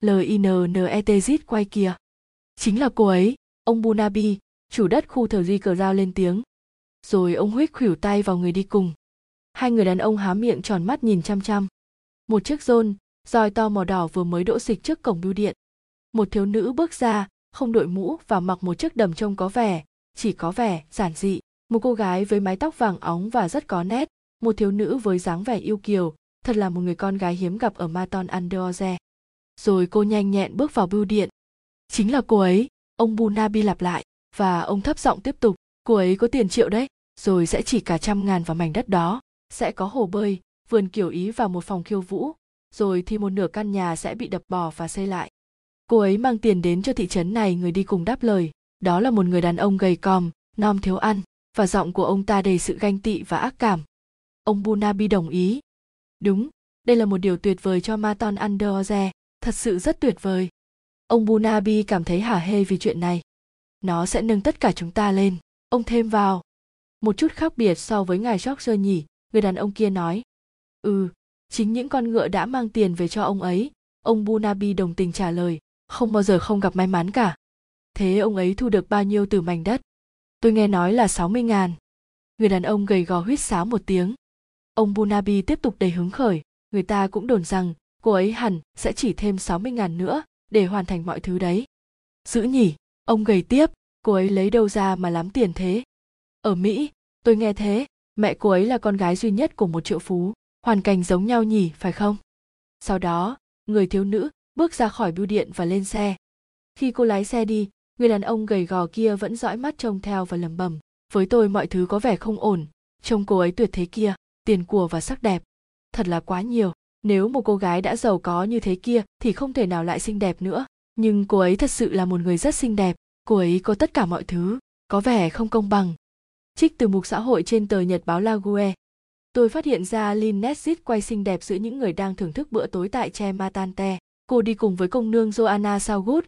linnetz quay kìa. Chính là cô ấy, ông bunabi, chủ đất khu thờ di cờ giao lên tiếng. Rồi ông huýt khuỷu tay vào người đi cùng. Hai người đàn ông há miệng tròn mắt nhìn chăm chăm. Một chiếc rôn roi to màu đỏ vừa mới đỗ xịch trước cổng bưu điện. Một thiếu nữ bước ra, không đội mũ và mặc một chiếc đầm trông có vẻ, chỉ có vẻ giản dị. Một cô gái với mái tóc vàng óng và rất có nét. Một thiếu nữ với dáng vẻ yêu kiều, thật là một người con gái hiếm gặp ở Maton Anderoze. Rồi cô nhanh nhẹn bước vào bưu điện. Chính là cô ấy, ông Bunabi lặp lại, và ông thấp giọng tiếp tục, cô ấy có tiền triệu đấy, rồi sẽ chỉ cả trăm ngàn vào mảnh đất đó, sẽ có hồ bơi, vườn kiểu ý và một phòng khiêu vũ, rồi thì một nửa căn nhà sẽ bị đập bỏ và xây lại. Cô ấy mang tiền đến cho thị trấn này người đi cùng đáp lời, đó là một người đàn ông gầy còm, nom thiếu ăn, và giọng của ông ta đầy sự ganh tị và ác cảm. Ông Bunabi đồng ý, Đúng, đây là một điều tuyệt vời cho Maton underoze thật sự rất tuyệt vời. Ông Bunabi cảm thấy hả hê vì chuyện này. Nó sẽ nâng tất cả chúng ta lên, ông thêm vào. Một chút khác biệt so với ngài George nhỉ, người đàn ông kia nói. Ừ, chính những con ngựa đã mang tiền về cho ông ấy. Ông Bunabi đồng tình trả lời, không bao giờ không gặp may mắn cả. Thế ông ấy thu được bao nhiêu từ mảnh đất? Tôi nghe nói là 60 ngàn. Người đàn ông gầy gò huýt sáo một tiếng. Ông Bunabi tiếp tục đầy hứng khởi, người ta cũng đồn rằng cô ấy hẳn sẽ chỉ thêm 60 ngàn nữa để hoàn thành mọi thứ đấy. Dữ nhỉ, ông gầy tiếp, cô ấy lấy đâu ra mà lắm tiền thế? Ở Mỹ, tôi nghe thế, mẹ cô ấy là con gái duy nhất của một triệu phú, hoàn cảnh giống nhau nhỉ, phải không? Sau đó, người thiếu nữ bước ra khỏi bưu điện và lên xe. Khi cô lái xe đi, người đàn ông gầy gò kia vẫn dõi mắt trông theo và lẩm bẩm, với tôi mọi thứ có vẻ không ổn, trông cô ấy tuyệt thế kia tiền của và sắc đẹp thật là quá nhiều nếu một cô gái đã giàu có như thế kia thì không thể nào lại xinh đẹp nữa. Nhưng cô ấy thật sự là một người rất xinh đẹp. Cô ấy có tất cả mọi thứ có vẻ không công bằng. Trích từ mục xã hội trên tờ nhật báo lague. Tôi phát hiện ra lin netzit quay xinh đẹp giữa những người đang thưởng thức bữa tối tại che matante. Cô đi cùng với công nương joanna saugut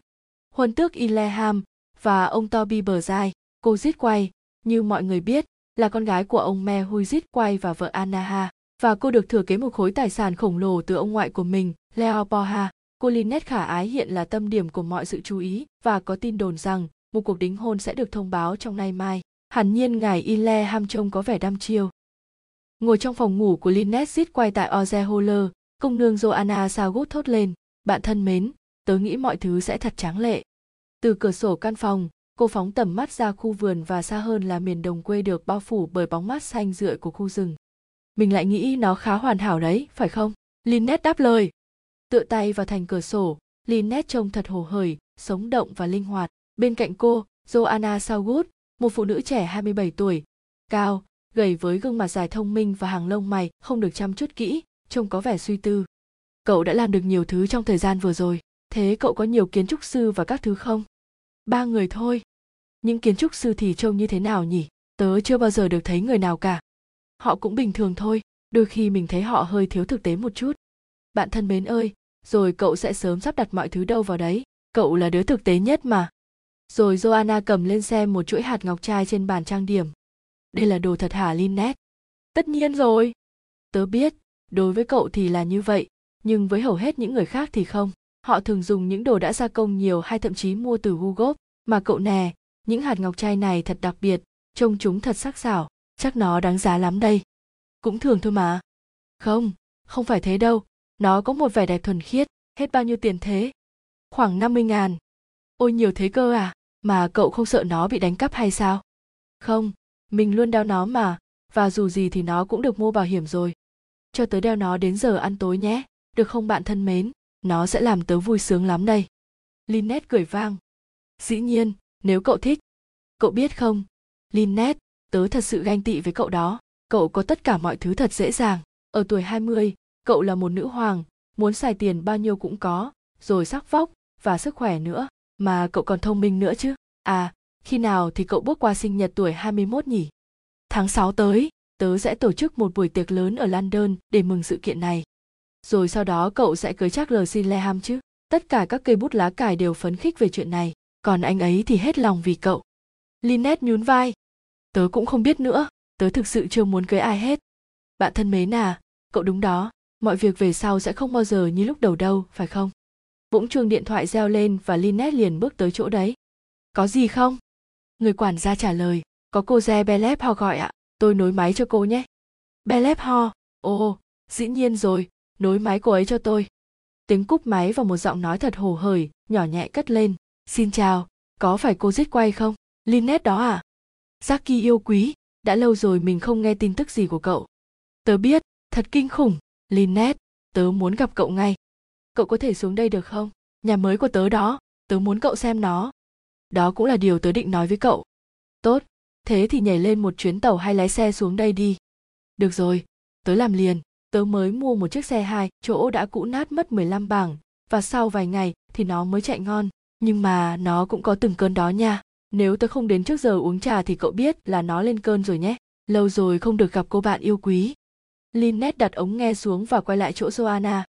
huân tước ileham và ông toby bờ dai cô giết quay. Như mọi người biết là con gái của ông Me Huizit quay và vợ Anaha, và cô được thừa kế một khối tài sản khổng lồ từ ông ngoại của mình, Leo Poha. Cô Lynette khả ái hiện là tâm điểm của mọi sự chú ý và có tin đồn rằng một cuộc đính hôn sẽ được thông báo trong nay mai. Hẳn nhiên ngài Ile ham trông có vẻ đăm chiêu. Ngồi trong phòng ngủ của Lynette giết quay tại Oze Holler, công nương Joanna Sagut thốt lên, bạn thân mến, tớ nghĩ mọi thứ sẽ thật tráng lệ. Từ cửa sổ căn phòng, cô phóng tầm mắt ra khu vườn và xa hơn là miền đồng quê được bao phủ bởi bóng mát xanh rượi của khu rừng mình lại nghĩ nó khá hoàn hảo đấy, phải không? Linnet đáp lời. Tựa tay vào thành cửa sổ Linnet trông thật hồ hởi, sống động và linh hoạt. Bên cạnh cô, Joanna Saugut một phụ nữ trẻ 27 tuổi. Cao, gầy với gương mặt dài thông minh và hàng lông mày, không được chăm chút kỹ, trông có vẻ suy tư. Cậu đã làm được nhiều thứ trong thời gian vừa rồi, thế cậu có nhiều kiến trúc sư và các thứ không? Ba người thôi. Những kiến trúc sư thì trông như thế nào nhỉ? Tớ chưa bao giờ được thấy người nào cả họ cũng bình thường thôi đôi khi mình thấy họ hơi thiếu thực tế một chút bạn thân mến ơi rồi cậu sẽ sớm sắp đặt mọi thứ đâu vào đấy cậu là đứa thực tế nhất mà rồi joanna cầm lên xem một chuỗi hạt ngọc trai trên bàn trang điểm đây là đồ thật hả Lynette? Tất nhiên rồi. Tớ biết, đối với cậu thì là như vậy, nhưng với hầu hết những người khác thì không. Họ thường dùng những đồ đã gia công nhiều hay thậm chí mua từ Google, mà cậu nè, những hạt ngọc trai này thật đặc biệt, trông chúng thật sắc sảo, chắc nó đáng giá lắm đây. Cũng thường thôi mà. Không, không phải thế đâu, nó có một vẻ đẹp thuần khiết, hết bao nhiêu tiền thế? Khoảng 50 ngàn. Ôi nhiều thế cơ à, mà cậu không sợ nó bị đánh cắp hay sao? Không, mình luôn đeo nó mà, và dù gì thì nó cũng được mua bảo hiểm rồi. Cho tớ đeo nó đến giờ ăn tối nhé, được không bạn thân mến? nó sẽ làm tớ vui sướng lắm đây linnet cười vang dĩ nhiên nếu cậu thích cậu biết không linnet tớ thật sự ganh tị với cậu đó. Cậu có tất cả mọi thứ thật dễ dàng. Ở tuổi 20, cậu là một nữ hoàng muốn xài tiền bao nhiêu cũng có rồi sắc vóc và sức khỏe nữa. Mà cậu còn thông minh nữa chứ. À khi nào thì cậu bước qua sinh nhật tuổi 21 nhỉ? Tháng 6 tới tớ sẽ tổ chức một buổi tiệc lớn ở London để mừng sự kiện này. Rồi sau đó cậu sẽ cưới chắc lờ xin leham chứ. Tất cả các cây bút lá cải đều phấn khích về chuyện này. Còn anh ấy thì hết lòng vì cậu. Lynette nhún vai tớ cũng không biết nữa tớ thực sự chưa muốn cưới ai hết bạn thân mến à cậu đúng đó mọi việc về sau sẽ không bao giờ như lúc đầu đâu phải không bỗng chuông điện thoại reo lên và linet liền bước tới chỗ đấy. Có gì không? Người quản gia trả lời, có cô re Belep Ho gọi ạ, tôi nối máy cho cô nhé. Belep Ho, ồ, dĩ nhiên rồi, nối máy cô ấy cho tôi. Tiếng cúp máy và một giọng nói thật hồ hởi, nhỏ nhẹ cất lên. Xin chào, có phải cô giết quay không? linet đó à? Jackie yêu quý, đã lâu rồi mình không nghe tin tức gì của cậu. Tớ biết, thật kinh khủng. Lynette, tớ muốn gặp cậu ngay. Cậu có thể xuống đây được không? Nhà mới của tớ đó, tớ muốn cậu xem nó. Đó cũng là điều tớ định nói với cậu. Tốt, thế thì nhảy lên một chuyến tàu hay lái xe xuống đây đi. Được rồi, tớ làm liền. Tớ mới mua một chiếc xe hai chỗ đã cũ nát mất 15 bảng và sau vài ngày thì nó mới chạy ngon. Nhưng mà nó cũng có từng cơn đó nha. Nếu tớ không đến trước giờ uống trà thì cậu biết là nó lên cơn rồi nhé. Lâu rồi không được gặp cô bạn yêu quý. Lynette đặt ống nghe xuống và quay lại chỗ Joanna.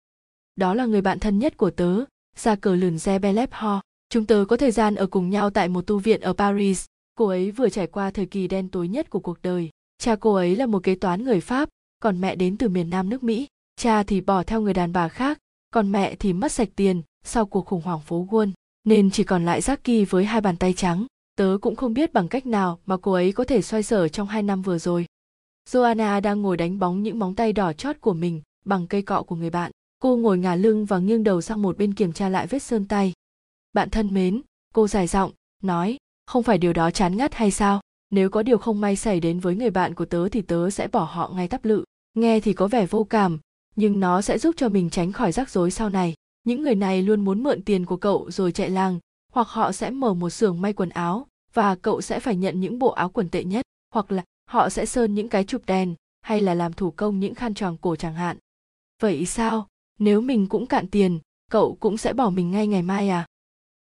Đó là người bạn thân nhất của tớ, ra cờ lườn Zebelep Ho. Chúng tớ có thời gian ở cùng nhau tại một tu viện ở Paris. Cô ấy vừa trải qua thời kỳ đen tối nhất của cuộc đời. Cha cô ấy là một kế toán người Pháp, còn mẹ đến từ miền Nam nước Mỹ. Cha thì bỏ theo người đàn bà khác, còn mẹ thì mất sạch tiền sau cuộc khủng hoảng phố Wall, nên chỉ còn lại Jackie với hai bàn tay trắng. Tớ cũng không biết bằng cách nào mà cô ấy có thể xoay sở trong hai năm vừa rồi. Joanna đang ngồi đánh bóng những móng tay đỏ chót của mình bằng cây cọ của người bạn. Cô ngồi ngả lưng và nghiêng đầu sang một bên kiểm tra lại vết sơn tay. Bạn thân mến, cô dài giọng, nói, không phải điều đó chán ngắt hay sao? Nếu có điều không may xảy đến với người bạn của tớ thì tớ sẽ bỏ họ ngay tắp lự. Nghe thì có vẻ vô cảm, nhưng nó sẽ giúp cho mình tránh khỏi rắc rối sau này. Những người này luôn muốn mượn tiền của cậu rồi chạy làng, hoặc họ sẽ mở một xưởng may quần áo và cậu sẽ phải nhận những bộ áo quần tệ nhất, hoặc là họ sẽ sơn những cái chụp đèn hay là làm thủ công những khăn tròn cổ chẳng hạn. Vậy sao? Nếu mình cũng cạn tiền, cậu cũng sẽ bỏ mình ngay ngày mai à?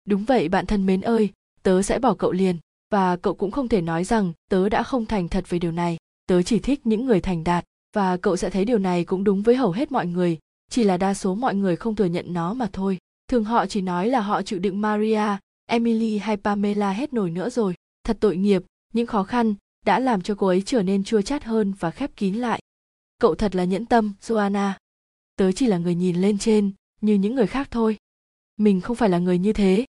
Đúng vậy bạn thân mến ơi, tớ sẽ bỏ cậu liền, và cậu cũng không thể nói rằng tớ đã không thành thật về điều này. Tớ chỉ thích những người thành đạt, và cậu sẽ thấy điều này cũng đúng với hầu hết mọi người, chỉ là đa số mọi người không thừa nhận nó mà thôi. Thường họ chỉ nói là họ chịu đựng Maria, Emily hay Pamela hết nổi nữa rồi. Thật tội nghiệp, những khó khăn đã làm cho cô ấy trở nên chua chát hơn và khép kín lại. Cậu thật là nhẫn tâm, Joanna. Tớ chỉ là người nhìn lên trên, như những người khác thôi. Mình không phải là người như thế.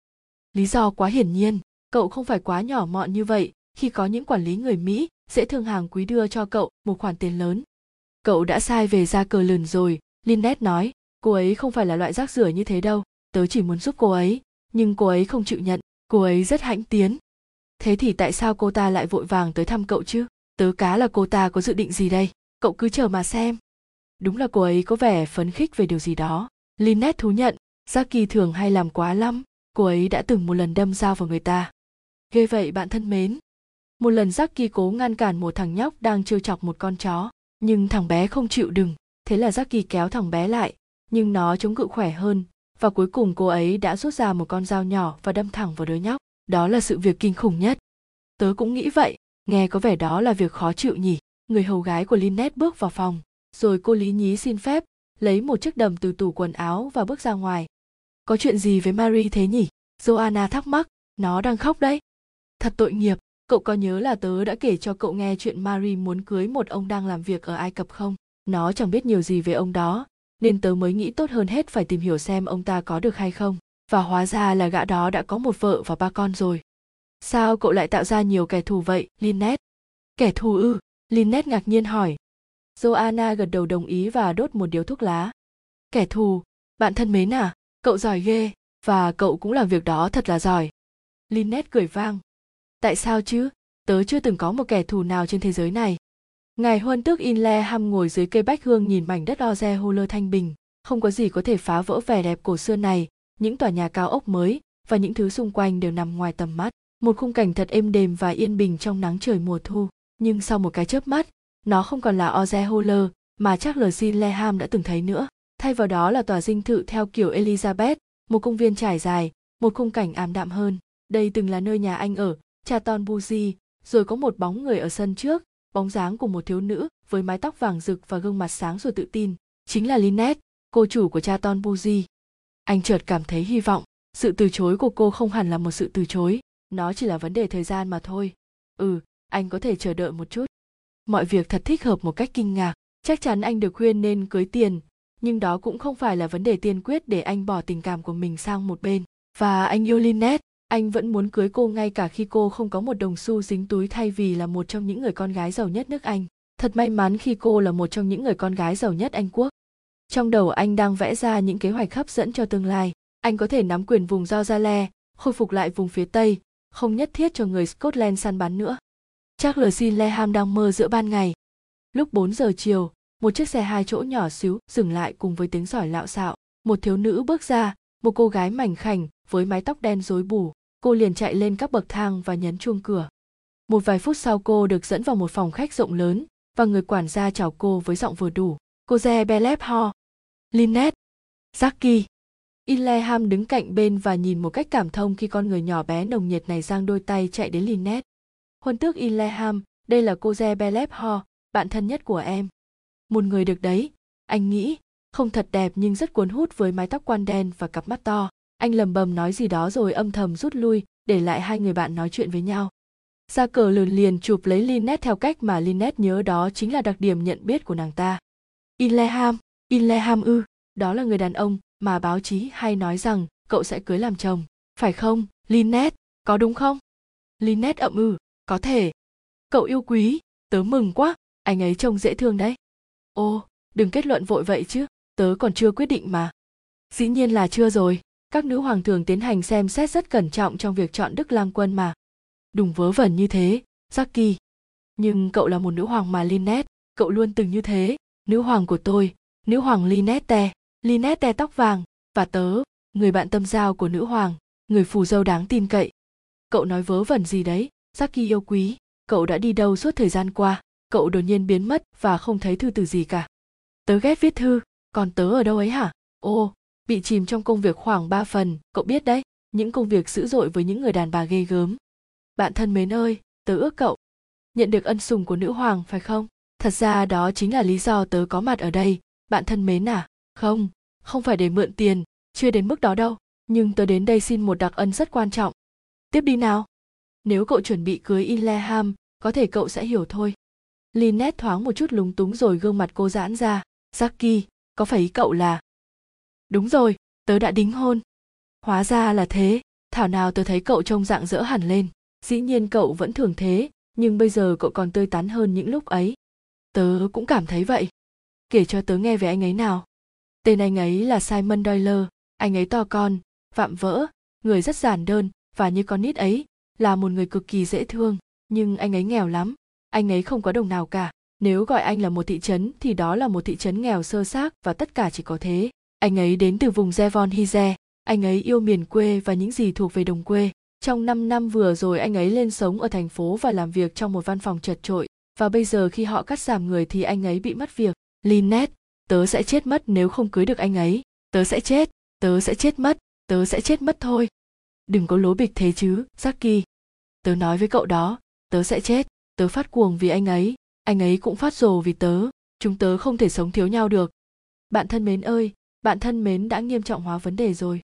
Lý do quá hiển nhiên, cậu không phải quá nhỏ mọn như vậy khi có những quản lý người Mỹ dễ thương hàng quý đưa cho cậu một khoản tiền lớn. Cậu đã sai về ra cờ lườn rồi, Lynette nói, cô ấy không phải là loại rác rưởi như thế đâu, tớ chỉ muốn giúp cô ấy, nhưng cô ấy không chịu nhận, cô ấy rất hãnh tiến. Thế thì tại sao cô ta lại vội vàng tới thăm cậu chứ? Tớ cá là cô ta có dự định gì đây? Cậu cứ chờ mà xem. Đúng là cô ấy có vẻ phấn khích về điều gì đó. Lynette thú nhận, Jackie thường hay làm quá lắm, cô ấy đã từng một lần đâm dao vào người ta. Ghê vậy bạn thân mến. Một lần Jackie cố ngăn cản một thằng nhóc đang trêu chọc một con chó, nhưng thằng bé không chịu đừng. Thế là Jackie kéo thằng bé lại, nhưng nó chống cự khỏe hơn, và cuối cùng cô ấy đã rút ra một con dao nhỏ và đâm thẳng vào đứa nhóc. Đó là sự việc kinh khủng nhất. Tớ cũng nghĩ vậy, nghe có vẻ đó là việc khó chịu nhỉ. Người hầu gái của Lynette bước vào phòng, rồi cô lý nhí xin phép, lấy một chiếc đầm từ tủ quần áo và bước ra ngoài. Có chuyện gì với Marie thế nhỉ? Joanna thắc mắc, nó đang khóc đấy. Thật tội nghiệp, cậu có nhớ là tớ đã kể cho cậu nghe chuyện Marie muốn cưới một ông đang làm việc ở Ai Cập không? Nó chẳng biết nhiều gì về ông đó, nên tớ mới nghĩ tốt hơn hết phải tìm hiểu xem ông ta có được hay không. Và hóa ra là gã đó đã có một vợ và ba con rồi. Sao cậu lại tạo ra nhiều kẻ thù vậy, Linnet Kẻ thù ư? Linnet ngạc nhiên hỏi. Joanna gật đầu đồng ý và đốt một điếu thuốc lá. Kẻ thù, bạn thân mến à, cậu giỏi ghê, và cậu cũng làm việc đó thật là giỏi. Linnet cười vang. Tại sao chứ? Tớ chưa từng có một kẻ thù nào trên thế giới này. Ngài huân tước Inle ham ngồi dưới cây bách hương nhìn mảnh đất Oze Holler thanh bình. Không có gì có thể phá vỡ vẻ đẹp cổ xưa này, những tòa nhà cao ốc mới và những thứ xung quanh đều nằm ngoài tầm mắt. Một khung cảnh thật êm đềm và yên bình trong nắng trời mùa thu. Nhưng sau một cái chớp mắt, nó không còn là Oze Holler mà chắc là Le Ham đã từng thấy nữa. Thay vào đó là tòa dinh thự theo kiểu Elizabeth, một công viên trải dài, một khung cảnh ảm đạm hơn. Đây từng là nơi nhà anh ở, Chaton Buzy, rồi có một bóng người ở sân trước, bóng dáng của một thiếu nữ với mái tóc vàng rực và gương mặt sáng rồi tự tin, chính là Lynette, cô chủ của cha Ton Buji. Anh chợt cảm thấy hy vọng, sự từ chối của cô không hẳn là một sự từ chối, nó chỉ là vấn đề thời gian mà thôi. Ừ, anh có thể chờ đợi một chút. Mọi việc thật thích hợp một cách kinh ngạc, chắc chắn anh được khuyên nên cưới tiền, nhưng đó cũng không phải là vấn đề tiên quyết để anh bỏ tình cảm của mình sang một bên và anh yêu Lynette anh vẫn muốn cưới cô ngay cả khi cô không có một đồng xu dính túi thay vì là một trong những người con gái giàu nhất nước Anh. Thật may mắn khi cô là một trong những người con gái giàu nhất Anh quốc. Trong đầu anh đang vẽ ra những kế hoạch hấp dẫn cho tương lai. Anh có thể nắm quyền vùng Giao khôi phục lại vùng phía Tây, không nhất thiết cho người Scotland săn bắn nữa. Chắc xin Leham đang mơ giữa ban ngày. Lúc 4 giờ chiều, một chiếc xe hai chỗ nhỏ xíu dừng lại cùng với tiếng sỏi lạo xạo. Một thiếu nữ bước ra, một cô gái mảnh khảnh với mái tóc đen rối bù. Cô liền chạy lên các bậc thang và nhấn chuông cửa. Một vài phút sau cô được dẫn vào một phòng khách rộng lớn và người quản gia chào cô với giọng vừa đủ. Cô Ze Belep ho. Lynette. Jackie. Inleham đứng cạnh bên và nhìn một cách cảm thông khi con người nhỏ bé nồng nhiệt này giang đôi tay chạy đến linnet Huân tước Inleham, đây là cô Ze Belep ho, bạn thân nhất của em. Một người được đấy, anh nghĩ, không thật đẹp nhưng rất cuốn hút với mái tóc quan đen và cặp mắt to. Anh lầm bầm nói gì đó rồi âm thầm rút lui, để lại hai người bạn nói chuyện với nhau. Ra cờ lườn liền chụp lấy linet theo cách mà linet nhớ đó chính là đặc điểm nhận biết của nàng ta. Inleham, Inleham ư, đó là người đàn ông mà báo chí hay nói rằng cậu sẽ cưới làm chồng. Phải không, linet có đúng không? linet ậm ừ, có thể. Cậu yêu quý, tớ mừng quá, anh ấy trông dễ thương đấy. Ô, đừng kết luận vội vậy chứ, tớ còn chưa quyết định mà. Dĩ nhiên là chưa rồi, các nữ hoàng thường tiến hành xem xét rất cẩn trọng trong việc chọn đức lang quân mà. Đùng vớ vẩn như thế, Jackie. Nhưng cậu là một nữ hoàng mà Lynette, cậu luôn từng như thế. Nữ hoàng của tôi, nữ hoàng Lynette, Lynette tóc vàng, và tớ, người bạn tâm giao của nữ hoàng, người phù dâu đáng tin cậy. Cậu nói vớ vẩn gì đấy, Jackie yêu quý, cậu đã đi đâu suốt thời gian qua, cậu đột nhiên biến mất và không thấy thư từ gì cả. Tớ ghét viết thư, còn tớ ở đâu ấy hả? Ô, bị chìm trong công việc khoảng 3 phần, cậu biết đấy, những công việc dữ dội với những người đàn bà ghê gớm. Bạn thân mến ơi, tớ ước cậu nhận được ân sủng của nữ hoàng phải không? Thật ra đó chính là lý do tớ có mặt ở đây, bạn thân mến à? Không, không phải để mượn tiền, chưa đến mức đó đâu, nhưng tớ đến đây xin một đặc ân rất quan trọng. Tiếp đi nào. Nếu cậu chuẩn bị cưới Inleham, có thể cậu sẽ hiểu thôi. Lynette thoáng một chút lúng túng rồi gương mặt cô giãn ra. Jackie, có phải ý cậu là... Đúng rồi, tớ đã đính hôn. Hóa ra là thế, thảo nào tớ thấy cậu trông dạng dỡ hẳn lên. Dĩ nhiên cậu vẫn thường thế, nhưng bây giờ cậu còn tươi tắn hơn những lúc ấy. Tớ cũng cảm thấy vậy. Kể cho tớ nghe về anh ấy nào. Tên anh ấy là Simon Doyle, anh ấy to con, vạm vỡ, người rất giản đơn và như con nít ấy, là một người cực kỳ dễ thương, nhưng anh ấy nghèo lắm, anh ấy không có đồng nào cả. Nếu gọi anh là một thị trấn thì đó là một thị trấn nghèo sơ xác và tất cả chỉ có thế. Anh ấy đến từ vùng Devon Hize, anh ấy yêu miền quê và những gì thuộc về đồng quê. Trong 5 năm vừa rồi anh ấy lên sống ở thành phố và làm việc trong một văn phòng chật trội. Và bây giờ khi họ cắt giảm người thì anh ấy bị mất việc. Lynette, tớ sẽ chết mất nếu không cưới được anh ấy. Tớ sẽ chết, tớ sẽ chết mất, tớ sẽ chết mất thôi. Đừng có lố bịch thế chứ, Jackie. Tớ nói với cậu đó, tớ sẽ chết, tớ phát cuồng vì anh ấy, anh ấy cũng phát rồ vì tớ, chúng tớ không thể sống thiếu nhau được. Bạn thân mến ơi, bạn thân mến đã nghiêm trọng hóa vấn đề rồi.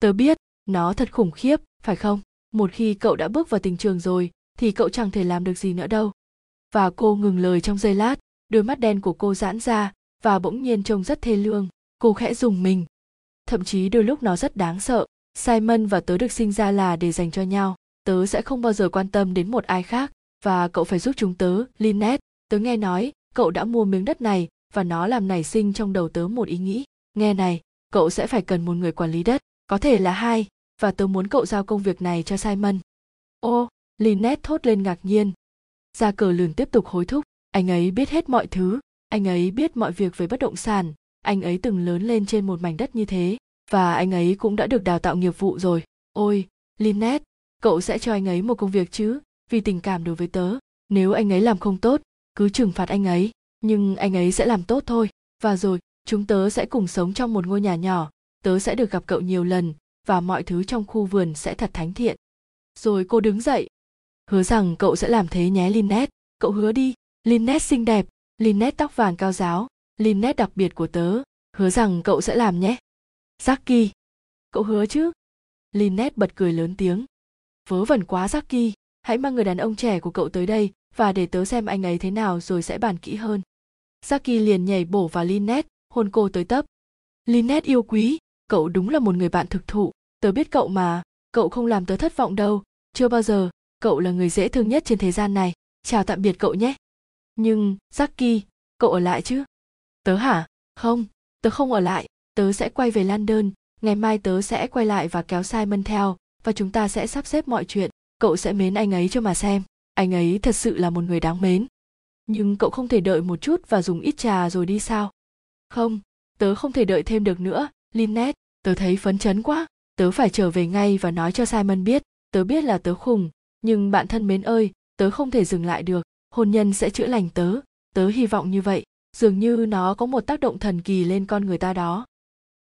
Tớ biết, nó thật khủng khiếp, phải không? Một khi cậu đã bước vào tình trường rồi, thì cậu chẳng thể làm được gì nữa đâu. Và cô ngừng lời trong giây lát, đôi mắt đen của cô giãn ra, và bỗng nhiên trông rất thê lương. Cô khẽ dùng mình. Thậm chí đôi lúc nó rất đáng sợ. Simon và tớ được sinh ra là để dành cho nhau. Tớ sẽ không bao giờ quan tâm đến một ai khác. Và cậu phải giúp chúng tớ, linet Tớ nghe nói, cậu đã mua miếng đất này và nó làm nảy sinh trong đầu tớ một ý nghĩ nghe này, cậu sẽ phải cần một người quản lý đất, có thể là hai, và tớ muốn cậu giao công việc này cho simon. Ô, lynette thốt lên ngạc nhiên. Ra cờ lườn tiếp tục hối thúc, anh ấy biết hết mọi thứ, anh ấy biết mọi việc về bất động sản, anh ấy từng lớn lên trên một mảnh đất như thế, và anh ấy cũng đã được đào tạo nghiệp vụ rồi. Ôi, lynette, cậu sẽ cho anh ấy một công việc chứ? Vì tình cảm đối với tớ, nếu anh ấy làm không tốt, cứ trừng phạt anh ấy, nhưng anh ấy sẽ làm tốt thôi. Và rồi chúng tớ sẽ cùng sống trong một ngôi nhà nhỏ. Tớ sẽ được gặp cậu nhiều lần, và mọi thứ trong khu vườn sẽ thật thánh thiện. Rồi cô đứng dậy. Hứa rằng cậu sẽ làm thế nhé Linnet cậu hứa đi. Linnet xinh đẹp. Linnet tóc vàng cao giáo. Linnet đặc biệt của tớ. Hứa rằng cậu sẽ làm nhé. Jacky cậu hứa chứ? Linnet bật cười lớn tiếng. Vớ vẩn quá Jacky hãy mang người đàn ông trẻ của cậu tới đây, và để tớ xem anh ấy thế nào rồi sẽ bàn kỹ hơn. Jacky liền nhảy bổ vào Linnet hôn cô tới tấp linet yêu quý, cậu đúng là một người bạn thực thụ, tớ biết cậu mà, cậu không làm tớ thất vọng đâu, chưa bao giờ, cậu là người dễ thương nhất trên thế gian này, chào tạm biệt cậu nhé. Nhưng, Jacky, cậu ở lại chứ? Tớ hả? Không, tớ không ở lại, tớ sẽ quay về London, ngày mai tớ sẽ quay lại và kéo Simon theo, và chúng ta sẽ sắp xếp mọi chuyện, cậu sẽ mến anh ấy cho mà xem, anh ấy thật sự là một người đáng mến. Nhưng cậu không thể đợi một chút và dùng ít trà rồi đi sao? Không, tớ không thể đợi thêm được nữa, Lynette, tớ thấy phấn chấn quá, tớ phải trở về ngay và nói cho Simon biết, tớ biết là tớ khùng, nhưng bạn thân mến ơi, tớ không thể dừng lại được, hôn nhân sẽ chữa lành tớ, tớ hy vọng như vậy, dường như nó có một tác động thần kỳ lên con người ta đó.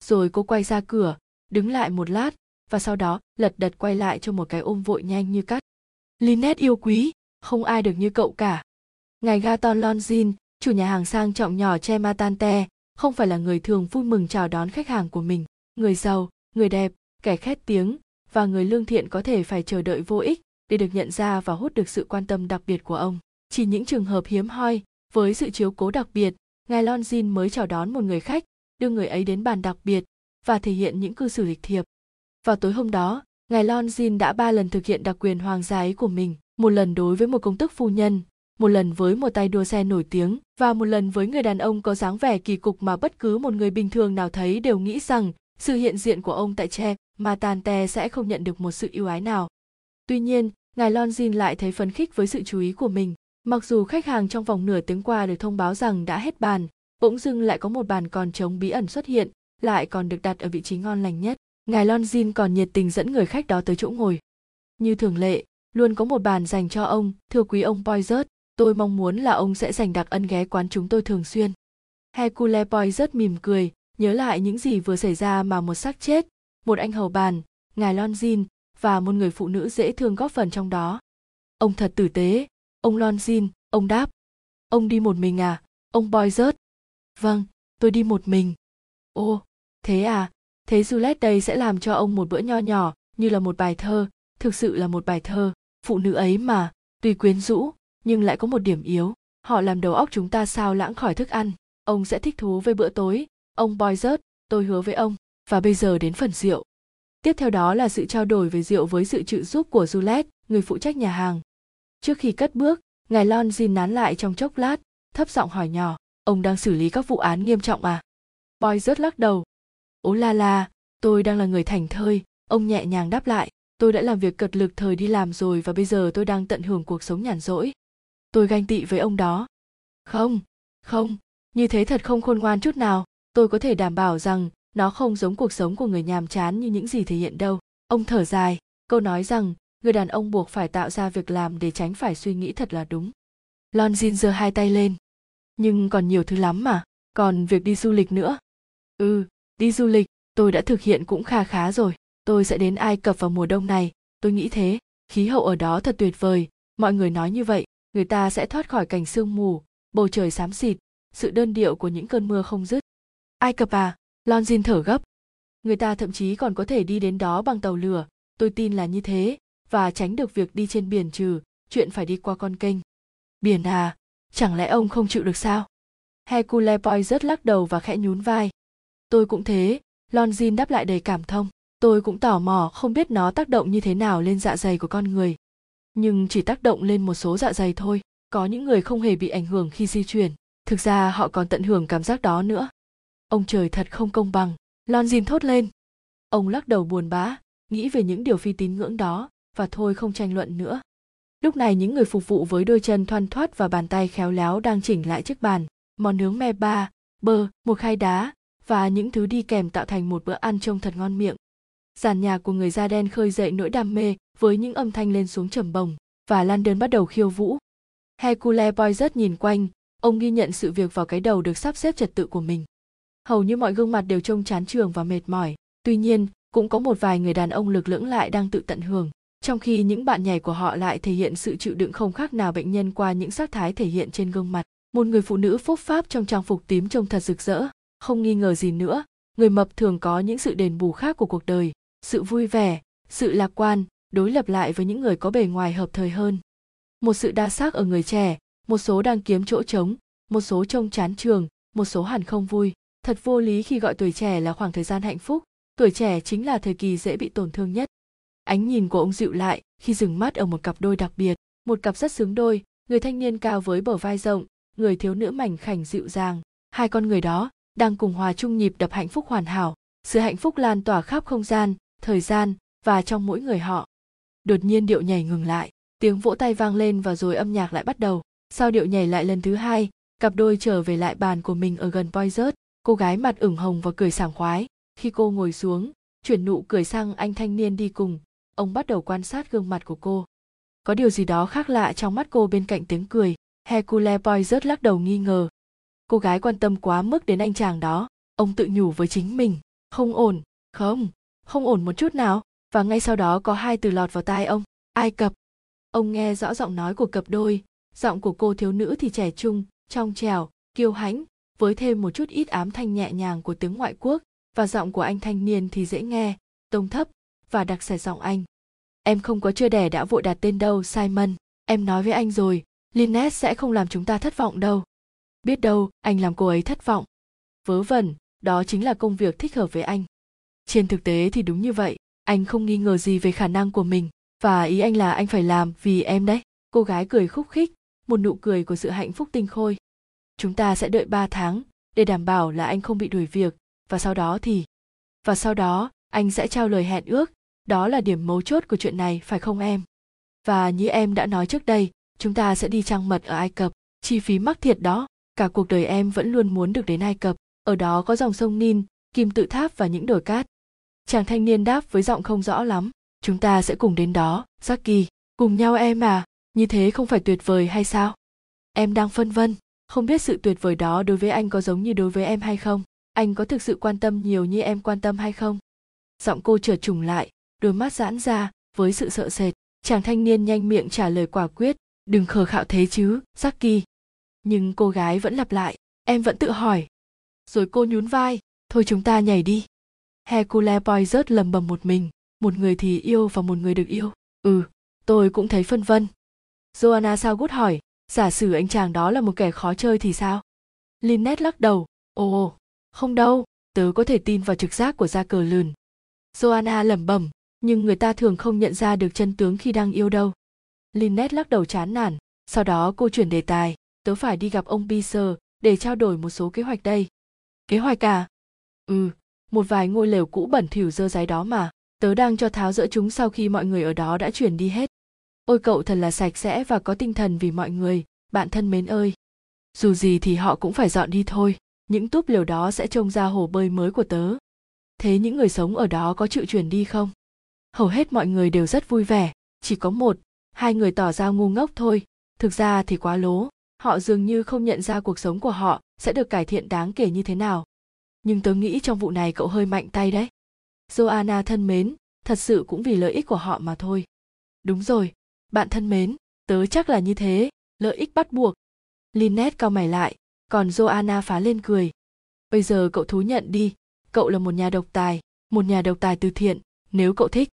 Rồi cô quay ra cửa, đứng lại một lát, và sau đó lật đật quay lại cho một cái ôm vội nhanh như cắt. Lynette yêu quý, không ai được như cậu cả. Ngài Gaton Longin, chủ nhà hàng sang trọng nhỏ Che Matante, không phải là người thường vui mừng chào đón khách hàng của mình. Người giàu, người đẹp, kẻ khét tiếng và người lương thiện có thể phải chờ đợi vô ích để được nhận ra và hút được sự quan tâm đặc biệt của ông. Chỉ những trường hợp hiếm hoi, với sự chiếu cố đặc biệt, ngài Lonzin mới chào đón một người khách, đưa người ấy đến bàn đặc biệt và thể hiện những cư xử lịch thiệp. Vào tối hôm đó, ngài Lonzin đã ba lần thực hiện đặc quyền hoàng gia ấy của mình, một lần đối với một công tước phu nhân, một lần với một tay đua xe nổi tiếng và một lần với người đàn ông có dáng vẻ kỳ cục mà bất cứ một người bình thường nào thấy đều nghĩ rằng sự hiện diện của ông tại Che Matante sẽ không nhận được một sự yêu ái nào. Tuy nhiên, ngài Longin lại thấy phấn khích với sự chú ý của mình. Mặc dù khách hàng trong vòng nửa tiếng qua được thông báo rằng đã hết bàn, bỗng dưng lại có một bàn còn trống bí ẩn xuất hiện, lại còn được đặt ở vị trí ngon lành nhất. Ngài Longin còn nhiệt tình dẫn người khách đó tới chỗ ngồi. Như thường lệ, luôn có một bàn dành cho ông, thưa quý ông Poizert, tôi mong muốn là ông sẽ dành đặc ân ghé quán chúng tôi thường xuyên. Hercule Poizert mỉm cười, nhớ lại những gì vừa xảy ra mà một xác chết, một anh hầu bàn, ngài Lonzin và một người phụ nữ dễ thương góp phần trong đó. Ông thật tử tế, ông Lonzin, ông đáp. Ông đi một mình à, ông Poizert? Vâng, tôi đi một mình. Ô, thế à, thế Juliet đây sẽ làm cho ông một bữa nho nhỏ, như là một bài thơ, thực sự là một bài thơ. Phụ nữ ấy mà, tuy quyến rũ, nhưng lại có một điểm yếu. Họ làm đầu óc chúng ta sao lãng khỏi thức ăn. Ông sẽ thích thú với bữa tối. Ông Boy tôi hứa với ông. Và bây giờ đến phần rượu. Tiếp theo đó là sự trao đổi về rượu với sự trợ giúp của Juliet, người phụ trách nhà hàng. Trước khi cất bước, ngài Lon Jin nán lại trong chốc lát, thấp giọng hỏi nhỏ, ông đang xử lý các vụ án nghiêm trọng à? Boy rớt lắc đầu. Ố la la, tôi đang là người thành thơi, ông nhẹ nhàng đáp lại, tôi đã làm việc cật lực thời đi làm rồi và bây giờ tôi đang tận hưởng cuộc sống nhàn rỗi tôi ganh tị với ông đó. Không không, như thế thật không khôn ngoan chút nào. Tôi có thể đảm bảo rằng nó không giống cuộc sống của người nhàm chán như những gì thể hiện đâu. Ông thở dài, câu nói rằng người đàn ông buộc phải tạo ra việc làm để tránh phải suy nghĩ thật là đúng. Lon jin giơ hai tay lên. Nhưng còn nhiều thứ lắm mà, còn việc đi du lịch nữa. Ừ đi du lịch, tôi đã thực hiện cũng kha khá rồi. Tôi sẽ đến ai cập vào mùa đông này. Tôi nghĩ thế, khí hậu ở đó thật tuyệt vời. Mọi người nói như vậy người ta sẽ thoát khỏi cảnh sương mù, bầu trời xám xịt, sự đơn điệu của những cơn mưa không dứt. Ai cập à lonzin thở gấp. Người ta thậm chí còn có thể đi đến đó bằng tàu lửa. Tôi tin là như thế, và tránh được việc đi trên biển trừ, chuyện phải đi qua con kênh. Biển à chẳng lẽ ông không chịu được sao? Hercule poirot lắc đầu và khẽ nhún vai. Tôi cũng thế lonzin đáp lại đầy cảm thông. Tôi cũng tò mò không biết nó tác động như thế nào lên dạ dày của con người nhưng chỉ tác động lên một số dạ dày thôi. Có những người không hề bị ảnh hưởng khi di chuyển. Thực ra họ còn tận hưởng cảm giác đó nữa. Ông trời thật không công bằng. Lon dìm thốt lên. Ông lắc đầu buồn bã, nghĩ về những điều phi tín ngưỡng đó, và thôi không tranh luận nữa. Lúc này những người phục vụ với đôi chân thoăn thoắt và bàn tay khéo léo đang chỉnh lại chiếc bàn, món nướng me ba, bơ, một khai đá, và những thứ đi kèm tạo thành một bữa ăn trông thật ngon miệng giàn nhạc của người da đen khơi dậy nỗi đam mê với những âm thanh lên xuống trầm bồng và London bắt đầu khiêu vũ. Hercule Poirot nhìn quanh, ông ghi nhận sự việc vào cái đầu được sắp xếp trật tự của mình. Hầu như mọi gương mặt đều trông chán trường và mệt mỏi, tuy nhiên, cũng có một vài người đàn ông lực lưỡng lại đang tự tận hưởng, trong khi những bạn nhảy của họ lại thể hiện sự chịu đựng không khác nào bệnh nhân qua những sắc thái thể hiện trên gương mặt. Một người phụ nữ phúc pháp trong trang phục tím trông thật rực rỡ, không nghi ngờ gì nữa, người mập thường có những sự đền bù khác của cuộc đời, sự vui vẻ, sự lạc quan, đối lập lại với những người có bề ngoài hợp thời hơn. Một sự đa sắc ở người trẻ, một số đang kiếm chỗ trống, một số trông chán trường, một số hẳn không vui. thật vô lý khi gọi tuổi trẻ là khoảng thời gian hạnh phúc tuổi trẻ chính là thời kỳ dễ bị tổn thương nhất ánh nhìn của ông dịu lại khi dừng mắt ở một cặp đôi đặc biệt một cặp rất xứng đôi người thanh niên cao với bờ vai rộng người thiếu nữ mảnh khảnh dịu dàng hai con người đó đang cùng hòa chung nhịp đập hạnh phúc hoàn hảo sự hạnh phúc lan tỏa khắp không gian thời gian và trong mỗi người họ. Đột nhiên điệu nhảy ngừng lại tiếng vỗ tay vang lên và rồi âm nhạc lại bắt đầu. Sau điệu nhảy lại lần thứ hai cặp đôi trở về lại bàn của mình ở gần Poizert, cô gái mặt ửng hồng và cười sảng khoái. Khi cô ngồi xuống chuyển nụ cười sang anh thanh niên đi cùng ông bắt đầu quan sát gương mặt của cô. Có điều gì đó khác lạ trong mắt cô bên cạnh tiếng cười hercule Poizert lắc đầu nghi ngờ. Cô gái quan tâm quá mức đến anh chàng đó ông tự nhủ với chính mình. Không ổn không không ổn một chút nào và ngay sau đó có hai từ lọt vào tai ông ai cập ông nghe rõ giọng nói của cặp đôi giọng của cô thiếu nữ thì trẻ trung trong trèo kiêu hãnh với thêm một chút ít ám thanh nhẹ nhàng của tiếng ngoại quốc và giọng của anh thanh niên thì dễ nghe tông thấp và đặc sệt giọng anh em không có chưa đẻ đã vội đặt tên đâu simon em nói với anh rồi Linnet sẽ không làm chúng ta thất vọng đâu. Biết đâu, anh làm cô ấy thất vọng. Vớ vẩn, đó chính là công việc thích hợp với anh. Trên thực tế thì đúng như vậy, anh không nghi ngờ gì về khả năng của mình, và ý anh là anh phải làm vì em đấy. Cô gái cười khúc khích, một nụ cười của sự hạnh phúc tinh khôi. Chúng ta sẽ đợi 3 tháng để đảm bảo là anh không bị đuổi việc, và sau đó thì... Và sau đó, anh sẽ trao lời hẹn ước, đó là điểm mấu chốt của chuyện này phải không em? Và như em đã nói trước đây, chúng ta sẽ đi trăng mật ở Ai Cập, chi phí mắc thiệt đó, cả cuộc đời em vẫn luôn muốn được đến Ai Cập, ở đó có dòng sông Nin, kim tự tháp và những đồi cát. Chàng thanh niên đáp với giọng không rõ lắm, chúng ta sẽ cùng đến đó, Jackie, cùng nhau em à, như thế không phải tuyệt vời hay sao? Em đang phân vân, không biết sự tuyệt vời đó đối với anh có giống như đối với em hay không? Anh có thực sự quan tâm nhiều như em quan tâm hay không? Giọng cô trở trùng lại, đôi mắt giãn ra với sự sợ sệt. Chàng thanh niên nhanh miệng trả lời quả quyết, đừng khờ khạo thế chứ Jackie nhưng cô gái vẫn lặp lại em vẫn tự hỏi rồi cô nhún vai thôi chúng ta nhảy đi hercule poirot lầm bầm một mình. Một người thì yêu và một người được yêu. Ừ tôi cũng thấy phân vân. Joanna sao gút hỏi giả sử anh chàng đó là một kẻ khó chơi thì sao? Lynette lắc đầu ồ không đâu tớ có thể tin vào trực giác của gia cờ lườn. Joanna lẩm bẩm nhưng người ta thường không nhận ra được chân tướng khi đang yêu đâu. Lynette lắc đầu chán nản, sau đó cô chuyển đề tài, tớ phải đi gặp ông Peter để trao đổi một số kế hoạch đây. Kế hoạch à? Ừ, một vài ngôi lều cũ bẩn thỉu dơ giấy đó mà, tớ đang cho tháo dỡ chúng sau khi mọi người ở đó đã chuyển đi hết. Ôi cậu thật là sạch sẽ và có tinh thần vì mọi người, bạn thân mến ơi. Dù gì thì họ cũng phải dọn đi thôi, những túp lều đó sẽ trông ra hồ bơi mới của tớ. Thế những người sống ở đó có chịu chuyển đi không? Hầu hết mọi người đều rất vui vẻ, chỉ có một, hai người tỏ ra ngu ngốc thôi thực ra thì quá lố họ dường như không nhận ra cuộc sống của họ sẽ được cải thiện đáng kể như thế nào nhưng tớ nghĩ trong vụ này cậu hơi mạnh tay đấy. Joanna thân mến, thật sự cũng vì lợi ích của họ mà thôi. Đúng rồi, bạn thân mến, tớ chắc là như thế, lợi ích bắt buộc. Lynette cao mày lại, còn joanna phá lên cười. Bây giờ cậu thú nhận đi, cậu là một nhà độc tài, một nhà độc tài từ thiện, nếu cậu thích.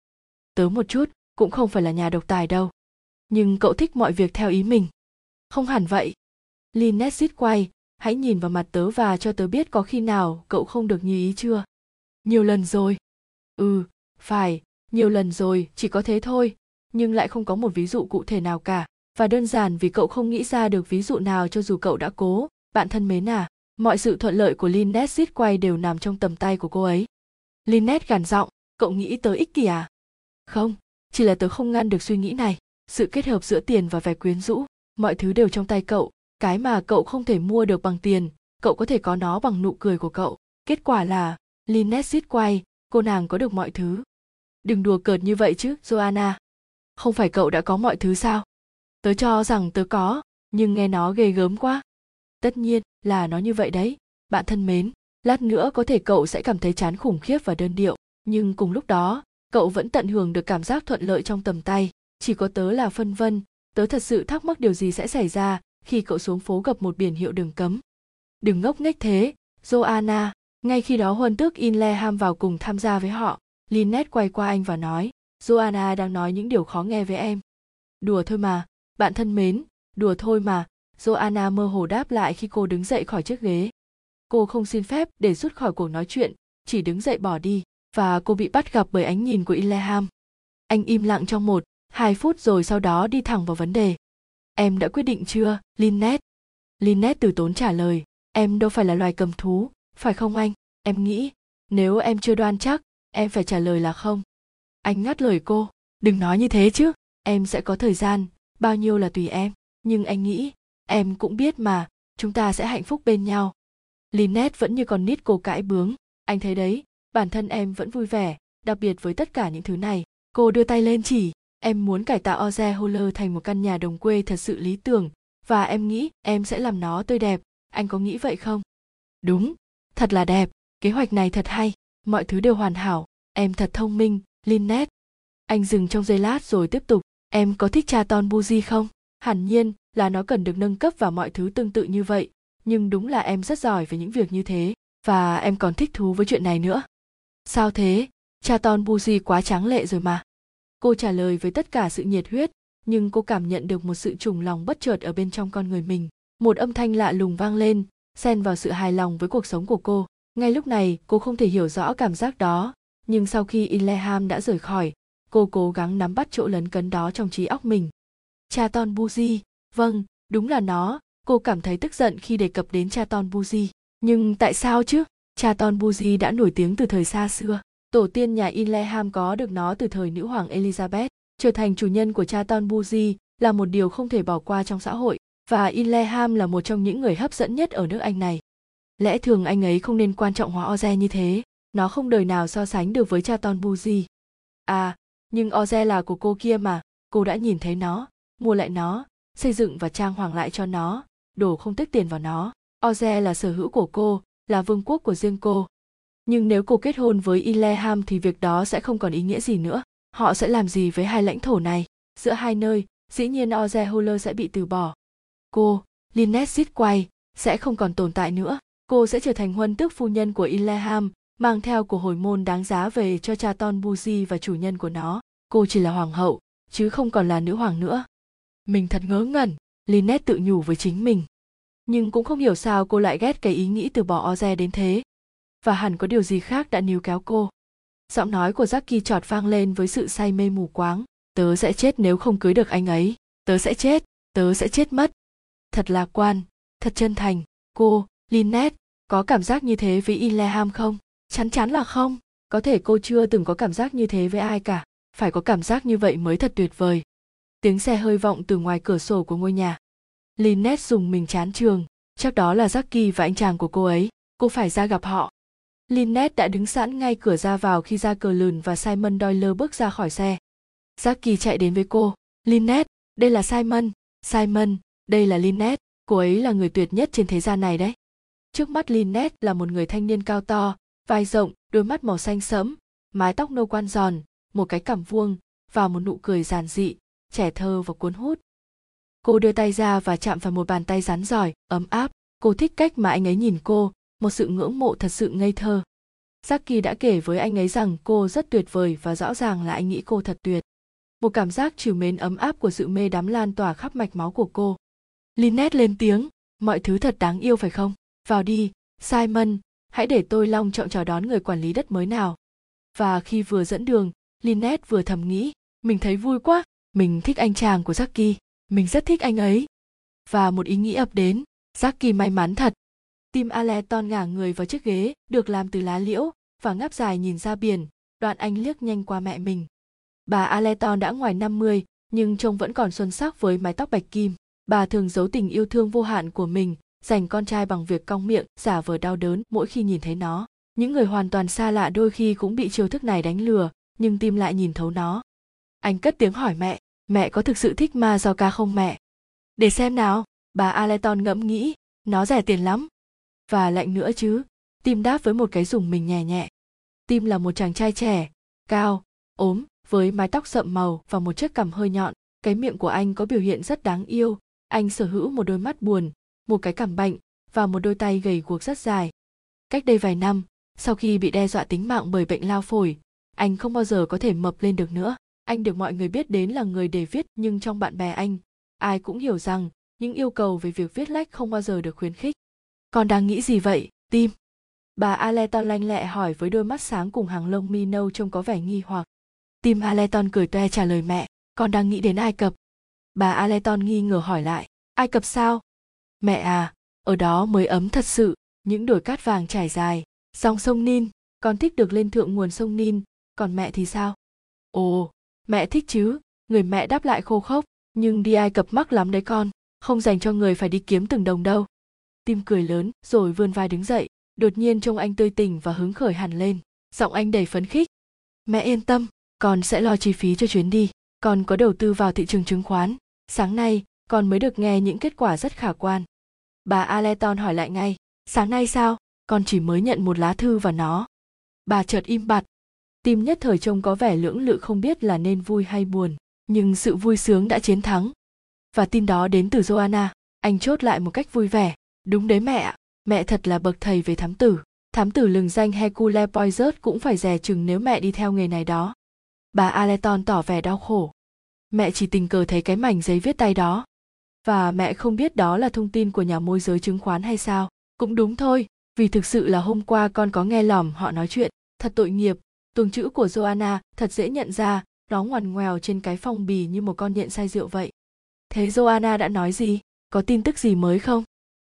Tớ một chút, cũng không phải là nhà độc tài đâu. Nhưng cậu thích mọi việc theo ý mình. Không hẳn vậy. Lynette xít quay hãy nhìn vào mặt tớ và cho tớ biết có khi nào cậu không được như ý chưa? Nhiều lần rồi. Ừ phải, nhiều lần rồi, chỉ có thế thôi. Nhưng lại không có một ví dụ cụ thể nào cả. Và đơn giản vì cậu không nghĩ ra được ví dụ nào cho dù cậu đã cố. Bạn thân mến à mọi sự thuận lợi của Lynette xít quay đều nằm trong tầm tay của cô ấy. Lynette gằn giọng, cậu nghĩ tớ ích kỷ à? Không, chỉ là tớ không ngăn được suy nghĩ này. Sự kết hợp giữa tiền và vẻ quyến rũ, mọi thứ đều trong tay cậu cái mà cậu không thể mua được bằng tiền, cậu có thể có nó bằng nụ cười của cậu. Kết quả là, Lynette xít quay, cô nàng có được mọi thứ. Đừng đùa cợt như vậy chứ, joanna. Không phải cậu đã có mọi thứ sao? Tớ cho rằng tớ có, nhưng nghe nó ghê gớm quá. Tất nhiên là nó như vậy đấy. Bạn thân mến, lát nữa có thể cậu sẽ cảm thấy chán khủng khiếp và đơn điệu. Nhưng cùng lúc đó, cậu vẫn tận hưởng được cảm giác thuận lợi trong tầm tay. Chỉ có tớ là phân vân, tớ thật sự thắc mắc điều gì sẽ xảy ra khi cậu xuống phố gặp một biển hiệu đường cấm đừng ngốc nghếch thế joanna ngay khi đó huân tước Inleham vào cùng tham gia với họ Lynette quay qua anh và nói joanna đang nói những điều khó nghe với em đùa thôi mà bạn thân mến đùa thôi mà joanna mơ hồ đáp lại khi cô đứng dậy khỏi chiếc ghế cô không xin phép để rút khỏi cuộc nói chuyện chỉ đứng dậy bỏ đi và cô bị bắt gặp bởi ánh nhìn của Inleham. Anh im lặng trong một, hai phút rồi sau đó đi thẳng vào vấn đề. Em đã quyết định chưa, Lynette? Lynette từ tốn trả lời, em đâu phải là loài cầm thú, phải không anh? Em nghĩ, nếu em chưa đoan chắc, em phải trả lời là không. Anh ngắt lời cô, đừng nói như thế chứ, em sẽ có thời gian, bao nhiêu là tùy em. Nhưng anh nghĩ, em cũng biết mà, chúng ta sẽ hạnh phúc bên nhau. Lynette vẫn như con nít cô cãi bướng, anh thấy đấy, bản thân em vẫn vui vẻ, đặc biệt với tất cả những thứ này. Cô đưa tay lên chỉ, em muốn cải tạo Oze Holler thành một căn nhà đồng quê thật sự lý tưởng, và em nghĩ em sẽ làm nó tươi đẹp, anh có nghĩ vậy không? Đúng, thật là đẹp, kế hoạch này thật hay, mọi thứ đều hoàn hảo, em thật thông minh, Lynette. Anh dừng trong giây lát rồi tiếp tục, em có thích cha Ton Buji không? Hẳn nhiên là nó cần được nâng cấp và mọi thứ tương tự như vậy, nhưng đúng là em rất giỏi về những việc như thế, và em còn thích thú với chuyện này nữa. Sao thế? Cha Ton Buji quá tráng lệ rồi mà. Cô trả lời với tất cả sự nhiệt huyết, nhưng cô cảm nhận được một sự trùng lòng bất chợt ở bên trong con người mình. Một âm thanh lạ lùng vang lên, xen vào sự hài lòng với cuộc sống của cô. Ngay lúc này, cô không thể hiểu rõ cảm giác đó, nhưng sau khi Ileham đã rời khỏi, cô cố gắng nắm bắt chỗ lấn cấn đó trong trí óc mình. Cha Ton Buji, vâng, đúng là nó, cô cảm thấy tức giận khi đề cập đến cha Ton Buji. Nhưng tại sao chứ? Cha Ton Buji đã nổi tiếng từ thời xa xưa. Tổ tiên nhà Inleham có được nó từ thời nữ hoàng Elizabeth. Trở thành chủ nhân của cha Ton Buzi là một điều không thể bỏ qua trong xã hội, và Inleham là một trong những người hấp dẫn nhất ở nước Anh này. Lẽ thường anh ấy không nên quan trọng hóa Oze như thế, nó không đời nào so sánh được với cha Ton Buzi. À, nhưng Oze là của cô kia mà, cô đã nhìn thấy nó, mua lại nó, xây dựng và trang hoàng lại cho nó, đổ không tích tiền vào nó. Oze là sở hữu của cô, là vương quốc của riêng cô. Nhưng nếu cô kết hôn với Ileham thì việc đó sẽ không còn ý nghĩa gì nữa. Họ sẽ làm gì với hai lãnh thổ này? Giữa hai nơi, dĩ nhiên Oze Huller sẽ bị từ bỏ. Cô, Lynette Sitquay, sẽ không còn tồn tại nữa. Cô sẽ trở thành huân tước phu nhân của Ileham, mang theo của hồi môn đáng giá về cho cha Ton Buzi và chủ nhân của nó. Cô chỉ là hoàng hậu, chứ không còn là nữ hoàng nữa. Mình thật ngớ ngẩn, Lynette tự nhủ với chính mình nhưng cũng không hiểu sao cô lại ghét cái ý nghĩ từ bỏ Oze đến thế. Và hẳn có điều gì khác đã níu kéo cô. Giọng nói của Jackie trọt vang lên với sự say mê mù quáng. Tớ sẽ chết nếu không cưới được anh ấy. Tớ sẽ chết, tớ sẽ chết mất. Thật lạc quan, thật chân thành. Cô, Lynette, có cảm giác như thế với Ileham không? Chắn chắn là không. Có thể cô chưa từng có cảm giác như thế với ai cả. Phải có cảm giác như vậy mới thật tuyệt vời. Tiếng xe hơi vọng từ ngoài cửa sổ của ngôi nhà. Lynette dùng mình chán trường, chắc đó là Jackie và anh chàng của cô ấy, cô phải ra gặp họ. Lynette đã đứng sẵn ngay cửa ra vào khi ra cờ lườn và Simon Doyle bước ra khỏi xe. Jackie chạy đến với cô. Lynette, đây là Simon. Simon, đây là Lynette, cô ấy là người tuyệt nhất trên thế gian này đấy. Trước mắt Lynette là một người thanh niên cao to, vai rộng, đôi mắt màu xanh sẫm, mái tóc nâu quan giòn, một cái cằm vuông và một nụ cười giản dị, trẻ thơ và cuốn hút. Cô đưa tay ra và chạm vào một bàn tay rắn giỏi, ấm áp. Cô thích cách mà anh ấy nhìn cô, một sự ngưỡng mộ thật sự ngây thơ. Jackie đã kể với anh ấy rằng cô rất tuyệt vời và rõ ràng là anh nghĩ cô thật tuyệt. Một cảm giác trìu mến ấm áp của sự mê đắm lan tỏa khắp mạch máu của cô. Lynette lên tiếng, mọi thứ thật đáng yêu phải không? Vào đi, Simon, hãy để tôi long trọng chào đón người quản lý đất mới nào. Và khi vừa dẫn đường, Lynette vừa thầm nghĩ, mình thấy vui quá, mình thích anh chàng của Jackie mình rất thích anh ấy và một ý nghĩ ập đến Jackie may mắn thật tim Aleton ngả người vào chiếc ghế, được làm từ lá liễu và ngáp dài nhìn ra biển. Đoạn anh liếc nhanh qua mẹ mình. Bà Aleton đã ngoài 50 nhưng trông vẫn còn xuân sắc với mái tóc bạch kim. Bà thường giấu tình yêu thương vô hạn của mình, dành con trai bằng việc cong miệng, giả vờ đau đớn mỗi khi nhìn thấy nó. Những người hoàn toàn xa lạ đôi khi cũng bị chiêu thức này đánh lừa, nhưng tim lại nhìn thấu nó. Anh cất tiếng hỏi mẹ mẹ có thực sự thích ma do ca không mẹ? Để xem nào. Bà aleton ngẫm nghĩ, nó rẻ tiền lắm và lạnh nữa chứ, tim đáp với một cái dùng mình nhẹ nhẹ. Tim là một chàng trai trẻ, cao, ốm, với mái tóc sậm màu và một chiếc cằm hơi nhọn. Cái miệng của anh có biểu hiện rất đáng yêu. Anh sở hữu một đôi mắt buồn, một cái cằm bệnh và một đôi tay gầy guộc rất dài. Cách đây vài năm, sau khi bị đe dọa tính mạng bởi bệnh lao phổi, anh không bao giờ có thể mập lên được nữa. Anh được mọi người biết đến là người để viết nhưng trong bạn bè anh, ai cũng hiểu rằng những yêu cầu về việc viết lách không bao giờ được khuyến khích con đang nghĩ gì vậy? Tim. Bà aleton lanh lẹ hỏi với đôi mắt sáng cùng hàng lông mi nâu trông có vẻ nghi hoặc. Tim aleton cười toe trả lời mẹ, con đang nghĩ đến ai cập. Bà aleton nghi ngờ hỏi lại, ai cập sao? Mẹ à ở đó mới ấm thật sự, những đồi cát vàng trải dài, dòng sông nin, con thích được lên thượng nguồn sông nin, còn mẹ thì sao? Ồ, mẹ thích chứ, người mẹ đáp lại khô khốc, nhưng đi ai cập mắc lắm đấy con, không dành cho người phải đi kiếm từng đồng đâu tim cười lớn, rồi vươn vai đứng dậy. Đột nhiên trông anh tươi tỉnh và hứng khởi hẳn lên. Giọng anh đầy phấn khích. Mẹ yên tâm, con sẽ lo chi phí cho chuyến đi. Con có đầu tư vào thị trường chứng khoán. Sáng nay, con mới được nghe những kết quả rất khả quan. Bà aleton hỏi lại ngay, sáng nay sao? Con chỉ mới nhận một lá thư và nó. Bà chợt im bặt. Tim nhất thời trông có vẻ lưỡng lự không biết là nên vui hay buồn, nhưng sự vui sướng đã chiến thắng. Và tin đó đến từ joanna. Anh chốt lại một cách vui vẻ đúng đấy mẹ mẹ thật là bậc thầy về thám tử. Thám tử lừng danh hercule poirot cũng phải dè chừng nếu mẹ đi theo nghề này đó. Bà aleton tỏ vẻ đau khổ. Mẹ chỉ tình cờ thấy cái mảnh giấy viết tay đó. Và mẹ không biết đó là thông tin của nhà môi giới chứng khoán hay sao. Cũng đúng thôi, vì thực sự là hôm qua con có nghe lỏm họ nói chuyện. Thật tội nghiệp. Tuồng chữ của joanna thật dễ nhận ra. Nó ngoằn ngoèo trên cái phong bì như một con nhện say rượu vậy. Thế joanna đã nói gì? Có tin tức gì mới không?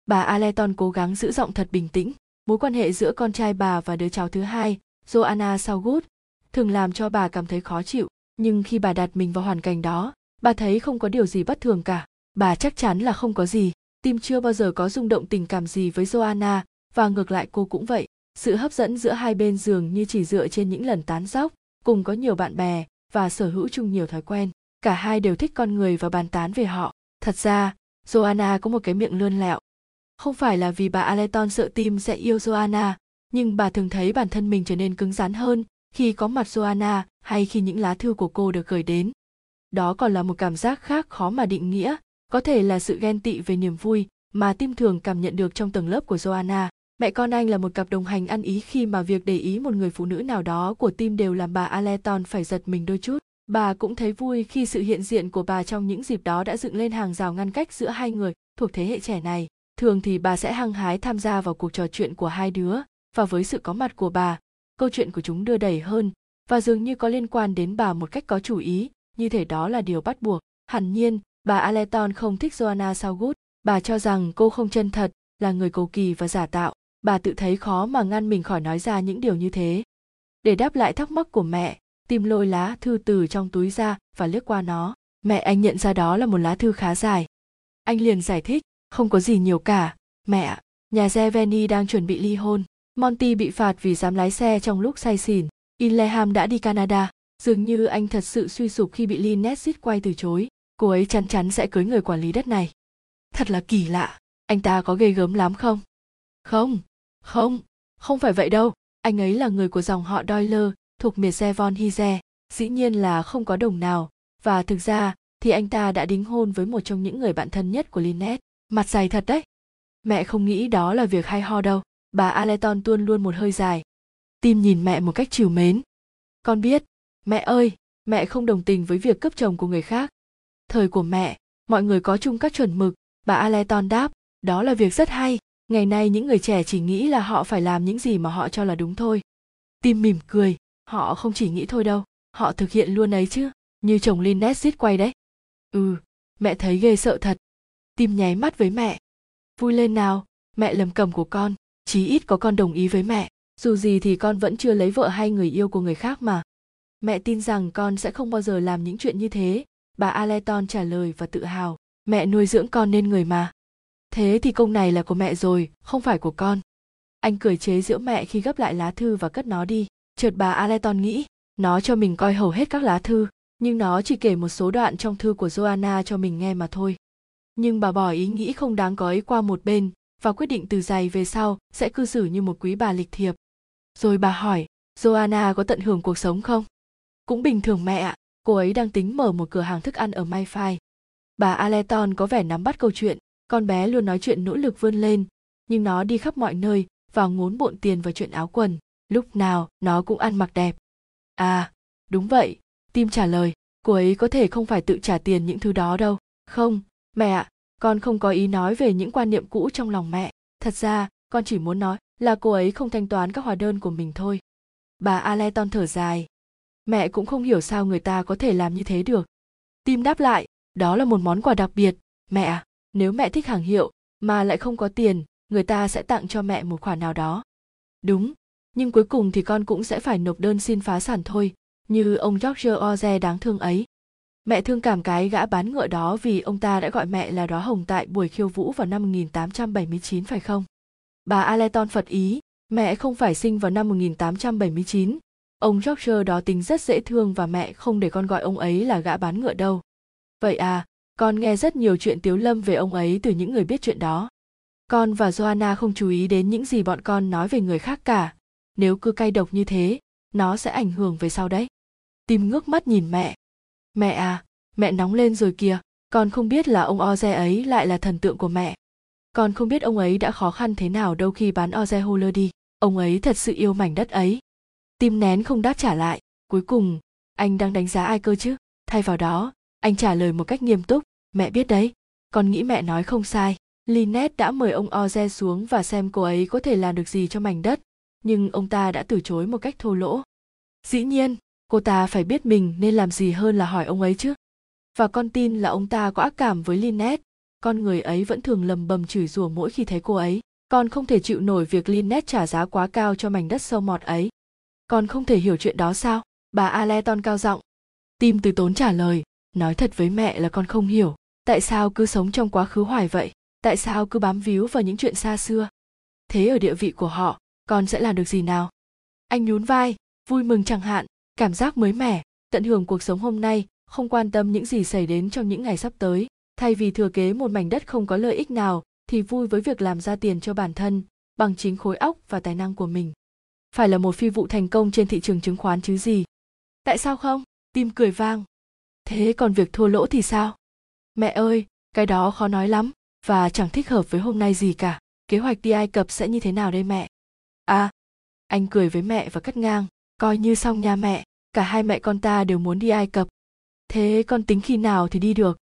Bà aleton cố gắng giữ giọng thật bình tĩnh. Mối quan hệ giữa con trai bà và đứa cháu thứ hai, joanna saugut thường làm cho bà cảm thấy khó chịu. Nhưng khi bà đặt mình vào hoàn cảnh đó, bà thấy không có điều gì bất thường cả. Bà chắc chắn là không có gì. Tim chưa bao giờ có rung động tình cảm gì với joanna, và ngược lại cô cũng vậy. Sự hấp dẫn giữa hai bên giường như chỉ dựa trên những lần tán dóc, cùng có nhiều bạn bè, và sở hữu chung nhiều thói quen. Cả hai đều thích con người và bàn tán về họ. Thật ra, joanna có một cái miệng lươn lẹo không phải là vì bà aleton sợ tim sẽ yêu joanna, nhưng bà thường thấy bản thân mình trở nên cứng rắn hơn khi có mặt joanna hay khi những lá thư của cô được gửi đến. Đó còn là một cảm giác khác khó mà định nghĩa, có thể là sự ghen tị về niềm vui mà tim thường cảm nhận được trong tầng lớp của joanna. Mẹ con anh là một cặp đồng hành ăn ý khi mà việc để ý một người phụ nữ nào đó của tim đều làm bà aleton phải giật mình đôi chút. Bà cũng thấy vui khi sự hiện diện của bà trong những dịp đó đã dựng lên hàng rào ngăn cách giữa hai người thuộc thế hệ trẻ này thường thì bà sẽ hăng hái tham gia vào cuộc trò chuyện của hai đứa và với sự có mặt của bà, câu chuyện của chúng đưa đẩy hơn và dường như có liên quan đến bà một cách có chủ ý, như thể đó là điều bắt buộc. Hẳn nhiên, bà aleton không thích joanna saugut bà cho rằng cô không chân thật, là người cầu kỳ và giả tạo. Bà tự thấy khó mà ngăn mình khỏi nói ra những điều như thế. Để đáp lại thắc mắc của mẹ, tìm lôi lá thư từ trong túi ra và liếc qua nó. Mẹ anh nhận ra đó là một lá thư khá dài. Anh liền giải thích không có gì nhiều cả. Mẹ nhà xe đang chuẩn bị ly hôn. Monty bị phạt vì dám lái xe trong lúc say xỉn. Inleham đã đi canada. Dường như anh thật sự suy sụp khi bị Lynette xít quay từ chối. Cô ấy chắn chắn sẽ cưới người quản lý đất này. Thật là kỳ lạ. Anh ta có ghê gớm lắm không? Không. Không. Không phải vậy đâu. Anh ấy là người của dòng họ Doyle, thuộc miệt xe von Hize dĩ nhiên là không có đồng nào. Và thực ra, thì anh ta đã đính hôn với một trong những người bạn thân nhất của Lynette mặt dài thật đấy. Mẹ không nghĩ đó là việc hay ho đâu. Bà aleton tuôn luôn một hơi dài. Tim nhìn mẹ một cách chiều mến. Con biết, mẹ ơi, mẹ không đồng tình với việc cướp chồng của người khác. Thời của mẹ, mọi người có chung các chuẩn mực. Bà aleton đáp, đó là việc rất hay. Ngày nay những người trẻ chỉ nghĩ là họ phải làm những gì mà họ cho là đúng thôi. Tim mỉm cười, họ không chỉ nghĩ thôi đâu. Họ thực hiện luôn ấy chứ. Như chồng Linnet giết quay đấy. Ừ mẹ thấy ghê sợ thật tim nháy mắt với mẹ. Vui lên nào, mẹ lầm cầm của con, chí ít có con đồng ý với mẹ. Dù gì thì con vẫn chưa lấy vợ hay người yêu của người khác mà. Mẹ tin rằng con sẽ không bao giờ làm những chuyện như thế. Bà aleton trả lời và tự hào. Mẹ nuôi dưỡng con nên người mà. Thế thì công này là của mẹ rồi, không phải của con. Anh cười chế giễu mẹ khi gấp lại lá thư và cất nó đi. Chợt bà aleton nghĩ, nó cho mình coi hầu hết các lá thư, nhưng nó chỉ kể một số đoạn trong thư của joanna cho mình nghe mà thôi nhưng bà bỏ ý nghĩ không đáng có ấy qua một bên và quyết định từ giày về sau sẽ cư xử như một quý bà lịch thiệp rồi bà hỏi joanna có tận hưởng cuộc sống không cũng bình thường mẹ ạ cô ấy đang tính mở một cửa hàng thức ăn ở Mayfair. Bà Aleton có vẻ nắm bắt câu chuyện, con bé luôn nói chuyện nỗ lực vươn lên, nhưng nó đi khắp mọi nơi và ngốn bộn tiền vào chuyện áo quần, lúc nào nó cũng ăn mặc đẹp. À, đúng vậy, Tim trả lời, cô ấy có thể không phải tự trả tiền những thứ đó đâu. Không, mẹ ạ, con không có ý nói về những quan niệm cũ trong lòng mẹ. Thật ra, con chỉ muốn nói, là cô ấy không thanh toán các hóa đơn của mình thôi. Bà aleton thở dài. Mẹ cũng không hiểu sao người ta có thể làm như thế được. Tim đáp lại đó là một món quà đặc biệt. Mẹ à nếu mẹ thích hàng hiệu mà lại không có tiền người ta sẽ tặng cho mẹ một khoản nào đó. Đúng nhưng cuối cùng thì con cũng sẽ phải nộp đơn xin phá sản thôi như ông George Oze đáng thương ấy mẹ thương cảm cái gã bán ngựa đó vì ông ta đã gọi mẹ là đó hồng tại buổi khiêu vũ vào năm 1879 phải không? Bà Aleton Phật ý, mẹ không phải sinh vào năm 1879. Ông George đó tính rất dễ thương và mẹ không để con gọi ông ấy là gã bán ngựa đâu. Vậy à, con nghe rất nhiều chuyện tiếu lâm về ông ấy từ những người biết chuyện đó. Con và Joanna không chú ý đến những gì bọn con nói về người khác cả. Nếu cứ cay độc như thế, nó sẽ ảnh hưởng về sau đấy. Tim ngước mắt nhìn mẹ. Mẹ à, mẹ nóng lên rồi kìa, con không biết là ông Oze ấy lại là thần tượng của mẹ. Con không biết ông ấy đã khó khăn thế nào đâu khi bán Oze Holler đi. Ông ấy thật sự yêu mảnh đất ấy. Tim nén không đáp trả lại. Cuối cùng, anh đang đánh giá ai cơ chứ? Thay vào đó, anh trả lời một cách nghiêm túc. Mẹ biết đấy, con nghĩ mẹ nói không sai. Lynette đã mời ông Oze xuống và xem cô ấy có thể làm được gì cho mảnh đất, nhưng ông ta đã từ chối một cách thô lỗ. Dĩ nhiên, cô ta phải biết mình nên làm gì hơn là hỏi ông ấy chứ và con tin là ông ta có ác cảm với Lynette. Con người ấy vẫn thường lầm bầm chửi rủa mỗi khi thấy cô ấy. Con không thể chịu nổi việc Lynette trả giá quá cao cho mảnh đất sâu mọt ấy. Con không thể hiểu chuyện đó sao? Bà Aleton cao giọng. Tim từ tốn trả lời, nói thật với mẹ là con không hiểu. Tại sao cứ sống trong quá khứ hoài vậy? Tại sao cứ bám víu vào những chuyện xa xưa? Thế ở địa vị của họ, con sẽ làm được gì nào? Anh nhún vai, vui mừng chẳng hạn, cảm giác mới mẻ, tận hưởng cuộc sống hôm nay không quan tâm những gì xảy đến trong những ngày sắp tới. Thay vì thừa kế một mảnh đất không có lợi ích nào thì vui với việc làm ra tiền cho bản thân bằng chính khối óc và tài năng của mình. Phải là một phi vụ thành công trên thị trường chứng khoán chứ gì? Tại sao không? Tim cười vang. Thế còn việc thua lỗ thì sao? Mẹ ơi cái đó khó nói lắm và chẳng thích hợp với hôm nay gì cả. Kế hoạch đi ai cập sẽ như thế nào đây mẹ? À anh cười với mẹ và cắt ngang. Coi như xong nha mẹ cả hai mẹ con ta đều muốn đi ai cập Thế con tính khi nào thì đi được?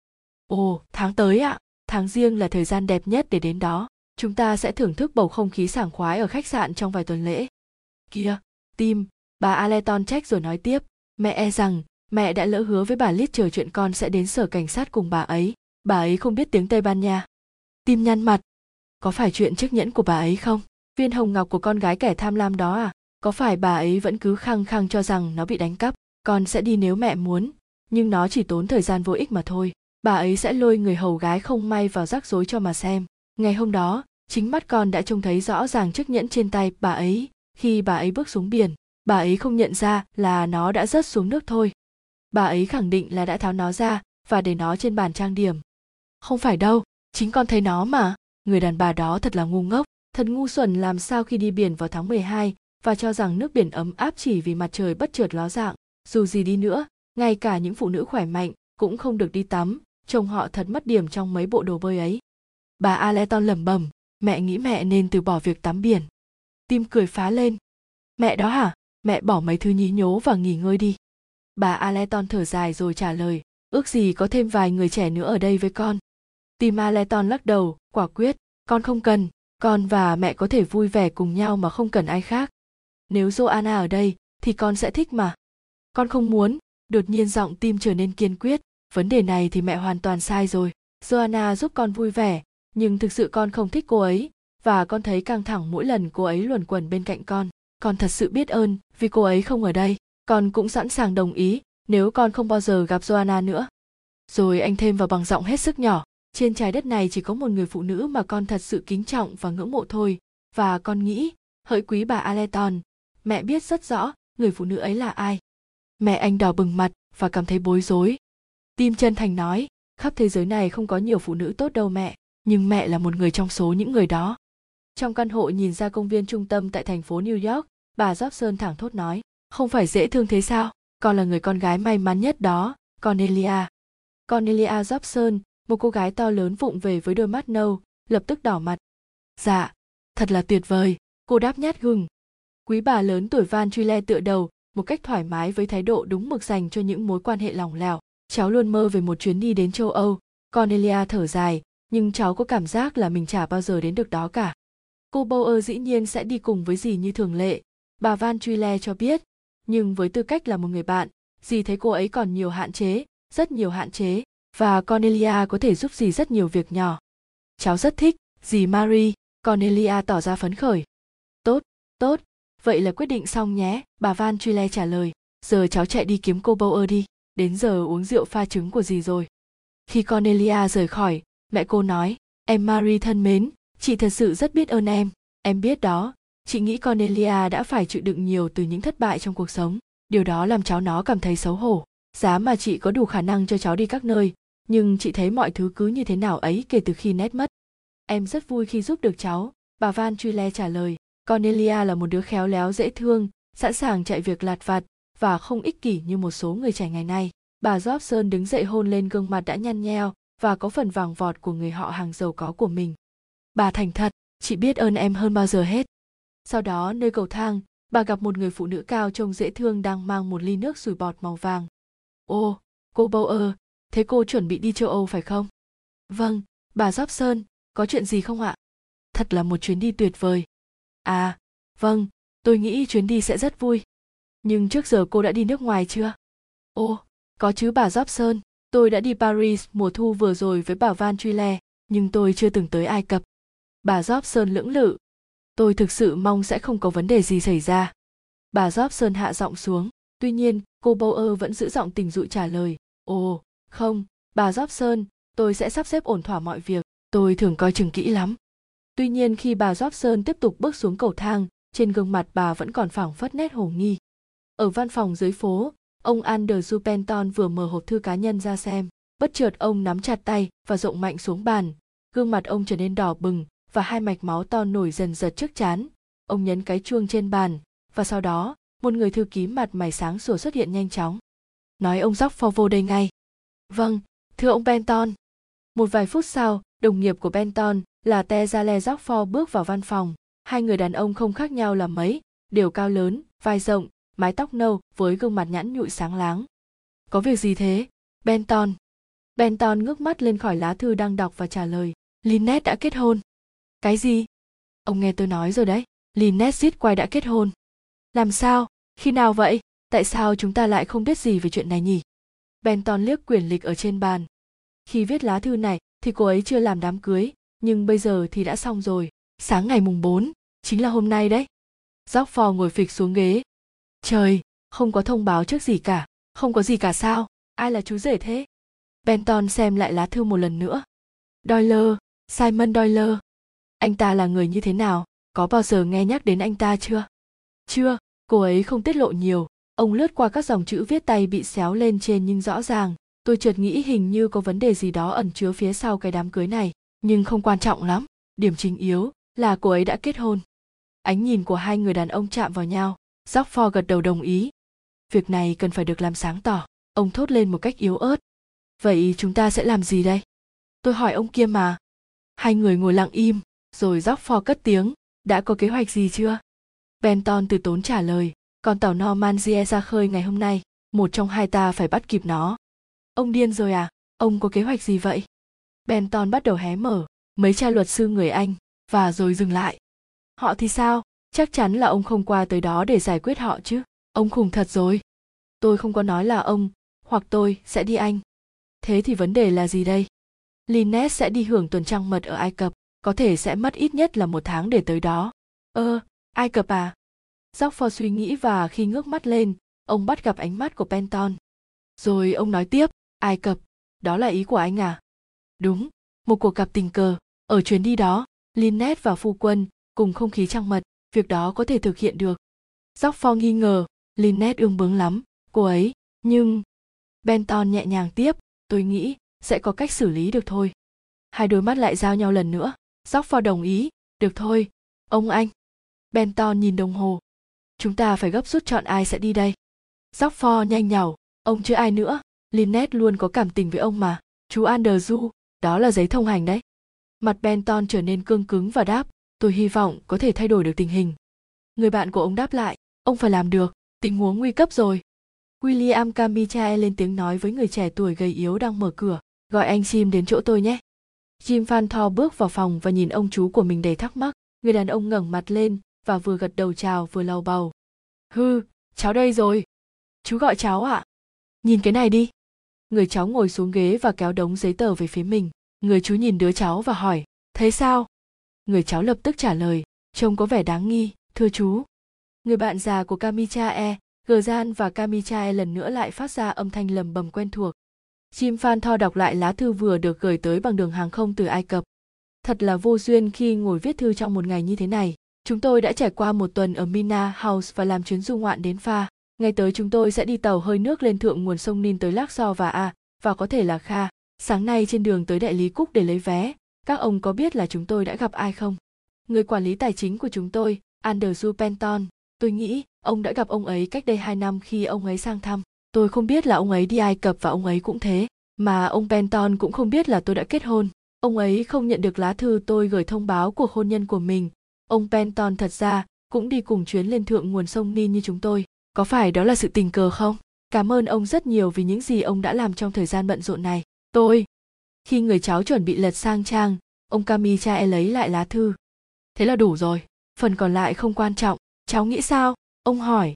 Ồ, tháng tới ạ. Tháng riêng là thời gian đẹp nhất để đến đó. Chúng ta sẽ thưởng thức bầu không khí sảng khoái ở khách sạn trong vài tuần lễ. Kìa, Tim, bà Aleton trách rồi nói tiếp. Mẹ e rằng mẹ đã lỡ hứa với bà Lít chờ chuyện con sẽ đến sở cảnh sát cùng bà ấy. Bà ấy không biết tiếng Tây Ban Nha. Tim nhăn mặt. Có phải chuyện chiếc nhẫn của bà ấy không? Viên hồng ngọc của con gái kẻ tham lam đó à? Có phải bà ấy vẫn cứ khăng khăng cho rằng nó bị đánh cắp? Con sẽ đi nếu mẹ muốn, nhưng nó chỉ tốn thời gian vô ích mà thôi. Bà ấy sẽ lôi người hầu gái không may vào rắc rối cho mà xem. Ngày hôm đó chính mắt con đã trông thấy rõ ràng chiếc nhẫn trên tay bà ấy. Khi bà ấy bước xuống biển bà ấy không nhận ra là nó đã rớt xuống nước thôi. Bà ấy khẳng định là đã tháo nó ra và để nó trên bàn trang điểm. Không phải đâu chính con thấy nó mà. Người đàn bà đó thật là ngu ngốc thật ngu xuẩn làm sao khi đi biển vào tháng 12 và cho rằng nước biển ấm áp chỉ vì mặt trời bất chợt ló dạng. Dù gì đi nữa, ngay cả những phụ nữ khỏe mạnh cũng không được đi tắm, trông họ thật mất điểm trong mấy bộ đồ bơi ấy. Bà aleton lẩm bẩm, mẹ nghĩ mẹ nên từ bỏ việc tắm biển. Tim cười phá lên. Mẹ đó hả? Mẹ bỏ mấy thứ nhí nhố và nghỉ ngơi đi. Bà aleton thở dài rồi trả lời, ước gì có thêm vài người trẻ nữa ở đây với con. Tim aleton lắc đầu, quả quyết, con không cần, con và mẹ có thể vui vẻ cùng nhau mà không cần ai khác nếu joanna ở đây, thì con sẽ thích mà. Con không muốn. Đột nhiên giọng tim trở nên kiên quyết. Vấn đề này thì mẹ hoàn toàn sai rồi. Joanna giúp con vui vẻ, nhưng thực sự con không thích cô ấy. Và con thấy căng thẳng mỗi lần cô ấy luẩn quẩn bên cạnh con. Con thật sự biết ơn vì cô ấy không ở đây. Con cũng sẵn sàng đồng ý, nếu con không bao giờ gặp joanna nữa. Rồi anh thêm vào bằng giọng hết sức nhỏ. Trên trái đất này chỉ có một người phụ nữ mà con thật sự kính trọng và ngưỡng mộ thôi. Và con nghĩ, hỡi quý bà aleton mẹ biết rất rõ người phụ nữ ấy là ai. Mẹ anh đỏ bừng mặt và cảm thấy bối rối. Tim chân thành nói khắp thế giới này không có nhiều phụ nữ tốt đâu mẹ nhưng mẹ là một người trong số những người đó. Trong căn hộ nhìn ra công viên trung tâm tại thành phố new york bà Sơn thẳng thốt nói không phải dễ thương thế sao? Con là người con gái may mắn nhất đó cornelia. Cornelia Sơn, một cô gái to lớn vụng về với đôi mắt nâu lập tức đỏ mặt. Dạ thật là tuyệt vời. Cô đáp nhát gừng quý bà lớn tuổi van truy le tựa đầu một cách thoải mái với thái độ đúng mực dành cho những mối quan hệ lỏng lẻo. Cháu luôn mơ về một chuyến đi đến châu Âu. Cornelia thở dài, nhưng cháu có cảm giác là mình chả bao giờ đến được đó cả. Cô Bauer dĩ nhiên sẽ đi cùng với dì như thường lệ, bà Van Truyle cho biết, nhưng với tư cách là một người bạn, dì thấy cô ấy còn nhiều hạn chế, rất nhiều hạn chế, và Cornelia có thể giúp dì rất nhiều việc nhỏ. Cháu rất thích, dì Marie, Cornelia tỏ ra phấn khởi. Tốt, tốt, vậy là quyết định xong nhé, bà Van Truyle trả lời. Giờ cháu chạy đi kiếm cô Bauer đi, đến giờ uống rượu pha trứng của gì rồi. Khi Cornelia rời khỏi, mẹ cô nói, em Marie thân mến, chị thật sự rất biết ơn em. Em biết đó, chị nghĩ Cornelia đã phải chịu đựng nhiều từ những thất bại trong cuộc sống. Điều đó làm cháu nó cảm thấy xấu hổ. Giá mà chị có đủ khả năng cho cháu đi các nơi, nhưng chị thấy mọi thứ cứ như thế nào ấy kể từ khi nét mất. Em rất vui khi giúp được cháu, bà Van truy le trả lời. Cornelia là một đứa khéo léo dễ thương, sẵn sàng chạy việc lạt vặt và không ích kỷ như một số người trẻ ngày nay. Bà Jobson đứng dậy hôn lên gương mặt đã nhăn nheo và có phần vàng vọt của người họ hàng giàu có của mình. Bà thành thật, chị biết ơn em hơn bao giờ hết. Sau đó nơi cầu thang, bà gặp một người phụ nữ cao trông dễ thương đang mang một ly nước sủi bọt màu vàng. Ô, cô Bauer, thế cô chuẩn bị đi châu Âu phải không? Vâng, bà Jobson, có chuyện gì không ạ? Thật là một chuyến đi tuyệt vời. À, vâng, tôi nghĩ chuyến đi sẽ rất vui. Nhưng trước giờ cô đã đi nước ngoài chưa? Ô, có chứ bà Jobson, tôi đã đi Paris mùa thu vừa rồi với bà Van Truyle, nhưng tôi chưa từng tới Ai Cập. Bà Jobson lưỡng lự. Tôi thực sự mong sẽ không có vấn đề gì xảy ra. Bà Jobson hạ giọng xuống, tuy nhiên cô Bauer vẫn giữ giọng tình dụ trả lời. Ồ, không, bà Jobson, tôi sẽ sắp xếp ổn thỏa mọi việc, tôi thường coi chừng kỹ lắm. Tuy nhiên khi bà Jobson tiếp tục bước xuống cầu thang, trên gương mặt bà vẫn còn phảng phất nét hồ nghi. Ở văn phòng dưới phố, ông Andrew Penton vừa mở hộp thư cá nhân ra xem. Bất chợt ông nắm chặt tay và rộng mạnh xuống bàn. Gương mặt ông trở nên đỏ bừng và hai mạch máu to nổi dần giật trước chán. Ông nhấn cái chuông trên bàn và sau đó một người thư ký mặt mày sáng sủa xuất hiện nhanh chóng. Nói ông Dóc vô đây ngay. Vâng, thưa ông Penton. Một vài phút sau, đồng nghiệp của Benton, là Tezale Dóc bước vào văn phòng. Hai người đàn ông không khác nhau là mấy, đều cao lớn, vai rộng, mái tóc nâu với gương mặt nhẵn nhụi sáng láng. Có việc gì thế? Benton. Benton ngước mắt lên khỏi lá thư đang đọc và trả lời. Lynette đã kết hôn. Cái gì? Ông nghe tôi nói rồi đấy. Lynette giết quay đã kết hôn. Làm sao? Khi nào vậy? Tại sao chúng ta lại không biết gì về chuyện này nhỉ? Benton liếc quyển lịch ở trên bàn. Khi viết lá thư này thì cô ấy chưa làm đám cưới, nhưng bây giờ thì đã xong rồi. Sáng ngày mùng 4, chính là hôm nay đấy. Gióc phò ngồi phịch xuống ghế, Trời, không có thông báo trước gì cả, không có gì cả sao? Ai là chú rể thế? Benton xem lại lá thư một lần nữa. Doyle, Simon Doyle. Anh ta là người như thế nào? Có bao giờ nghe nhắc đến anh ta chưa? Chưa, cô ấy không tiết lộ nhiều. Ông lướt qua các dòng chữ viết tay bị xéo lên trên nhưng rõ ràng. Tôi chợt nghĩ hình như có vấn đề gì đó ẩn chứa phía sau cái đám cưới này, nhưng không quan trọng lắm. Điểm chính yếu là cô ấy đã kết hôn. Ánh nhìn của hai người đàn ông chạm vào nhau Rockford gật đầu đồng ý. Việc này cần phải được làm sáng tỏ. Ông thốt lên một cách yếu ớt. Vậy chúng ta sẽ làm gì đây? Tôi hỏi ông kia mà. Hai người ngồi lặng im, rồi Rockford cất tiếng. Đã có kế hoạch gì chưa? Benton từ tốn trả lời. Con tàu Normandia ra khơi ngày hôm nay. Một trong hai ta phải bắt kịp nó. Ông điên rồi à? Ông có kế hoạch gì vậy? Benton bắt đầu hé mở, mấy cha luật sư người Anh, và rồi dừng lại. Họ thì sao? chắc chắn là ông không qua tới đó để giải quyết họ chứ ông khùng thật rồi tôi không có nói là ông hoặc tôi sẽ đi anh thế thì vấn đề là gì đây Lynette sẽ đi hưởng tuần trăng mật ở Ai Cập, có thể sẽ mất ít nhất là một tháng để tới đó. Ơ, Ai Cập à? Jockford suy nghĩ và khi ngước mắt lên, ông bắt gặp ánh mắt của Penton. Rồi ông nói tiếp, Ai Cập, đó là ý của anh à? Đúng, một cuộc gặp tình cờ, ở chuyến đi đó, Lynette và phu quân, cùng không khí trăng mật, việc đó có thể thực hiện được Dóc Pho nghi ngờ, Lynette ương bướng lắm, cô ấy, nhưng... Benton nhẹ nhàng tiếp, tôi nghĩ sẽ có cách xử lý được thôi. Hai đôi mắt lại giao nhau lần nữa, Dóc Pho đồng ý, được thôi, ông anh. Benton nhìn đồng hồ. Chúng ta phải gấp rút chọn ai sẽ đi đây. Dóc Pho nhanh nhảu, ông chứ ai nữa, Lynette luôn có cảm tình với ông mà, chú Andrew, đó là giấy thông hành đấy. Mặt Benton trở nên cương cứng và đáp, tôi hy vọng có thể thay đổi được tình hình. Người bạn của ông đáp lại ông phải làm được tình huống nguy cấp rồi. William camichae lên tiếng nói với người trẻ tuổi gầy yếu đang mở cửa gọi anh jim đến chỗ tôi nhé. Jim phan tho bước vào phòng và nhìn ông chú của mình đầy thắc mắc. Người đàn ông ngẩng mặt lên và vừa gật đầu chào vừa lau bầu. Hư cháu đây rồi. Chú gọi cháu ạ. À? nhìn cái này đi người cháu ngồi xuống ghế và kéo đống giấy tờ về phía mình người chú nhìn đứa cháu và hỏi thấy sao người cháu lập tức trả lời, trông có vẻ đáng nghi, thưa chú người bạn già của kamichae gờ gian và kamichae lần nữa lại phát ra âm thanh lầm bầm quen thuộc Jim Phan Tho đọc lại lá thư vừa được gửi tới bằng đường hàng không từ Ai Cập. Thật là vô duyên khi ngồi viết thư trong một ngày như thế này. Chúng tôi đã trải qua một tuần ở Mina House và làm chuyến du ngoạn đến pha. Ngày tới chúng tôi sẽ đi tàu hơi nước lên thượng nguồn sông Nin tới Lác So và A, và có thể là Kha. Sáng nay trên đường tới đại lý Cúc để lấy vé, các ông có biết là chúng tôi đã gặp ai không? Người quản lý tài chính của chúng tôi, Andrew Penton, tôi nghĩ ông đã gặp ông ấy cách đây hai năm khi ông ấy sang thăm. Tôi không biết là ông ấy đi Ai Cập và ông ấy cũng thế, mà ông Penton cũng không biết là tôi đã kết hôn. Ông ấy không nhận được lá thư tôi gửi thông báo cuộc hôn nhân của mình. Ông Penton thật ra cũng đi cùng chuyến lên thượng nguồn sông Nin như chúng tôi. Có phải đó là sự tình cờ không? Cảm ơn ông rất nhiều vì những gì ông đã làm trong thời gian bận rộn này. Tôi. Khi người cháu chuẩn bị lật sang trang, ông Kami cha e lấy lại lá thư. Thế là đủ rồi, phần còn lại không quan trọng. Cháu nghĩ sao? Ông hỏi.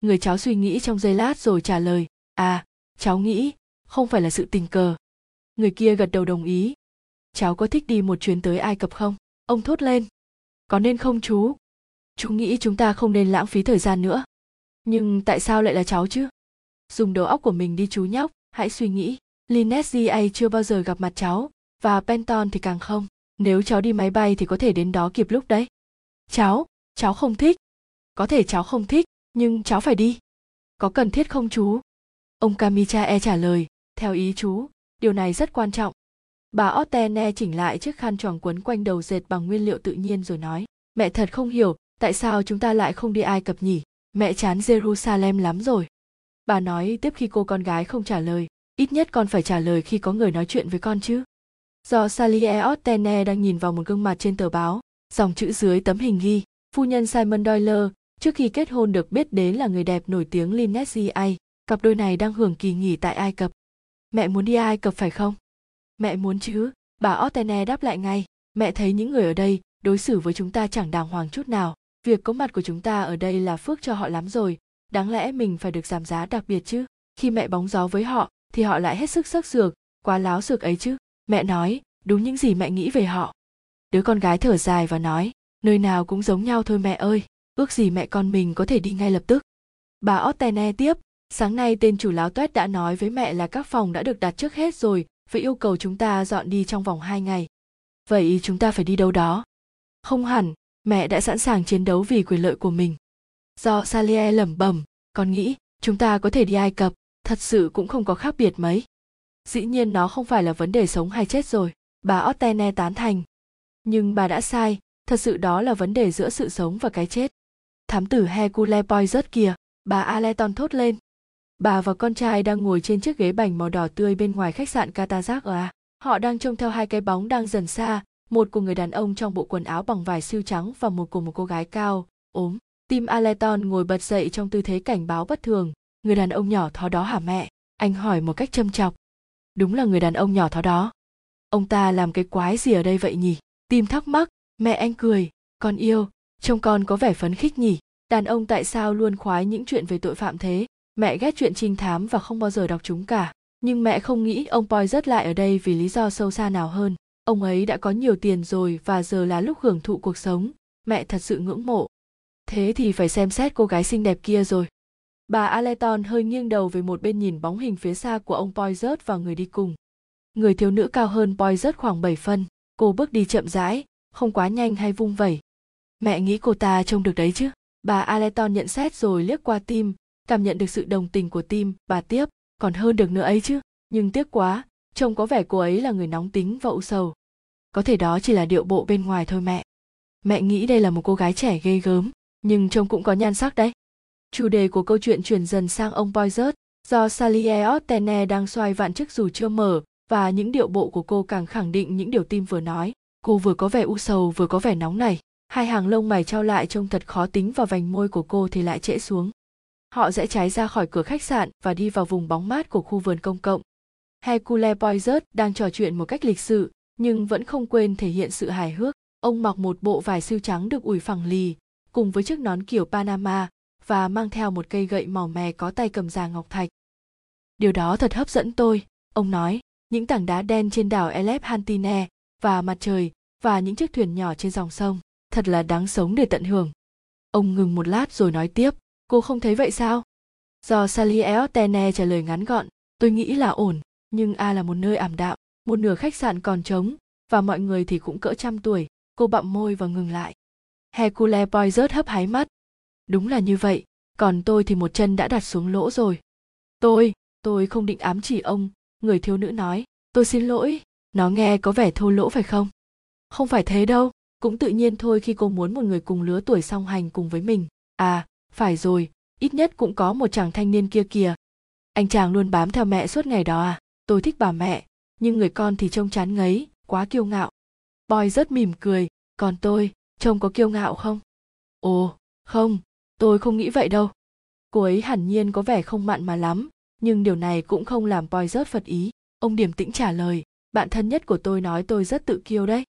Người cháu suy nghĩ trong giây lát rồi trả lời, à, cháu nghĩ, không phải là sự tình cờ. Người kia gật đầu đồng ý. Cháu có thích đi một chuyến tới Ai Cập không? Ông thốt lên. Có nên không chú? Chú nghĩ chúng ta không nên lãng phí thời gian nữa. Nhưng tại sao lại là cháu chứ? Dùng đầu óc của mình đi chú nhóc, hãy suy nghĩ. Lynette GA chưa bao giờ gặp mặt cháu, và Penton thì càng không. Nếu cháu đi máy bay thì có thể đến đó kịp lúc đấy. Cháu, cháu không thích. Có thể cháu không thích, nhưng cháu phải đi có cần thiết không chú ông kamichae trả lời theo ý chú điều này rất quan trọng bà ottene chỉnh lại chiếc khăn tròn quấn quanh đầu dệt bằng nguyên liệu tự nhiên rồi nói mẹ thật không hiểu tại sao chúng ta lại không đi ai cập nhỉ mẹ chán jerusalem lắm rồi bà nói tiếp khi cô con gái không trả lời ít nhất con phải trả lời khi có người nói chuyện với con chứ do Sally Ottene đang nhìn vào một gương mặt trên tờ báo dòng chữ dưới tấm hình ghi phu nhân Simon Doyle Trước khi kết hôn được biết đến là người đẹp nổi tiếng Lynette Ai. Cặp đôi này đang hưởng kỳ nghỉ tại Ai Cập. Mẹ muốn đi Ai Cập phải không? Mẹ muốn chứ, bà Ottene đáp lại ngay. Mẹ thấy những người ở đây đối xử với chúng ta chẳng đàng hoàng chút nào. Việc có mặt của chúng ta ở đây là phước cho họ lắm rồi. Đáng lẽ mình phải được giảm giá đặc biệt chứ. Khi mẹ bóng gió với họ thì họ lại hết sức sắc sược, quá láo sược ấy chứ. Mẹ nói, đúng những gì mẹ nghĩ về họ. Đứa con gái thở dài và nói, nơi nào cũng giống nhau thôi mẹ ơi ước gì mẹ con mình có thể đi ngay lập tức bà ottene tiếp sáng nay tên chủ láo toét đã nói với mẹ là các phòng đã được đặt trước hết rồi với yêu cầu chúng ta dọn đi trong vòng hai ngày vậy chúng ta phải đi đâu đó không hẳn mẹ đã sẵn sàng chiến đấu vì quyền lợi của mình do salie lẩm bẩm con nghĩ chúng ta có thể đi ai cập thật sự cũng không có khác biệt mấy dĩ nhiên nó không phải là vấn đề sống hay chết rồi bà ottene tán thành nhưng bà đã sai thật sự đó là vấn đề giữa sự sống và cái chết thám tử Hercule Poirot kìa, bà Aleton thốt lên. Bà và con trai đang ngồi trên chiếc ghế bành màu đỏ tươi bên ngoài khách sạn Katazak ở A. Họ đang trông theo hai cái bóng đang dần xa, một của người đàn ông trong bộ quần áo bằng vải siêu trắng và một của một cô gái cao, ốm. Tim Aleton ngồi bật dậy trong tư thế cảnh báo bất thường. Người đàn ông nhỏ thó đó hả mẹ? Anh hỏi một cách châm chọc. Đúng là người đàn ông nhỏ thó đó. Ông ta làm cái quái gì ở đây vậy nhỉ? Tim thắc mắc, mẹ anh cười, con yêu, trông con có vẻ phấn khích nhỉ đàn ông tại sao luôn khoái những chuyện về tội phạm thế mẹ ghét chuyện trinh thám và không bao giờ đọc chúng cả nhưng mẹ không nghĩ ông Poi rất lại ở đây vì lý do sâu xa nào hơn ông ấy đã có nhiều tiền rồi và giờ là lúc hưởng thụ cuộc sống. Mẹ thật sự ngưỡng mộ. Thế thì phải xem xét cô gái xinh đẹp kia rồi. Bà aleton hơi nghiêng đầu về một bên nhìn bóng hình phía xa của ông Poizert và người đi cùng. Người thiếu nữ cao hơn Poizert khoảng 7 phân. Cô bước đi chậm rãi, không quá nhanh hay vung vẩy. Mẹ nghĩ cô ta trông được đấy chứ? Bà aleton nhận xét rồi liếc qua tim, cảm nhận được sự đồng tình của tim. Bà tiếp, còn hơn được nữa ấy chứ? Nhưng tiếc quá, trông có vẻ cô ấy là người nóng tính và u sầu có thể đó chỉ là điệu bộ bên ngoài thôi mẹ. Mẹ nghĩ đây là một cô gái trẻ ghê gớm, nhưng trông cũng có nhan sắc đấy. Chủ đề của câu chuyện chuyển dần sang ông Poizert do Salier Ottene đang xoay vạn chiếc dù chưa mở, và những điệu bộ của cô càng khẳng định những điều tim vừa nói. Cô vừa có vẻ u sầu, vừa có vẻ nóng này hai hàng lông mày trao lại trông thật khó tính vào vành môi của cô thì lại trễ xuống. Họ rẽ trái ra khỏi cửa khách sạn và đi vào vùng bóng mát của khu vườn công cộng. Hercule Boyzert đang trò chuyện một cách lịch sự nhưng vẫn không quên thể hiện sự hài hước Ông mặc một bộ vải siêu trắng được ủi phẳng lì, cùng với chiếc nón kiểu Panama và mang theo một cây gậy màu mè có tay cầm già ngọc thạch. Điều đó thật hấp dẫn tôi, ông nói, những tảng đá đen trên đảo Elephantine và mặt trời và những chiếc thuyền nhỏ trên dòng sông, thật là đáng sống để tận hưởng. Ông ngừng một lát rồi nói tiếp, cô không thấy vậy sao? Do Sally eotene trả lời ngắn gọn, tôi nghĩ là ổn, nhưng A là một nơi ảm đạm, một nửa khách sạn còn trống, và mọi người thì cũng cỡ trăm tuổi, cô bặm môi và ngừng lại. Hercule Poirot hấp háy mắt. Đúng là như vậy, còn tôi thì một chân đã đặt xuống lỗ rồi. Tôi, tôi không định ám chỉ ông, người thiếu nữ nói, tôi xin lỗi, nó nghe có vẻ thô lỗ phải không? Không phải thế đâu, cũng tự nhiên thôi khi cô muốn một người cùng lứa tuổi song hành cùng với mình. À, phải rồi, ít nhất cũng có một chàng thanh niên kia kìa. Anh chàng luôn bám theo mẹ suốt ngày đó à, tôi thích bà mẹ, nhưng người con thì trông chán ngấy, quá kiêu ngạo. Boy rất mỉm cười, còn tôi, trông có kiêu ngạo không? Ồ, không, tôi không nghĩ vậy đâu. Cô ấy hẳn nhiên có vẻ không mặn mà lắm, nhưng điều này cũng không làm Boy rớt phật ý. Ông điềm tĩnh trả lời, bạn thân nhất của tôi nói tôi rất tự kiêu đấy.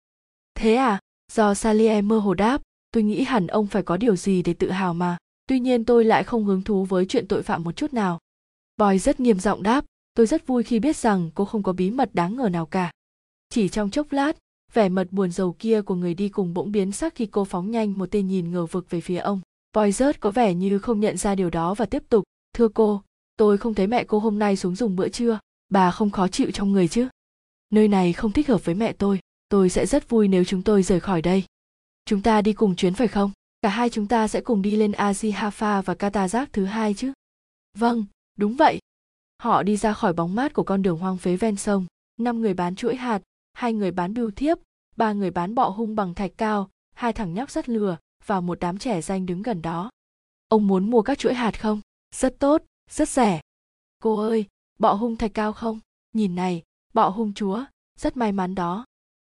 Thế à, do salie mơ hồ đáp, tôi nghĩ hẳn ông phải có điều gì để tự hào mà. Tuy nhiên tôi lại không hứng thú với chuyện tội phạm một chút nào. Boy rất nghiêm giọng đáp, tôi rất vui khi biết rằng cô không có bí mật đáng ngờ nào cả. Chỉ trong chốc lát, vẻ mật buồn rầu kia của người đi cùng bỗng biến sắc khi cô phóng nhanh một tên nhìn ngờ vực về phía ông. Poizert có vẻ như không nhận ra điều đó và tiếp tục, thưa cô, tôi không thấy mẹ cô hôm nay xuống dùng bữa trưa, bà không khó chịu trong người chứ. Nơi này không thích hợp với mẹ tôi, tôi sẽ rất vui nếu chúng tôi rời khỏi đây. Chúng ta đi cùng chuyến phải không? Cả hai chúng ta sẽ cùng đi lên Aji Hafa và Katazak thứ hai chứ? Vâng, đúng vậy. Họ đi ra khỏi bóng mát của con đường hoang phế ven sông, năm người bán chuỗi hạt, hai người bán bưu thiếp, ba người bán bọ hung bằng thạch cao, hai thằng nhóc sắt lừa và một đám trẻ danh đứng gần đó. Ông muốn mua các chuỗi hạt không? Rất tốt, rất rẻ. Cô ơi, bọ hung thạch cao không? Nhìn này, bọ hung chúa, rất may mắn đó.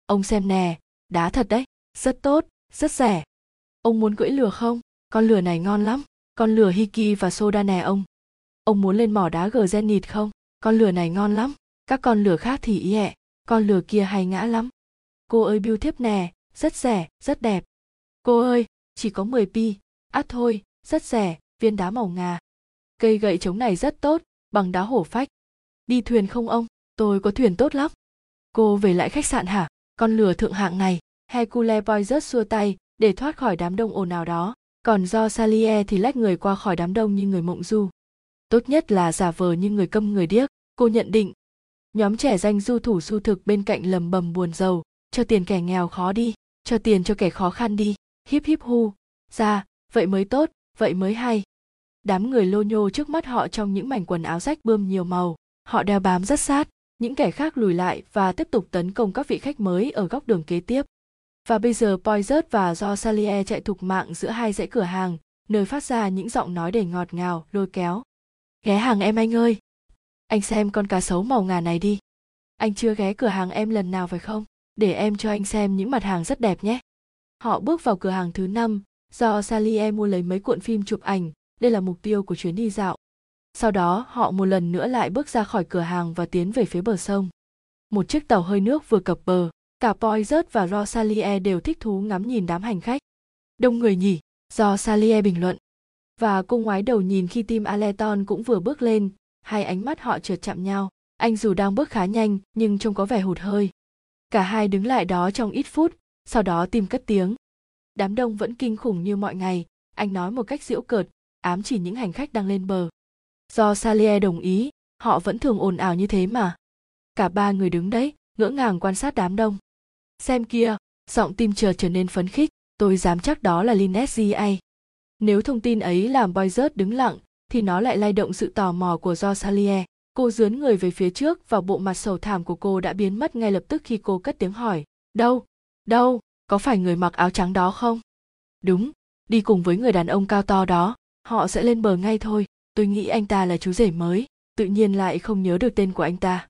Ông xem nè, đá thật đấy, rất tốt, rất rẻ. Ông muốn cưỡi lừa không? Con lừa này ngon lắm. Con lừa Hiki và Soda nè ông. Ông muốn lên mỏ đá gờ Zenith không? Con lửa này ngon lắm. Các con lửa khác thì ý ẹ, con lửa kia hay ngã lắm. Cô ơi biêu thiếp nè, rất rẻ, rất đẹp. Cô ơi, chỉ có 10 pi, át thôi, rất rẻ, viên đá màu ngà. Cây gậy trống này rất tốt, bằng đá hổ phách. Đi thuyền không ông? Tôi có thuyền tốt lắm. Cô về lại khách sạn hả? Con lửa thượng hạng này. Hercule Poirot xua tay để thoát khỏi đám đông ồn ào đó. Còn do Salier thì lách người qua khỏi đám đông như người mộng du. Tốt nhất là giả vờ như người câm người điếc. Cô nhận định, nhóm trẻ danh du thủ su thực bên cạnh lầm bầm buồn giàu cho tiền kẻ nghèo khó đi, cho tiền cho kẻ khó khăn đi. Híp híp hu ra vậy mới tốt, vậy mới hay. Đám người lô nhô trước mắt họ trong những mảnh quần áo rách bươm nhiều màu. Họ đeo bám rất sát, những kẻ khác lùi lại và tiếp tục tấn công các vị khách mới ở góc đường kế tiếp. Và bây giờ Poizert và do Salier chạy thục mạng giữa hai dãy cửa hàng, nơi phát ra những giọng nói đầy ngọt ngào, lôi kéo ghé hàng em anh ơi. Anh xem con cá sấu màu ngà này đi. Anh chưa ghé cửa hàng em lần nào phải không? Để em cho anh xem những mặt hàng rất đẹp nhé. Họ bước vào cửa hàng thứ năm, do Sally mua lấy mấy cuộn phim chụp ảnh. Đây là mục tiêu của chuyến đi dạo. Sau đó, họ một lần nữa lại bước ra khỏi cửa hàng và tiến về phía bờ sông. Một chiếc tàu hơi nước vừa cập bờ, cả Poizert và Rosalie đều thích thú ngắm nhìn đám hành khách. Đông người nhỉ? Do Salie bình luận và cô ngoái đầu nhìn khi tim Aleton cũng vừa bước lên, hai ánh mắt họ trượt chạm nhau. Anh dù đang bước khá nhanh, nhưng trông có vẻ hụt hơi. Cả hai đứng lại đó trong ít phút, sau đó tim cất tiếng. Đám đông vẫn kinh khủng như mọi ngày, anh nói một cách giễu cợt, ám chỉ những hành khách đang lên bờ. Do salier đồng ý, họ vẫn thường ồn ào như thế mà. Cả ba người đứng đấy, ngỡ ngàng quan sát đám đông. Xem kia, giọng tim chợt trở nên phấn khích, tôi dám chắc đó là Lynette GA. Nếu thông tin ấy làm Boyzert đứng lặng, thì nó lại lay động sự tò mò của Rosalie. Cô dướn người về phía trước và bộ mặt sầu thảm của cô đã biến mất ngay lập tức khi cô cất tiếng hỏi. Đâu? Đâu? Có phải người mặc áo trắng đó không? Đúng, đi cùng với người đàn ông cao to đó. Họ sẽ lên bờ ngay thôi. Tôi nghĩ anh ta là chú rể mới, tự nhiên lại không nhớ được tên của anh ta.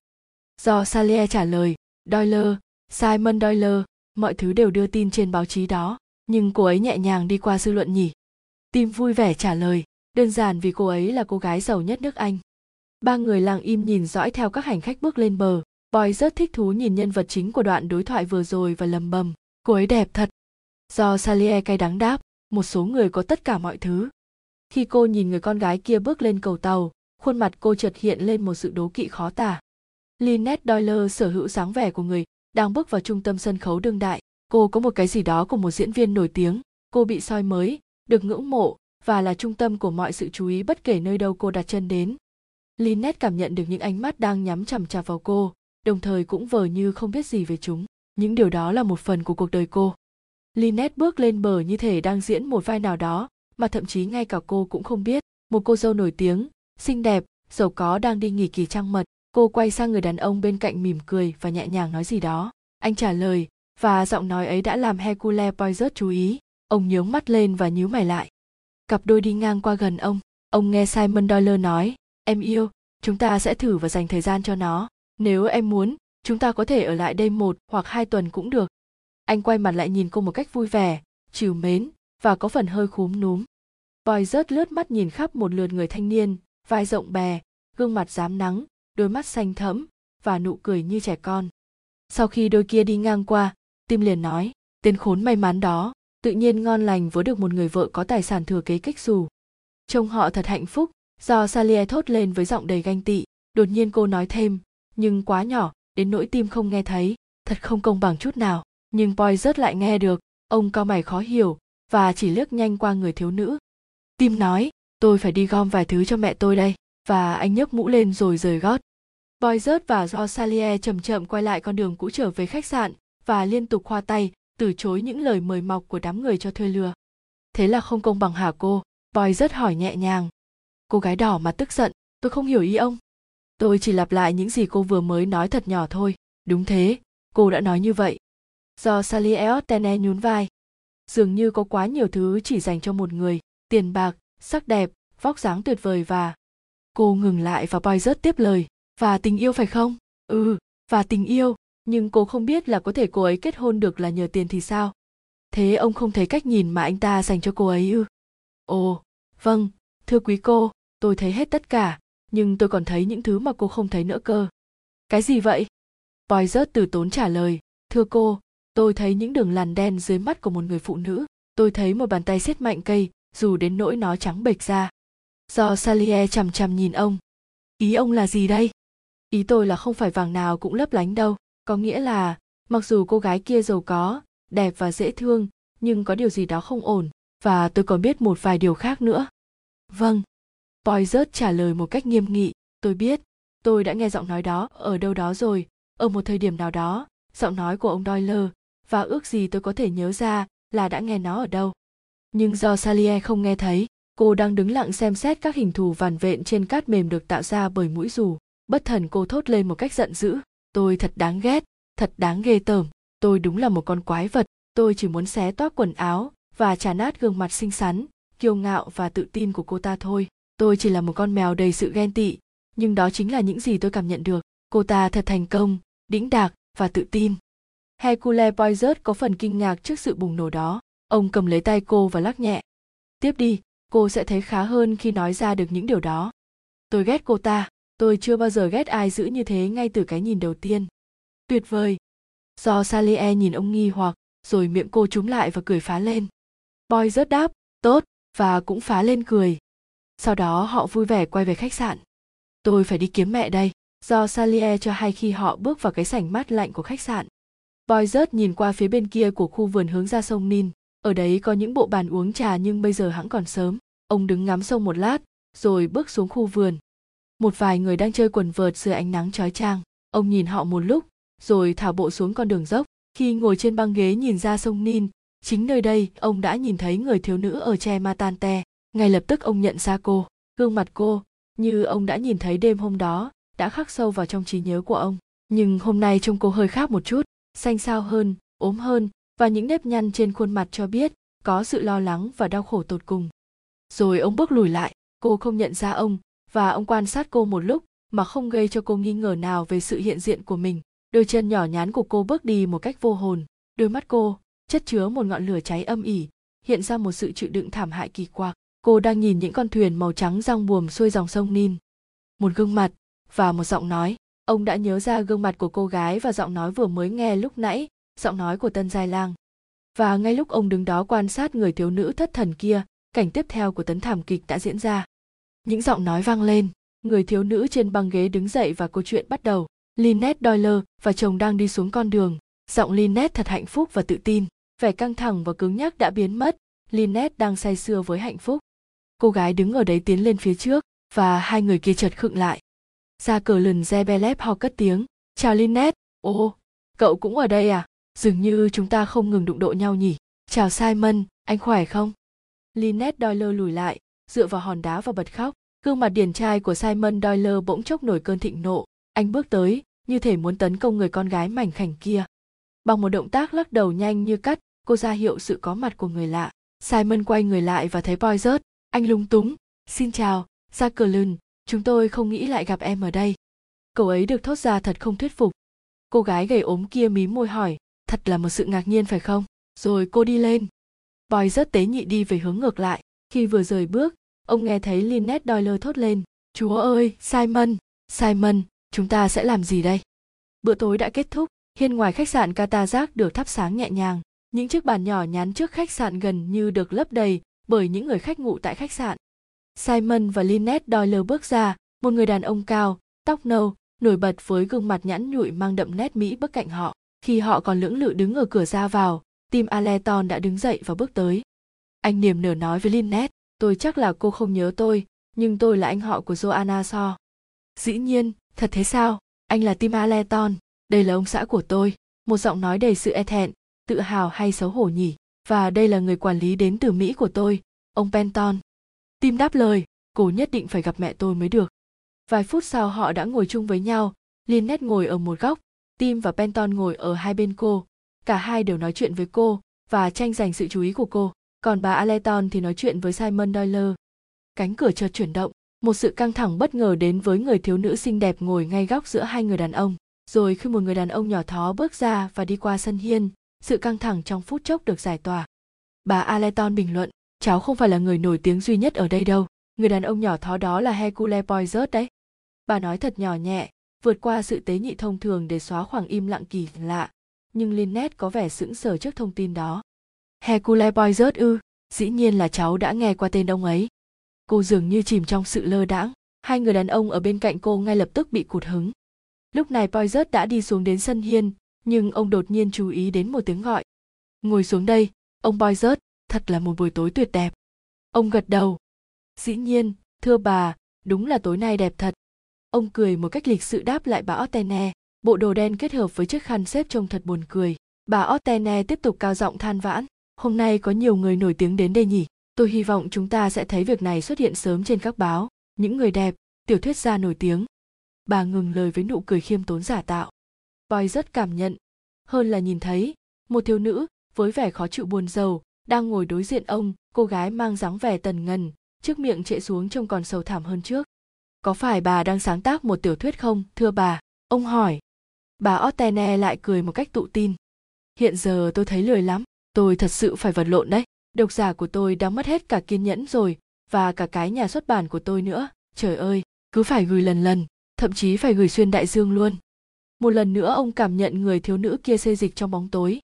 Do Salie trả lời, Doyle, Simon Doyle, mọi thứ đều đưa tin trên báo chí đó, nhưng cô ấy nhẹ nhàng đi qua dư luận nhỉ. Tim vui vẻ trả lời, đơn giản vì cô ấy là cô gái giàu nhất nước Anh. Ba người lặng im nhìn dõi theo các hành khách bước lên bờ. Boy rất thích thú nhìn nhân vật chính của đoạn đối thoại vừa rồi và lầm bầm. Cô ấy đẹp thật, do Salier cay đắng đáp một số người có tất cả mọi thứ khi cô nhìn người con gái kia bước lên cầu tàu khuôn mặt cô chợt hiện lên một sự đố kỵ khó tả Lynette Doyle sở hữu dáng vẻ của người đang bước vào trung tâm sân khấu đương đại cô có một cái gì đó của một diễn viên nổi tiếng cô bị soi mới được ngưỡng mộ và là trung tâm của mọi sự chú ý bất kể nơi đâu cô đặt chân đến. Lynette cảm nhận được những ánh mắt đang nhắm chằm chằm vào cô, đồng thời cũng vờ như không biết gì về chúng. Những điều đó là một phần của cuộc đời cô. Lynette bước lên bờ như thể đang diễn một vai nào đó, mà thậm chí ngay cả cô cũng không biết. Một cô dâu nổi tiếng, xinh đẹp, giàu có đang đi nghỉ kỳ trăng mật. Cô quay sang người đàn ông bên cạnh mỉm cười và nhẹ nhàng nói gì đó. Anh trả lời, và giọng nói ấy đã làm hercule poirot chú ý ông nhướng mắt lên và nhíu mày lại. Cặp đôi đi ngang qua gần ông. Ông nghe simon doyle nói, em yêu, chúng ta sẽ thử và dành thời gian cho nó. Nếu em muốn, chúng ta có thể ở lại đây một hoặc hai tuần cũng được. Anh quay mặt lại nhìn cô một cách vui vẻ, trìu mến và có phần hơi khúm núm. Voi rớt lướt mắt nhìn khắp một lượt người thanh niên, vai rộng bè, gương mặt dám nắng, đôi mắt xanh thẫm và nụ cười như trẻ con. Sau khi đôi kia đi ngang qua, tim liền nói, tên khốn may mắn đó tự nhiên ngon lành với được một người vợ có tài sản thừa kế cách xù. Trông họ thật hạnh phúc, do Salier thốt lên với giọng đầy ganh tị, đột nhiên cô nói thêm, nhưng quá nhỏ, đến nỗi tim không nghe thấy, thật không công bằng chút nào, nhưng boy rớt lại nghe được, ông cao mày khó hiểu, và chỉ liếc nhanh qua người thiếu nữ. Tim nói, tôi phải đi gom vài thứ cho mẹ tôi đây, và anh nhấc mũ lên rồi rời gót. Boy rớt và Rosalie chậm chậm quay lại con đường cũ trở về khách sạn, và liên tục khoa tay từ chối những lời mời mọc của đám người cho thuê lừa. Thế là không công bằng hả cô? Boy rất hỏi nhẹ nhàng. Cô gái đỏ mà tức giận, tôi không hiểu ý ông. Tôi chỉ lặp lại những gì cô vừa mới nói thật nhỏ thôi. Đúng thế, cô đã nói như vậy. Do sally Eotene nhún vai. Dường như có quá nhiều thứ chỉ dành cho một người, tiền bạc, sắc đẹp, vóc dáng tuyệt vời và cô ngừng lại và boy rất tiếp lời. Và tình yêu phải không? Ừ và tình yêu nhưng cô không biết là có thể cô ấy kết hôn được là nhờ tiền thì sao? Thế ông không thấy cách nhìn mà anh ta dành cho cô ấy ư? Ồ vâng thưa quý cô, tôi thấy hết tất cả, nhưng tôi còn thấy những thứ mà cô không thấy nữa cơ. Cái gì vậy? Boy rớt từ tốn trả lời, thưa cô, tôi thấy những đường làn đen dưới mắt của một người phụ nữ, tôi thấy một bàn tay siết mạnh cây, dù đến nỗi nó trắng bệch ra. Do salie chằm chằm nhìn ông. Ý ông là gì đây? Ý tôi là không phải vàng nào cũng lấp lánh đâu có nghĩa là, mặc dù cô gái kia giàu có, đẹp và dễ thương, nhưng có điều gì đó không ổn, và tôi còn biết một vài điều khác nữa. Vâng. Poizert trả lời một cách nghiêm nghị. Tôi biết, tôi đã nghe giọng nói đó ở đâu đó rồi, ở một thời điểm nào đó, giọng nói của ông doyle, và ước gì tôi có thể nhớ ra là đã nghe nó ở đâu. Nhưng do salier không nghe thấy, cô đang đứng lặng xem xét các hình thù vằn vện trên cát mềm được tạo ra bởi mũi dù bất thần cô thốt lên một cách giận dữ tôi thật đáng ghét, thật đáng ghê tởm. Tôi đúng là một con quái vật. Tôi chỉ muốn xé toác quần áo và trả nát gương mặt xinh xắn, kiêu ngạo và tự tin của cô ta thôi. Tôi chỉ là một con mèo đầy sự ghen tị, nhưng đó chính là những gì tôi cảm nhận được. Cô ta thật thành công, đĩnh đạc và tự tin. Hercule poizert có phần kinh ngạc trước sự bùng nổ đó. Ông cầm lấy tay cô và lắc nhẹ. Tiếp đi, cô sẽ thấy khá hơn khi nói ra được những điều đó. Tôi ghét cô ta tôi chưa bao giờ ghét ai giữ như thế ngay từ cái nhìn đầu tiên. Tuyệt vời. Do salie nhìn ông nghi hoặc, rồi miệng cô trúng lại và cười phá lên. Boy rớt đáp, tốt, và cũng phá lên cười. Sau đó họ vui vẻ quay về khách sạn. Tôi phải đi kiếm mẹ đây. Do salie cho hay khi họ bước vào cái sảnh mát lạnh của khách sạn. Boy rớt nhìn qua phía bên kia của khu vườn hướng ra sông nin. Ở đấy có những bộ bàn uống trà nhưng bây giờ hãng còn sớm. Ông đứng ngắm sông một lát, rồi bước xuống khu vườn một vài người đang chơi quần vợt dưới ánh nắng chói chang. Ông nhìn họ một lúc, rồi thả bộ xuống con đường dốc. Khi ngồi trên băng ghế nhìn ra sông nin, chính nơi đây, ông đã nhìn thấy người thiếu nữ ở che matante ngay lập tức ông nhận ra cô, gương mặt cô, như ông đã nhìn thấy đêm hôm đó, đã khắc sâu vào trong trí nhớ của ông. Nhưng hôm nay trông cô hơi khác một chút, xanh xao hơn, ốm hơn, và những nếp nhăn trên khuôn mặt cho biết có sự lo lắng và đau khổ tột cùng. Rồi ông bước lùi lại, cô không nhận ra ông và ông quan sát cô một lúc mà không gây cho cô nghi ngờ nào về sự hiện diện của mình. Đôi chân nhỏ nhắn của cô bước đi một cách vô hồn, đôi mắt cô chất chứa một ngọn lửa cháy âm ỉ, hiện ra một sự chịu đựng thảm hại kỳ quặc. Cô đang nhìn những con thuyền màu trắng rong buồm xuôi dòng sông nin. Một gương mặt và một giọng nói. Ông đã nhớ ra gương mặt của cô gái và giọng nói vừa mới nghe lúc nãy, giọng nói của tân giai lang. Và ngay lúc ông đứng đó quan sát người thiếu nữ thất thần kia, cảnh tiếp theo của tấn thảm kịch đã diễn ra những giọng nói vang lên, người thiếu nữ trên băng ghế đứng dậy và câu chuyện bắt đầu. Lynette Doyle và chồng đang đi xuống con đường. Giọng Lynette thật hạnh phúc và tự tin. Vẻ căng thẳng và cứng nhắc đã biến mất. Lynette đang say sưa với hạnh phúc. Cô gái đứng ở đấy tiến lên phía trước và hai người kia chợt khựng lại. Ra cờ lần Zebelep ho cất tiếng. Chào Lynette. Ồ, cậu cũng ở đây à? Dường như chúng ta không ngừng đụng độ nhau nhỉ. Chào Simon, anh khỏe không? Lynette Doyle lùi lại dựa vào hòn đá và bật khóc, gương mặt điển trai của Simon Doyle bỗng chốc nổi cơn thịnh nộ. Anh bước tới, như thể muốn tấn công người con gái mảnh khảnh kia. Bằng một động tác lắc đầu nhanh như cắt, cô ra hiệu sự có mặt của người lạ. Simon quay người lại và thấy boy rớt. Anh lúng túng. Xin chào ra chúng tôi không nghĩ lại gặp em ở đây. Cậu ấy được thốt ra thật không thuyết phục. Cô gái gầy ốm kia mím môi hỏi, thật là một sự ngạc nhiên phải không? Rồi cô đi lên. Boy rất tế nhị đi về hướng ngược lại khi vừa rời bước, ông nghe thấy lynette doyle thốt lên, chúa ơi, simon simon, chúng ta sẽ làm gì đây? Bữa tối đã kết thúc, hiên ngoài khách sạn Katazak được thắp sáng nhẹ nhàng. Những chiếc bàn nhỏ nhắn trước khách sạn gần như được lấp đầy bởi những người khách ngủ tại khách sạn. Simon và lynette doyle bước ra, một người đàn ông cao, tóc nâu, nổi bật với gương mặt nhẵn nhụi mang đậm nét mỹ bước cạnh họ. Khi họ còn lưỡng lự đứng ở cửa ra vào, tim aleton đã đứng dậy và bước tới anh niềm nở nói với lynette, tôi chắc là cô không nhớ tôi, nhưng tôi là anh họ của joanna so dĩ nhiên, thật thế sao? Anh là tim aleton đây là ông xã của tôi. Một giọng nói đầy sự e thẹn, tự hào hay xấu hổ nhỉ? Và đây là người quản lý đến từ mỹ của tôi, ông penton tim đáp lời, cô nhất định phải gặp mẹ tôi mới được. Vài phút sau họ đã ngồi chung với nhau, lynette ngồi ở một góc, tim và penton ngồi ở hai bên cô. Cả hai đều nói chuyện với cô và tranh giành sự chú ý của cô còn bà aleton thì nói chuyện với simon doyle. Cánh cửa chợt chuyển động, một sự căng thẳng bất ngờ đến với người thiếu nữ xinh đẹp ngồi ngay góc giữa hai người đàn ông. Rồi khi một người đàn ông nhỏ thó bước ra và đi qua sân hiên, sự căng thẳng trong phút chốc được giải tỏa. Bà aleton bình luận, cháu không phải là người nổi tiếng duy nhất ở đây đâu. Người đàn ông nhỏ thó đó là hercule poirot đấy. Bà nói thật nhỏ nhẹ, vượt qua sự tế nhị thông thường để xóa khoảng im lặng kỳ lạ. Nhưng lynette có vẻ sững sờ trước thông tin đó hercule poirot ư? Dĩ nhiên là cháu đã nghe qua tên ông ấy. Cô dường như chìm trong sự lơ đãng. Hai người đàn ông ở bên cạnh cô ngay lập tức bị cụt hứng. Lúc này Poirot đã đi xuống đến sân hiên nhưng ông đột nhiên chú ý đến một tiếng gọi. Ngồi xuống đây ông Poirot, thật là một buổi tối tuyệt đẹp. Ông gật đầu. Dĩ nhiên thưa bà đúng là tối nay đẹp thật. Ông cười một cách lịch sự đáp lại bà Ottene, bộ đồ đen kết hợp với chiếc khăn xếp trông thật buồn cười. Bà Ottene tiếp tục cao giọng than vãn hôm nay có nhiều người nổi tiếng đến đây nhỉ? Tôi hy vọng chúng ta sẽ thấy việc này xuất hiện sớm trên các báo. Những người đẹp, tiểu thuyết gia nổi tiếng. Bà ngừng lời với nụ cười khiêm tốn giả tạo. Voi rất cảm nhận. Hơn là nhìn thấy, một thiếu nữ, với vẻ khó chịu buồn rầu, đang ngồi đối diện ông, cô gái mang dáng vẻ tần ngần, trước miệng trệ xuống trông còn sầu thảm hơn trước. Có phải bà đang sáng tác một tiểu thuyết không, thưa bà? ông hỏi. Bà ottene lại cười một cách tự tin. Hiện giờ tôi thấy lười lắm tôi thật sự phải vật lộn đấy. Độc giả của tôi đã mất hết cả kiên nhẫn rồi, và cả cái nhà xuất bản của tôi nữa. Trời ơi, cứ phải gửi lần lần, thậm chí phải gửi xuyên đại dương luôn. Một lần nữa ông cảm nhận người thiếu nữ kia xê dịch trong bóng tối.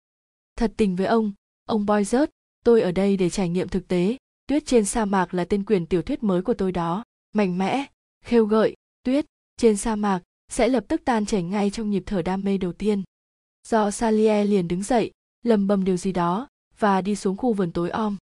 Thật tình với ông ông boy rớt tôi ở đây để trải nghiệm thực tế. Tuyết trên sa mạc là tên quyền tiểu thuyết mới của tôi đó. Mạnh mẽ, khêu gợi, tuyết trên sa mạc sẽ lập tức tan chảy ngay trong nhịp thở đam mê đầu tiên. Do salier liền đứng dậy lầm bầm điều gì đó và đi xuống khu vườn tối om.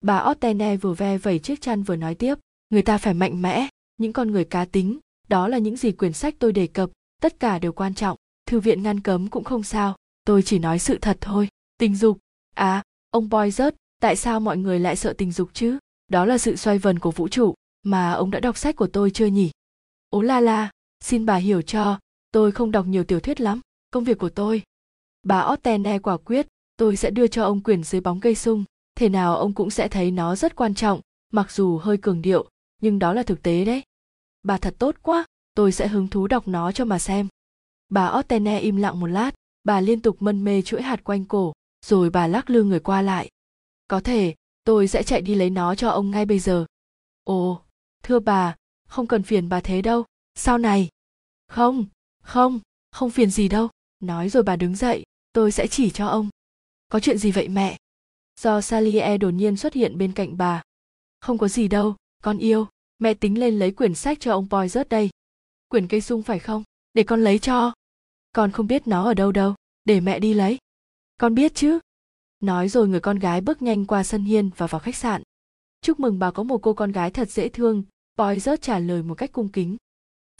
Bà ottene vừa ve vẩy chiếc chăn vừa nói tiếp, người ta phải mạnh mẽ, những con người cá tính, đó là những gì quyển sách tôi đề cập, tất cả đều quan trọng, thư viện ngăn cấm cũng không sao, tôi chỉ nói sự thật thôi. Tình dục. À ông boy rớt tại sao mọi người lại sợ tình dục chứ? Đó là sự xoay vần của vũ trụ mà ông đã đọc sách của tôi chưa nhỉ? Ố la la, xin bà hiểu cho, tôi không đọc nhiều tiểu thuyết lắm, công việc của tôi. Bà ottene quả quyết tôi sẽ đưa cho ông quyền dưới bóng cây sung. Thế nào ông cũng sẽ thấy nó rất quan trọng, mặc dù hơi cường điệu, nhưng đó là thực tế đấy. Bà thật tốt quá, tôi sẽ hứng thú đọc nó cho mà xem. Bà ottene im lặng một lát, bà liên tục mân mê chuỗi hạt quanh cổ, rồi bà lắc lư người qua lại. Có thể, tôi sẽ chạy đi lấy nó cho ông ngay bây giờ. Ồ, thưa bà, không cần phiền bà thế đâu. Sau này. Không không không phiền gì đâu. Nói rồi bà đứng dậy, tôi sẽ chỉ cho ông có chuyện gì vậy mẹ do Salier đột nhiên xuất hiện bên cạnh bà. Không có gì đâu, con yêu, mẹ tính lên lấy quyển sách cho ông poi rớt đây. Quyển cây sung phải không? Để con lấy cho. Con không biết nó ở đâu đâu, để mẹ đi lấy. Con biết chứ. Nói rồi người con gái bước nhanh qua sân hiên và vào khách sạn. Chúc mừng bà có một cô con gái thật dễ thương, poi rớt trả lời một cách cung kính.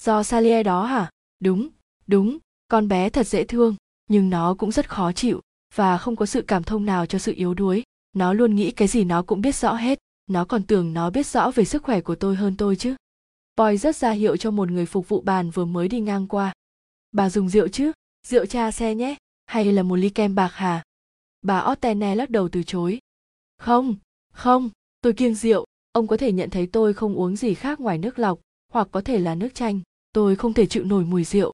Do Salier đó hả? Đúng, đúng, con bé thật dễ thương, nhưng nó cũng rất khó chịu và không có sự cảm thông nào cho sự yếu đuối. Nó luôn nghĩ cái gì nó cũng biết rõ hết, nó còn tưởng nó biết rõ về sức khỏe của tôi hơn tôi chứ. Boy rất ra hiệu cho một người phục vụ bàn vừa mới đi ngang qua. Bà dùng rượu chứ? Rượu cha xe nhé, hay là một ly kem bạc hà? Bà Ottene lắc đầu từ chối. Không, không, tôi kiêng rượu, ông có thể nhận thấy tôi không uống gì khác ngoài nước lọc, hoặc có thể là nước chanh, tôi không thể chịu nổi mùi rượu.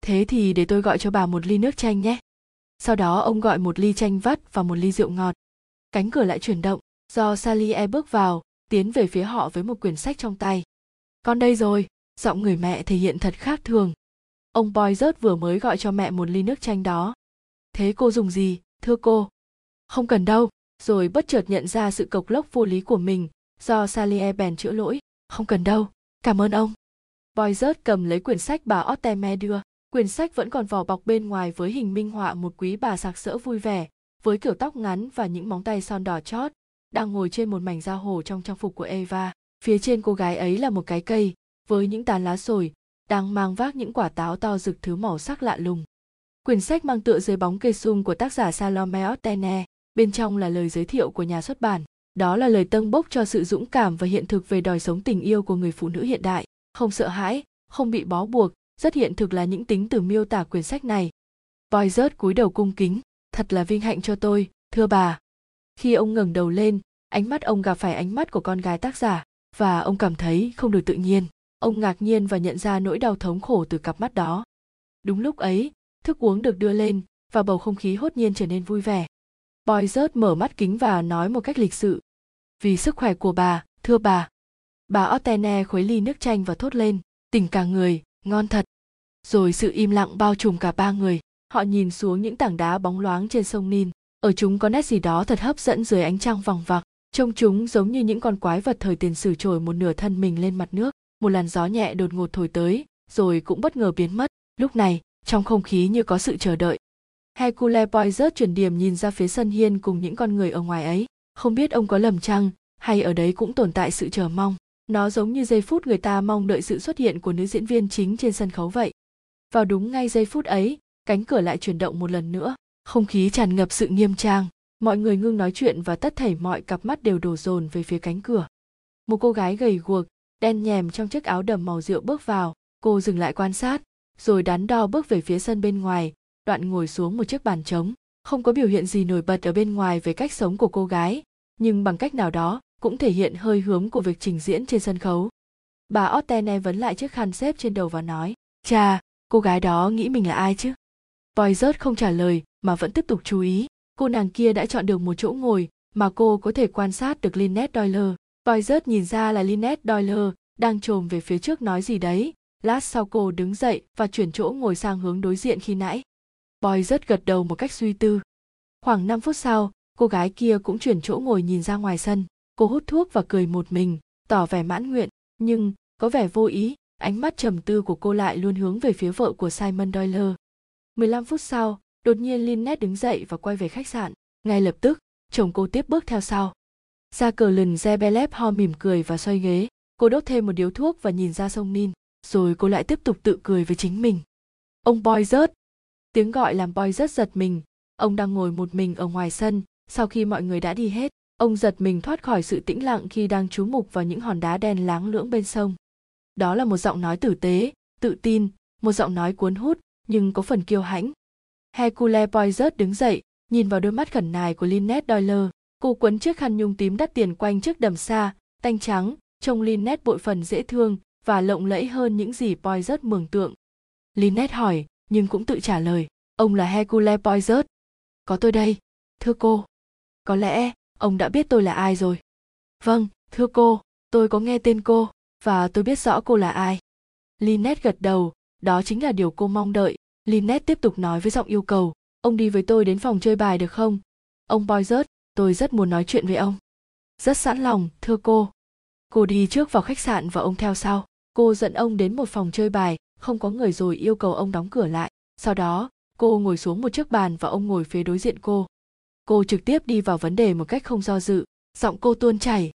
Thế thì để tôi gọi cho bà một ly nước chanh nhé. Sau đó ông gọi một ly chanh vắt và một ly rượu ngọt. Cánh cửa lại chuyển động, do Salier bước vào, tiến về phía họ với một quyển sách trong tay. Con đây rồi, giọng người mẹ thể hiện thật khác thường. Ông Boy rớt vừa mới gọi cho mẹ một ly nước chanh đó. Thế cô dùng gì, thưa cô? Không cần đâu, rồi bất chợt nhận ra sự cộc lốc vô lý của mình, do Salier bèn chữa lỗi. Không cần đâu, cảm ơn ông. Boy rớt cầm lấy quyển sách bà Otteme đưa. Quyển sách vẫn còn vỏ bọc bên ngoài với hình minh họa một quý bà sạc sỡ vui vẻ, với kiểu tóc ngắn và những móng tay son đỏ chót, đang ngồi trên một mảnh da hồ trong trang phục của Eva. Phía trên cô gái ấy là một cái cây, với những tán lá sồi, đang mang vác những quả táo to rực thứ màu sắc lạ lùng. Quyển sách mang tựa dưới bóng cây sung của tác giả Salome Ottene, bên trong là lời giới thiệu của nhà xuất bản. Đó là lời tâng bốc cho sự dũng cảm và hiện thực về đời sống tình yêu của người phụ nữ hiện đại, không sợ hãi, không bị bó buộc, rất hiện thực là những tính từ miêu tả quyển sách này. Boy rớt cúi đầu cung kính, thật là vinh hạnh cho tôi, thưa bà. Khi ông ngẩng đầu lên, ánh mắt ông gặp phải ánh mắt của con gái tác giả, và ông cảm thấy không được tự nhiên. Ông ngạc nhiên và nhận ra nỗi đau thống khổ từ cặp mắt đó. Đúng lúc ấy, thức uống được đưa lên và bầu không khí hốt nhiên trở nên vui vẻ. Boy rớt mở mắt kính và nói một cách lịch sự. Vì sức khỏe của bà, thưa bà. Bà Ottene khuấy ly nước chanh và thốt lên, tỉnh cả người, ngon thật. Rồi sự im lặng bao trùm cả ba người, họ nhìn xuống những tảng đá bóng loáng trên sông Nin. Ở chúng có nét gì đó thật hấp dẫn dưới ánh trăng vòng vặc. Trông chúng giống như những con quái vật thời tiền sử trồi một nửa thân mình lên mặt nước. Một làn gió nhẹ đột ngột thổi tới, rồi cũng bất ngờ biến mất. Lúc này, trong không khí như có sự chờ đợi. Hercule Poirot chuyển điểm nhìn ra phía sân hiên cùng những con người ở ngoài ấy. Không biết ông có lầm chăng, hay ở đấy cũng tồn tại sự chờ mong. Nó giống như giây phút người ta mong đợi sự xuất hiện của nữ diễn viên chính trên sân khấu vậy. Vào đúng ngay giây phút ấy, cánh cửa lại chuyển động một lần nữa, không khí tràn ngập sự nghiêm trang, mọi người ngưng nói chuyện và tất thảy mọi cặp mắt đều đổ dồn về phía cánh cửa. Một cô gái gầy guộc, đen nhèm trong chiếc áo đầm màu rượu bước vào, cô dừng lại quan sát, rồi đắn đo bước về phía sân bên ngoài, đoạn ngồi xuống một chiếc bàn trống. Không có biểu hiện gì nổi bật ở bên ngoài về cách sống của cô gái, nhưng bằng cách nào đó cũng thể hiện hơi hướng của việc trình diễn trên sân khấu. Bà Ottene vấn lại chiếc khăn xếp trên đầu và nói, cha, cô gái đó nghĩ mình là ai chứ? Poirot không trả lời mà vẫn tiếp tục chú ý. Cô nàng kia đã chọn được một chỗ ngồi mà cô có thể quan sát được Lynette Doyle. Poirot nhìn ra là Lynette Doyle đang trồm về phía trước nói gì đấy. Lát sau cô đứng dậy và chuyển chỗ ngồi sang hướng đối diện khi nãy. Poirot gật đầu một cách suy tư. Khoảng 5 phút sau, cô gái kia cũng chuyển chỗ ngồi nhìn ra ngoài sân. Cô hút thuốc và cười một mình, tỏ vẻ mãn nguyện, nhưng có vẻ vô ý, ánh mắt trầm tư của cô lại luôn hướng về phía vợ của Simon Doyle. 15 phút sau, đột nhiên Lynette đứng dậy và quay về khách sạn. Ngay lập tức, chồng cô tiếp bước theo sau. Ra cờ lần Zebelep ho mỉm cười và xoay ghế. Cô đốt thêm một điếu thuốc và nhìn ra sông Nin. Rồi cô lại tiếp tục tự cười với chính mình. Ông Boy rớt. Tiếng gọi làm Boy rất giật mình. Ông đang ngồi một mình ở ngoài sân, sau khi mọi người đã đi hết. Ông giật mình thoát khỏi sự tĩnh lặng khi đang chú mục vào những hòn đá đen láng lưỡng bên sông. Đó là một giọng nói tử tế, tự tin, một giọng nói cuốn hút, nhưng có phần kiêu hãnh. Hercule Poirot đứng dậy, nhìn vào đôi mắt khẩn nài của Lynette Doyle. Cô quấn chiếc khăn nhung tím đắt tiền quanh trước đầm xa, tanh trắng, trông Lynette bội phần dễ thương và lộng lẫy hơn những gì Poirot mường tượng. Lynette hỏi, nhưng cũng tự trả lời, ông là Hercule Poirot. Có tôi đây, thưa cô. Có lẽ, ông đã biết tôi là ai rồi. Vâng, thưa cô, tôi có nghe tên cô, và tôi biết rõ cô là ai. linet gật đầu, đó chính là điều cô mong đợi. Linet tiếp tục nói với giọng yêu cầu. Ông đi với tôi đến phòng chơi bài được không? Ông boy rớt tôi rất muốn nói chuyện với ông. Rất sẵn lòng thưa cô. Cô đi trước vào khách sạn và ông theo sau. Cô dẫn ông đến một phòng chơi bài không có người rồi yêu cầu ông đóng cửa lại. Sau đó cô ngồi xuống một chiếc bàn và ông ngồi phía đối diện cô cô trực tiếp đi vào vấn đề một cách không do dự. Giọng cô tuôn chảy.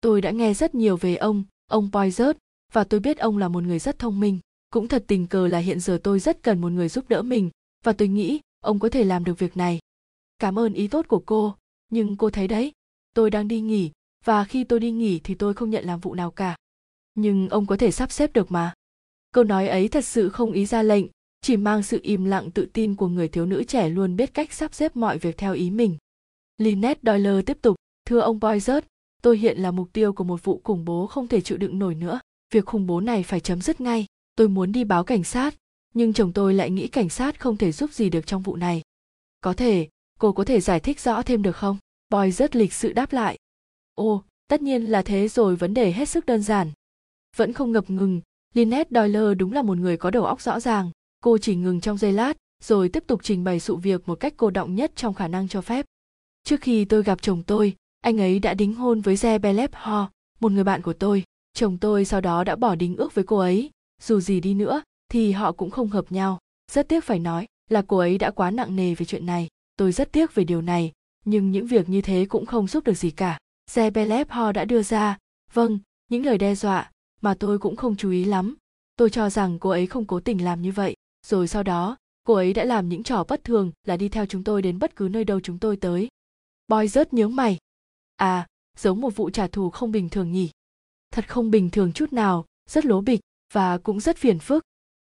Tôi đã nghe rất nhiều về ông ông poizert và tôi biết ông là một người rất thông minh. Cũng thật tình cờ là hiện giờ tôi rất cần một người giúp đỡ mình, và tôi nghĩ ông có thể làm được việc này. Cảm ơn ý tốt của cô, nhưng cô thấy đấy, tôi đang đi nghỉ, và khi tôi đi nghỉ thì tôi không nhận làm vụ nào cả. Nhưng ông có thể sắp xếp được mà. Câu nói ấy thật sự không ý ra lệnh chỉ mang sự im lặng tự tin của người thiếu nữ trẻ luôn biết cách sắp xếp mọi việc theo ý mình. Lynette Doyle tiếp tục, thưa ông Poizert tôi hiện là mục tiêu của một vụ khủng bố không thể chịu đựng nổi nữa. Việc khủng bố này phải chấm dứt ngay. Tôi muốn đi báo cảnh sát, nhưng chồng tôi lại nghĩ cảnh sát không thể giúp gì được trong vụ này. Có thể, cô có thể giải thích rõ thêm được không? Boy rất lịch sự đáp lại, ồ, tất nhiên là thế rồi, vấn đề hết sức đơn giản. Vẫn không ngập ngừng, Lynette Doyle đúng là một người có đầu óc rõ ràng cô chỉ ngừng trong giây lát rồi tiếp tục trình bày sự việc một cách cô động nhất trong khả năng cho phép trước khi tôi gặp chồng tôi anh ấy đã đính hôn với Zebelep Ho, một người bạn của tôi. Chồng tôi sau đó đã bỏ đính ước với cô ấy. Dù gì đi nữa, thì họ cũng không hợp nhau. Rất tiếc phải nói là cô ấy đã quá nặng nề về chuyện này. Tôi rất tiếc về điều này, nhưng những việc như thế cũng không giúp được gì cả. Zebelep Ho đã đưa ra, vâng, những lời đe dọa, mà tôi cũng không chú ý lắm. Tôi cho rằng cô ấy không cố tình làm như vậy. Rồi sau đó, cô ấy đã làm những trò bất thường là đi theo chúng tôi đến bất cứ nơi đâu chúng tôi tới. Boy rớt nhớ mày, à giống một vụ trả thù không bình thường nhỉ thật không bình thường chút nào rất lố bịch và cũng rất phiền phức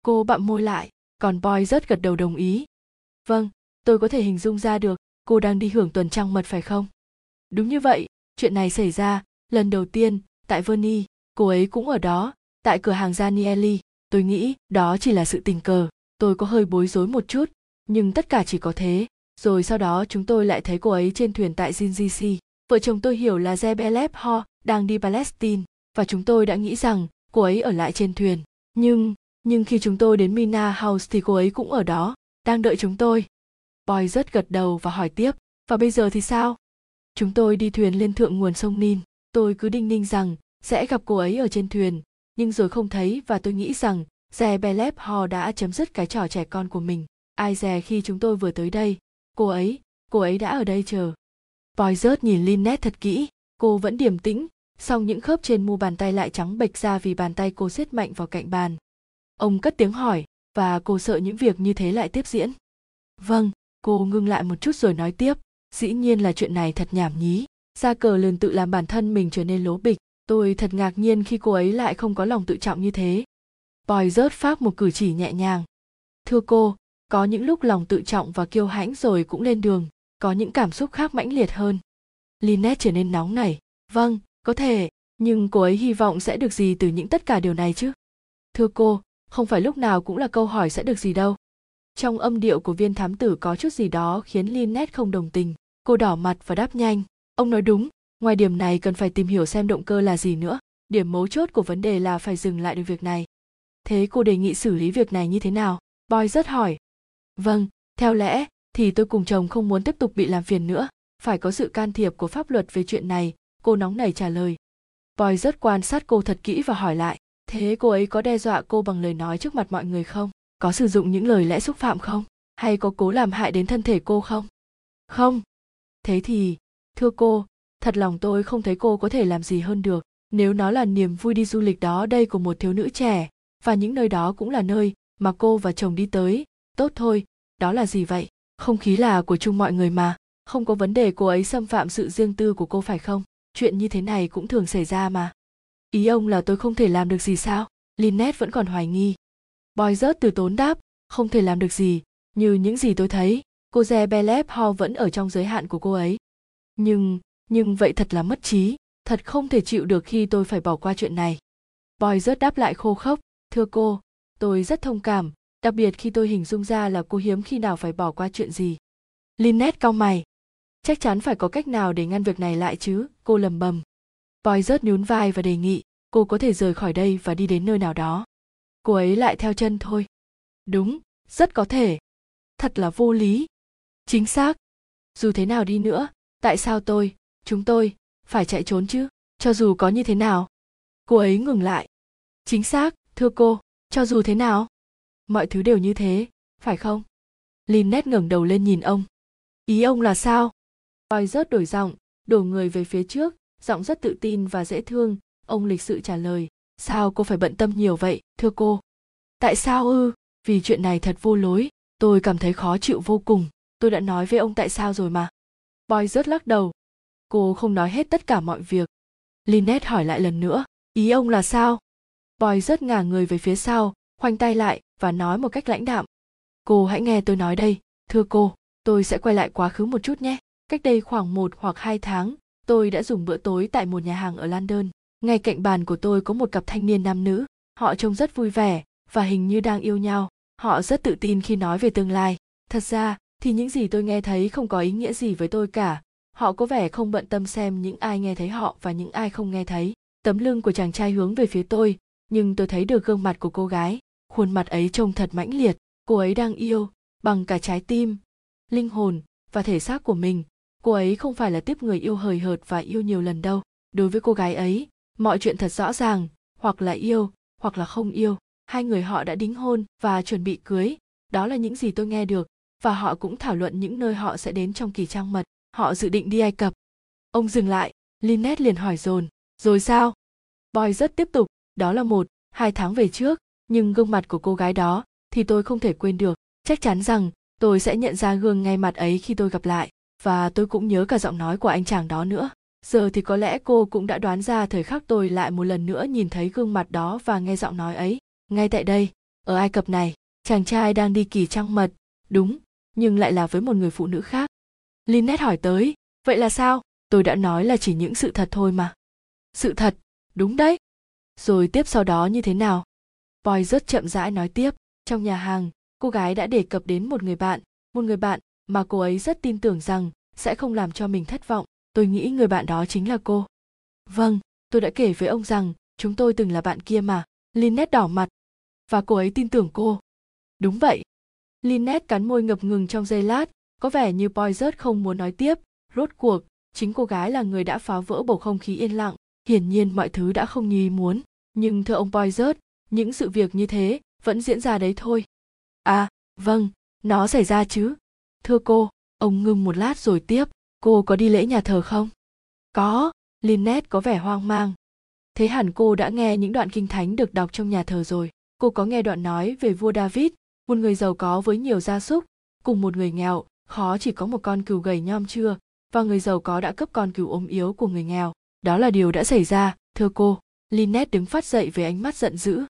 cô bặm môi lại còn boy rất gật đầu đồng ý vâng tôi có thể hình dung ra được cô đang đi hưởng tuần trăng mật phải không đúng như vậy chuyện này xảy ra lần đầu tiên tại verny cô ấy cũng ở đó tại cửa hàng Danieli. Tôi nghĩ đó chỉ là sự tình cờ. Tôi có hơi bối rối một chút, nhưng tất cả chỉ có thế. Rồi sau đó chúng tôi lại thấy cô ấy trên thuyền tại Jinjisi Vợ chồng tôi hiểu là Zebelep Ho đang đi Palestine và chúng tôi đã nghĩ rằng cô ấy ở lại trên thuyền. Nhưng, nhưng khi chúng tôi đến Mina House thì cô ấy cũng ở đó, đang đợi chúng tôi. Boy rất gật đầu và hỏi tiếp, và bây giờ thì sao? Chúng tôi đi thuyền lên thượng nguồn sông Nin. Tôi cứ đinh ninh rằng sẽ gặp cô ấy ở trên thuyền, nhưng rồi không thấy và tôi nghĩ rằng Zebelep Ho đã chấm dứt cái trò trẻ con của mình. Ai dè khi chúng tôi vừa tới đây, cô ấy, cô ấy đã ở đây chờ. Poizert nhìn Lynette thật kỹ, cô vẫn điềm tĩnh, song những khớp trên mu bàn tay lại trắng bệch ra vì bàn tay cô siết mạnh vào cạnh bàn. Ông cất tiếng hỏi, và cô sợ những việc như thế lại tiếp diễn. Vâng, cô ngưng lại một chút rồi nói tiếp, dĩ nhiên là chuyện này thật nhảm nhí. Ra cờ lườn tự làm bản thân mình trở nên lố bịch, tôi thật ngạc nhiên khi cô ấy lại không có lòng tự trọng như thế. Boy rớt phát một cử chỉ nhẹ nhàng. Thưa cô, có những lúc lòng tự trọng và kiêu hãnh rồi cũng lên đường có những cảm xúc khác mãnh liệt hơn. Lynette trở nên nóng nảy. Vâng có thể nhưng cô ấy hy vọng sẽ được gì từ những tất cả điều này chứ? Thưa cô không phải lúc nào cũng là câu hỏi sẽ được gì đâu. Trong âm điệu của viên thám tử có chút gì đó khiến Lynette không đồng tình. Cô đỏ mặt và đáp nhanh. Ông nói đúng ngoài điểm này cần phải tìm hiểu xem động cơ là gì nữa. Điểm mấu chốt của vấn đề là phải dừng lại được việc này thế cô đề nghị xử lý việc này như thế nào? Boy rất hỏi. Vâng theo lẽ, thì tôi cùng chồng không muốn tiếp tục bị làm phiền nữa. Phải có sự can thiệp của pháp luật về chuyện này. Cô nóng nảy trả lời. Boy rất quan sát cô thật kỹ và hỏi lại. Thế cô ấy có đe dọa cô bằng lời nói trước mặt mọi người không? Có sử dụng những lời lẽ xúc phạm không? Hay có cố làm hại đến thân thể cô không? Không. Thế thì, thưa cô, thật lòng tôi không thấy cô có thể làm gì hơn được. Nếu nó là niềm vui đi du lịch đó, đây của một thiếu nữ trẻ và những nơi đó cũng là nơi mà cô và chồng đi tới. Tốt thôi, đó là gì vậy? Không khí là của chung mọi người mà. Không có vấn đề cô ấy xâm phạm sự riêng tư của cô phải không? Chuyện như thế này cũng thường xảy ra mà. Ý ông là tôi không thể làm được gì sao? Lynette vẫn còn hoài nghi. Boy rớt từ tốn đáp, không thể làm được gì. Như những gì tôi thấy, cô Ze Belep Ho vẫn ở trong giới hạn của cô ấy. Nhưng nhưng vậy thật là mất trí. Thật không thể chịu được khi tôi phải bỏ qua chuyện này. Boy rớt đáp lại khô khốc thưa cô, tôi rất thông cảm, đặc biệt khi tôi hình dung ra là cô hiếm khi nào phải bỏ qua chuyện gì. Linnet cau mày. Chắc chắn phải có cách nào để ngăn việc này lại chứ, cô lầm bầm. Boy rớt nhún vai và đề nghị, cô có thể rời khỏi đây và đi đến nơi nào đó. Cô ấy lại theo chân thôi. Đúng, rất có thể. Thật là vô lý. Chính xác. Dù thế nào đi nữa, tại sao tôi, chúng tôi phải chạy trốn chứ? Cho dù có như thế nào, cô ấy ngừng lại. Chính xác thưa cô, cho dù thế nào, mọi thứ đều như thế, phải không? Lynette ngẩng đầu lên nhìn ông. Ý ông là sao? Boy rớt đổi giọng, đổ người về phía trước, giọng rất tự tin và dễ thương. Ông lịch sự trả lời, sao cô phải bận tâm nhiều vậy, thưa cô? Tại sao ư? Vì chuyện này thật vô lối, tôi cảm thấy khó chịu vô cùng. Tôi đã nói với ông tại sao rồi mà. Boy rớt lắc đầu. Cô không nói hết tất cả mọi việc. Lynette hỏi lại lần nữa, ý ông là sao? Boy rớt ngả người về phía sau, khoanh tay lại và nói một cách lãnh đạm. Cô hãy nghe tôi nói đây, thưa cô, tôi sẽ quay lại quá khứ một chút nhé. Cách đây khoảng một hoặc hai tháng, tôi đã dùng bữa tối tại một nhà hàng ở london. Ngay cạnh bàn của tôi có một cặp thanh niên nam nữ, họ trông rất vui vẻ và hình như đang yêu nhau. Họ rất tự tin khi nói về tương lai. Thật ra, thì những gì tôi nghe thấy không có ý nghĩa gì với tôi cả. Họ có vẻ không bận tâm xem những ai nghe thấy họ và những ai không nghe thấy. Tấm lưng của chàng trai hướng về phía tôi nhưng tôi thấy được gương mặt của cô gái, khuôn mặt ấy trông thật mãnh liệt, cô ấy đang yêu, bằng cả trái tim, linh hồn, và thể xác của mình. Cô ấy không phải là tiếp người yêu hời hợt và yêu nhiều lần đâu. Đối với cô gái ấy, mọi chuyện thật rõ ràng, hoặc là yêu, hoặc là không yêu, hai người họ đã đính hôn và chuẩn bị cưới. Đó là những gì tôi nghe được, và họ cũng thảo luận những nơi họ sẽ đến trong kỳ trang mật. Họ dự định đi ai cập. Ông dừng lại linet liền hỏi dồn, rồi sao? Boy rất tiếp tục đó là một, hai tháng về trước, nhưng gương mặt của cô gái đó thì tôi không thể quên được. Chắc chắn rằng tôi sẽ nhận ra gương ngay mặt ấy khi tôi gặp lại, và tôi cũng nhớ cả giọng nói của anh chàng đó nữa. Giờ thì có lẽ cô cũng đã đoán ra thời khắc tôi lại một lần nữa nhìn thấy gương mặt đó và nghe giọng nói ấy. Ngay tại đây, ở ai cập này, chàng trai đang đi kỳ trăng mật. Đúng, nhưng lại là với một người phụ nữ khác. Linnet hỏi tới, vậy là sao? Tôi đã nói là chỉ những sự thật thôi mà. Sự thật? Đúng đấy rồi tiếp sau đó như thế nào? Boy rất chậm rãi nói tiếp. Trong nhà hàng, cô gái đã đề cập đến một người bạn. Một người bạn mà cô ấy rất tin tưởng rằng sẽ không làm cho mình thất vọng. Tôi nghĩ người bạn đó chính là cô. Vâng tôi đã kể với ông rằng chúng tôi từng là bạn kia mà. Lynette đỏ mặt. Và cô ấy tin tưởng cô. Đúng vậy. Lynette cắn môi ngập ngừng trong giây lát. Có vẻ như Poizert không muốn nói tiếp. Rốt cuộc, chính cô gái là người đã phá vỡ bầu không khí yên lặng hiển nhiên mọi thứ đã không như ý muốn, nhưng thưa ông Poizert những sự việc như thế vẫn diễn ra đấy thôi. À vâng nó xảy ra chứ. Thưa cô, ông ngưng một lát rồi tiếp, cô có đi lễ nhà thờ không? Có, Lynette có vẻ hoang mang. Thế hẳn cô đã nghe những đoạn kinh thánh được đọc trong nhà thờ rồi. Cô có nghe đoạn nói về vua david, một người giàu có với nhiều gia súc, cùng một người nghèo, khó chỉ có một con cừu gầy nhom chưa, và người giàu có đã cấp con cừu ốm yếu của người nghèo đó là điều đã xảy ra, thưa cô. Lynette đứng phát dậy với ánh mắt giận dữ.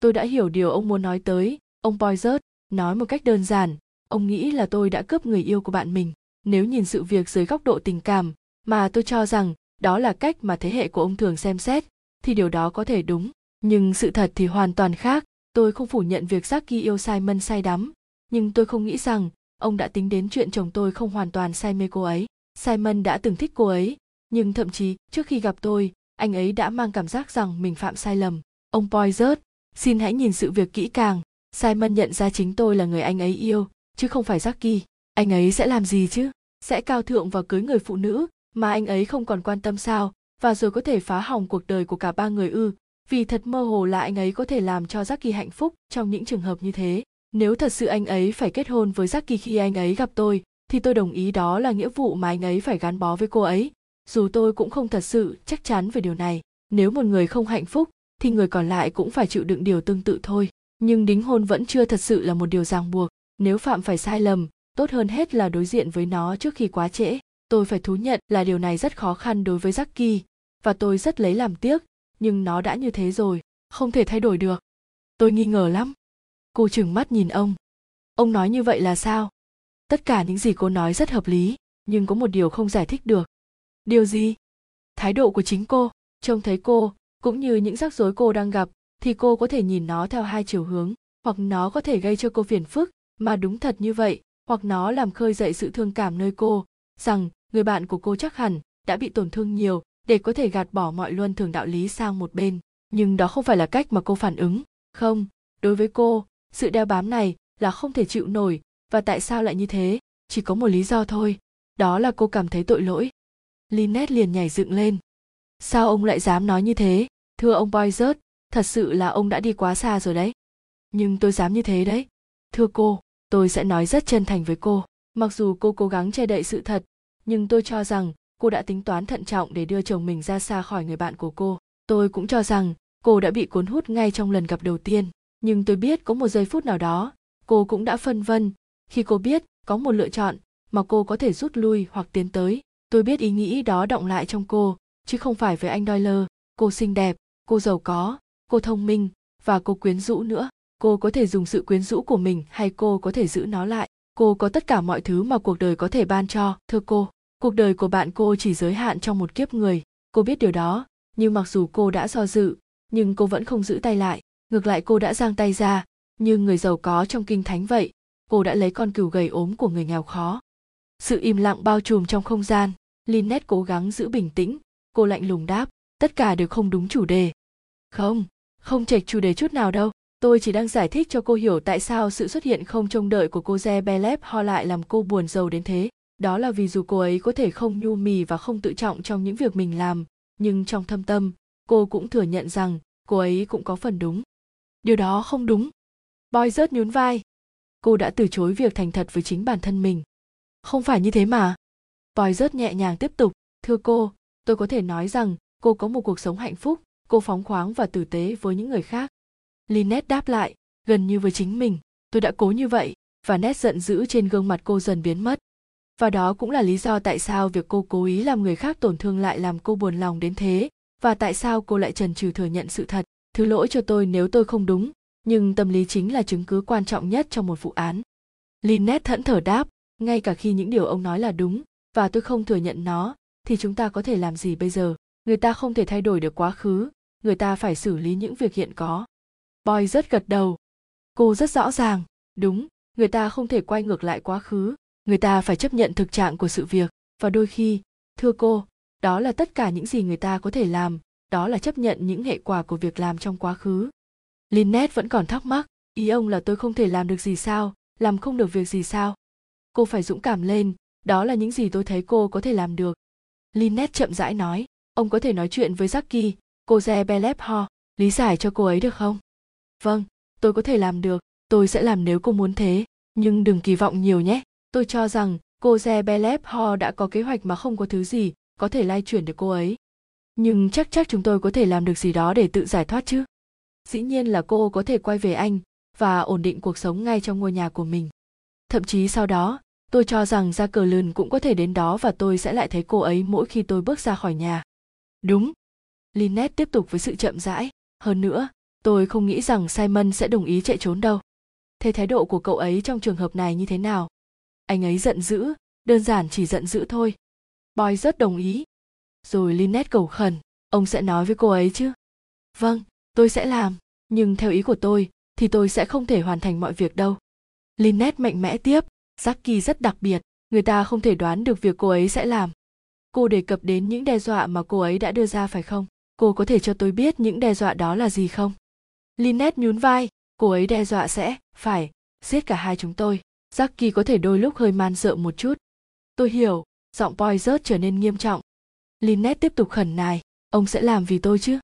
Tôi đã hiểu điều ông muốn nói tới. Ông poizert nói một cách đơn giản. Ông nghĩ là tôi đã cướp người yêu của bạn mình. Nếu nhìn sự việc dưới góc độ tình cảm, mà tôi cho rằng đó là cách mà thế hệ của ông thường xem xét, thì điều đó có thể đúng. Nhưng sự thật thì hoàn toàn khác. Tôi không phủ nhận việc Jackie yêu Simon say đắm. Nhưng tôi không nghĩ rằng ông đã tính đến chuyện chồng tôi không hoàn toàn say mê cô ấy. Simon đã từng thích cô ấy nhưng thậm chí trước khi gặp tôi anh ấy đã mang cảm giác rằng mình phạm sai lầm ông poizert xin hãy nhìn sự việc kỹ càng simon nhận ra chính tôi là người anh ấy yêu chứ không phải Jackie. Anh ấy sẽ làm gì chứ? Sẽ cao thượng và cưới người phụ nữ mà anh ấy không còn quan tâm sao? Và rồi có thể phá hỏng cuộc đời của cả ba người ư? Vì thật mơ hồ là anh ấy có thể làm cho Jackie hạnh phúc trong những trường hợp như thế. Nếu thật sự anh ấy phải kết hôn với Jackie khi anh ấy gặp tôi, thì tôi đồng ý đó là nghĩa vụ mà anh ấy phải gắn bó với cô ấy. Dù tôi cũng không thật sự chắc chắn về điều này. Nếu một người không hạnh phúc, thì người còn lại cũng phải chịu đựng điều tương tự thôi. Nhưng đính hôn vẫn chưa thật sự là một điều ràng buộc. Nếu phạm phải sai lầm tốt hơn hết là đối diện với nó trước khi quá trễ. Tôi phải thú nhận là điều này rất khó khăn đối với Jackie. Và tôi rất lấy làm tiếc nhưng nó đã như thế rồi không thể thay đổi được. Tôi nghi ngờ lắm. Cô trừng mắt nhìn ông. Ông nói như vậy là sao? Tất cả những gì cô nói rất hợp lý nhưng có một điều không giải thích được điều gì? Thái độ của chính cô. Trông thấy cô, cũng như những rắc rối cô đang gặp, thì cô có thể nhìn nó theo hai chiều hướng. Hoặc nó có thể gây cho cô phiền phức, mà đúng thật như vậy. Hoặc nó làm khơi dậy sự thương cảm nơi cô, rằng người bạn của cô chắc hẳn đã bị tổn thương nhiều để có thể gạt bỏ mọi luân thường đạo lý sang một bên. Nhưng đó không phải là cách mà cô phản ứng. Không, đối với cô, sự đeo bám này là không thể chịu nổi. Và tại sao lại như thế? Chỉ có một lý do thôi. Đó là cô cảm thấy tội lỗi. Linnet liền nhảy dựng lên. Sao ông lại dám nói như thế? Thưa ông Boyzert, thật sự là ông đã đi quá xa rồi đấy. Nhưng tôi dám như thế đấy. Thưa cô tôi sẽ nói rất chân thành với cô. Mặc dù cô cố gắng che đậy sự thật nhưng tôi cho rằng cô đã tính toán thận trọng để đưa chồng mình ra xa khỏi người bạn của cô. Tôi cũng cho rằng cô đã bị cuốn hút ngay trong lần gặp đầu tiên. Nhưng tôi biết có một giây phút nào đó cô cũng đã phân vân. Khi cô biết có một lựa chọn mà cô có thể rút lui hoặc tiến tới tôi biết ý nghĩ đó động lại trong cô, chứ không phải với anh Doyle. Cô xinh đẹp, cô giàu có, cô thông minh, và cô quyến rũ nữa. Cô có thể dùng sự quyến rũ của mình hay cô có thể giữ nó lại. Cô có tất cả mọi thứ mà cuộc đời có thể ban cho, thưa cô. Cuộc đời của bạn cô chỉ giới hạn trong một kiếp người. Cô biết điều đó, nhưng mặc dù cô đã do dự, nhưng cô vẫn không giữ tay lại. Ngược lại cô đã giang tay ra, như người giàu có trong kinh thánh vậy. Cô đã lấy con cừu gầy ốm của người nghèo khó. Sự im lặng bao trùm trong không gian. Lynette cố gắng giữ bình tĩnh. Cô lạnh lùng đáp, tất cả đều không đúng chủ đề. Không không chệch chủ đề chút nào đâu. Tôi chỉ đang giải thích cho cô hiểu tại sao sự xuất hiện không trông đợi của cô Ze Belep ho lại làm cô buồn giàu đến thế. Đó là vì dù cô ấy có thể không nhu mì và không tự trọng trong những việc mình làm, nhưng trong thâm tâm, cô cũng thừa nhận rằng cô ấy cũng có phần đúng. Điều đó không đúng. Boy rớt nhún vai. Cô đã từ chối việc thành thật với chính bản thân mình. Không phải như thế mà vòi rớt nhẹ nhàng tiếp tục, thưa cô, tôi có thể nói rằng cô có một cuộc sống hạnh phúc, cô phóng khoáng và tử tế với những người khác. Linet đáp lại, gần như với chính mình, tôi đã cố như vậy và nét giận dữ trên gương mặt cô dần biến mất. Và đó cũng là lý do tại sao việc cô cố ý làm người khác tổn thương lại làm cô buồn lòng đến thế và tại sao cô lại trần trừ thừa nhận sự thật, thứ lỗi cho tôi nếu tôi không đúng, nhưng tâm lý chính là chứng cứ quan trọng nhất trong một vụ án. Linet thẫn thờ đáp, ngay cả khi những điều ông nói là đúng và tôi không thừa nhận nó, thì chúng ta có thể làm gì bây giờ? Người ta không thể thay đổi được quá khứ, người ta phải xử lý những việc hiện có. Boy rất gật đầu. Cô rất rõ ràng. Đúng, người ta không thể quay ngược lại quá khứ, người ta phải chấp nhận thực trạng của sự việc. Và đôi khi, thưa cô, đó là tất cả những gì người ta có thể làm, đó là chấp nhận những hệ quả của việc làm trong quá khứ. Lynette vẫn còn thắc mắc, ý ông là tôi không thể làm được gì sao, làm không được việc gì sao? Cô phải dũng cảm lên đó là những gì tôi thấy cô có thể làm được. Lynette chậm rãi nói, ông có thể nói chuyện với Jackie, cô Ze Belep Ho lý giải cho cô ấy được không? Vâng tôi có thể làm được, tôi sẽ làm nếu cô muốn thế, nhưng đừng kỳ vọng nhiều nhé. Tôi cho rằng cô Ze Belep Ho đã có kế hoạch mà không có thứ gì có thể lay chuyển được cô ấy. Nhưng chắc chắc chúng tôi có thể làm được gì đó để tự giải thoát chứ? Dĩ nhiên là cô có thể quay về anh và ổn định cuộc sống ngay trong ngôi nhà của mình. Thậm chí sau đó tôi cho rằng ra cờ lườn cũng có thể đến đó và tôi sẽ lại thấy cô ấy mỗi khi tôi bước ra khỏi nhà. Đúng. Lynette tiếp tục với sự chậm rãi. Hơn nữa, tôi không nghĩ rằng simon sẽ đồng ý chạy trốn đâu. Thế thái độ của cậu ấy trong trường hợp này như thế nào? Anh ấy giận dữ, đơn giản chỉ giận dữ thôi. Boy rất đồng ý. Rồi Lynette cầu khẩn, ông sẽ nói với cô ấy chứ? Vâng tôi sẽ làm. Nhưng theo ý của tôi, thì tôi sẽ không thể hoàn thành mọi việc đâu. Lynette mạnh mẽ tiếp. Jackie rất đặc biệt, người ta không thể đoán được việc cô ấy sẽ làm. Cô đề cập đến những đe dọa mà cô ấy đã đưa ra phải không? Cô có thể cho tôi biết những đe dọa đó là gì không? Lynette nhún vai, cô ấy đe dọa sẽ phải giết cả hai chúng tôi. Jackie có thể đôi lúc hơi man sợ một chút. Tôi hiểu, giọng boy rớt trở nên nghiêm trọng. Lynette tiếp tục khẩn nài, ông sẽ làm vì tôi chứ?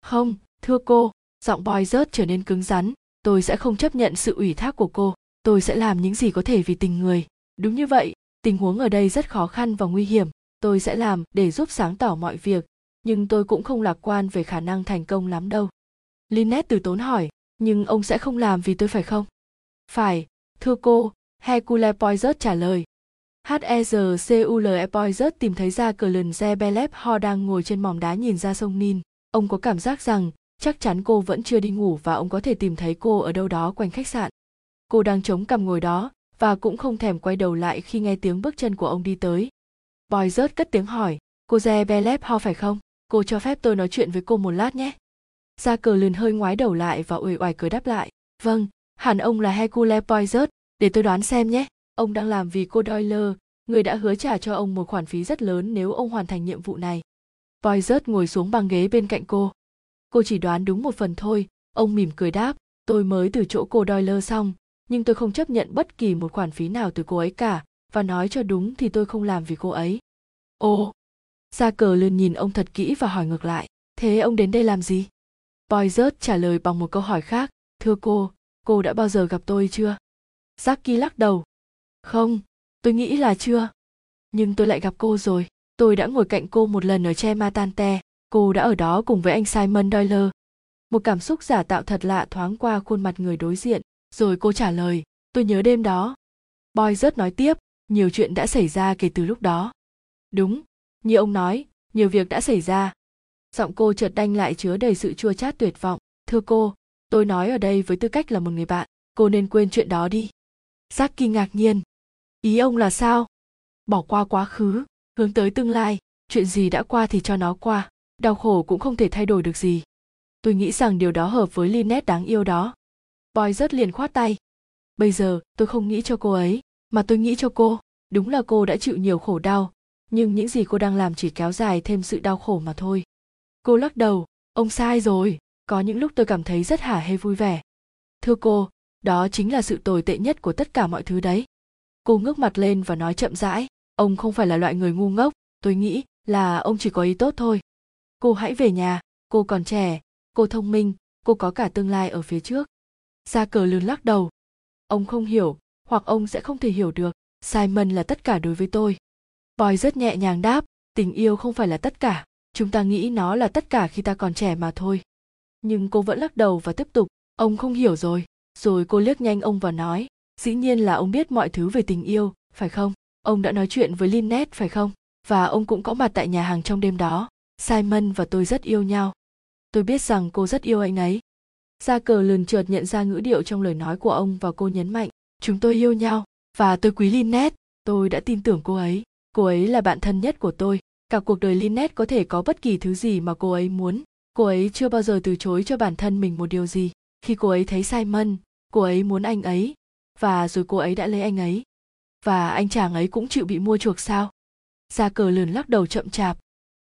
Không, thưa cô, giọng boy rớt trở nên cứng rắn, tôi sẽ không chấp nhận sự ủy thác của cô tôi sẽ làm những gì có thể vì tình người đúng như vậy, tình huống ở đây rất khó khăn và nguy hiểm tôi sẽ làm để giúp sáng tỏ mọi việc, nhưng tôi cũng không lạc quan về khả năng thành công lắm đâu Lynette từ tốn hỏi, nhưng ông sẽ không làm vì tôi phải không phải, thưa cô, hercule poizert trả lời H.E.Z.C.U.L.E. Poizert tìm thấy ra cờ lần Zebelep Ho đang ngồi trên mỏm đá nhìn ra sông Nin. Ông có cảm giác rằng chắc chắn cô vẫn chưa đi ngủ và ông có thể tìm thấy cô ở đâu đó quanh khách sạn. Cô đang chống cằm ngồi đó và cũng không thèm quay đầu lại khi nghe tiếng bước chân của ông đi tới. Poizert cất tiếng hỏi, cô Zebelep Ho phải không? Cô cho phép tôi nói chuyện với cô một lát nhé. Gia cờ lườn hơi ngoái đầu lại và uể oải cười đáp lại. Vâng, hẳn ông là Hercule Poizert, để tôi đoán xem nhé ông đang làm vì cô Doyle, người đã hứa trả cho ông một khoản phí rất lớn nếu ông hoàn thành nhiệm vụ này. Poizert ngồi xuống băng ghế bên cạnh cô. Cô chỉ đoán đúng một phần thôi, ông mỉm cười đáp, tôi mới từ chỗ cô Doyle xong, nhưng tôi không chấp nhận bất kỳ một khoản phí nào từ cô ấy cả, và nói cho đúng thì tôi không làm vì cô ấy. Ồ! Ra cờ lươn nhìn ông thật kỹ và hỏi ngược lại thế ông đến đây làm gì? Boy rớt trả lời bằng một câu hỏi khác thưa cô cô đã bao giờ gặp tôi chưa? Jackie lắc đầu không tôi nghĩ là chưa. Nhưng tôi lại gặp cô rồi tôi đã ngồi cạnh cô một lần ở che matante cô đã ở đó cùng với anh simon doyle. Một cảm xúc giả tạo thật lạ thoáng qua khuôn mặt người đối diện rồi cô trả lời, tôi nhớ đêm đó. Boy rớt nói tiếp, nhiều chuyện đã xảy ra kể từ lúc đó. Đúng, như ông nói, nhiều việc đã xảy ra. Giọng cô chợt đanh lại chứa đầy sự chua chát tuyệt vọng. Thưa cô, tôi nói ở đây với tư cách là một người bạn, cô nên quên chuyện đó đi. Giác kỳ ngạc nhiên. Ý ông là sao? Bỏ qua quá khứ, hướng tới tương lai, chuyện gì đã qua thì cho nó qua, đau khổ cũng không thể thay đổi được gì. Tôi nghĩ rằng điều đó hợp với Lynette đáng yêu đó boy rất liền khoát tay. Bây giờ, tôi không nghĩ cho cô ấy, mà tôi nghĩ cho cô. Đúng là cô đã chịu nhiều khổ đau, nhưng những gì cô đang làm chỉ kéo dài thêm sự đau khổ mà thôi. Cô lắc đầu, ông sai rồi, có những lúc tôi cảm thấy rất hả hê vui vẻ. Thưa cô, đó chính là sự tồi tệ nhất của tất cả mọi thứ đấy. Cô ngước mặt lên và nói chậm rãi, ông không phải là loại người ngu ngốc, tôi nghĩ là ông chỉ có ý tốt thôi. Cô hãy về nhà, cô còn trẻ, cô thông minh, cô có cả tương lai ở phía trước gia cờ lươn lắc đầu. Ông không hiểu, hoặc ông sẽ không thể hiểu được, simon là tất cả đối với tôi. Boy rất nhẹ nhàng đáp, tình yêu không phải là tất cả, chúng ta nghĩ nó là tất cả khi ta còn trẻ mà thôi. Nhưng cô vẫn lắc đầu và tiếp tục, ông không hiểu rồi. Rồi cô liếc nhanh ông và nói, dĩ nhiên là ông biết mọi thứ về tình yêu, phải không? Ông đã nói chuyện với Lynette, phải không? Và ông cũng có mặt tại nhà hàng trong đêm đó. Simon và tôi rất yêu nhau. Tôi biết rằng cô rất yêu anh ấy. Gia cờ lườn chợt nhận ra ngữ điệu trong lời nói của ông và cô nhấn mạnh, chúng tôi yêu nhau và tôi quý Lynette. Tôi đã tin tưởng cô ấy. Cô ấy là bạn thân nhất của tôi. Cả cuộc đời Lynette có thể có bất kỳ thứ gì mà cô ấy muốn. Cô ấy chưa bao giờ từ chối cho bản thân mình một điều gì. Khi cô ấy thấy simon, cô ấy muốn anh ấy. Và rồi cô ấy đã lấy anh ấy. Và anh chàng ấy cũng chịu bị mua chuộc sao? Gia cờ lườn lắc đầu chậm chạp.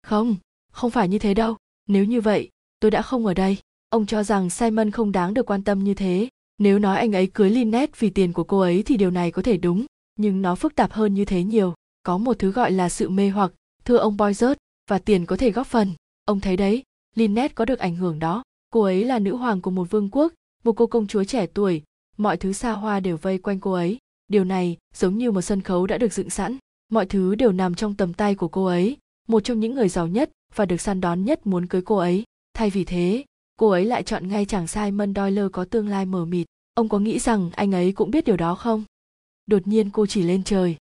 Không không phải như thế đâu. Nếu như vậy, tôi đã không ở đây ông cho rằng simon không đáng được quan tâm như thế. Nếu nói anh ấy cưới Lynette vì tiền của cô ấy thì điều này có thể đúng, nhưng nó phức tạp hơn như thế nhiều. Có một thứ gọi là sự mê hoặc, thưa ông Boyzert, và tiền có thể góp phần. Ông thấy đấy, Lynette có được ảnh hưởng đó. Cô ấy là nữ hoàng của một vương quốc, một cô công chúa trẻ tuổi. Mọi thứ xa hoa đều vây quanh cô ấy. Điều này, giống như một sân khấu đã được dựng sẵn. Mọi thứ đều nằm trong tầm tay của cô ấy, một trong những người giàu nhất và được săn đón nhất muốn cưới cô ấy. Thay vì thế cô ấy lại chọn ngay chàng simon doyle có tương lai mờ mịt. Ông có nghĩ rằng anh ấy cũng biết điều đó không? Đột nhiên cô chỉ lên trời.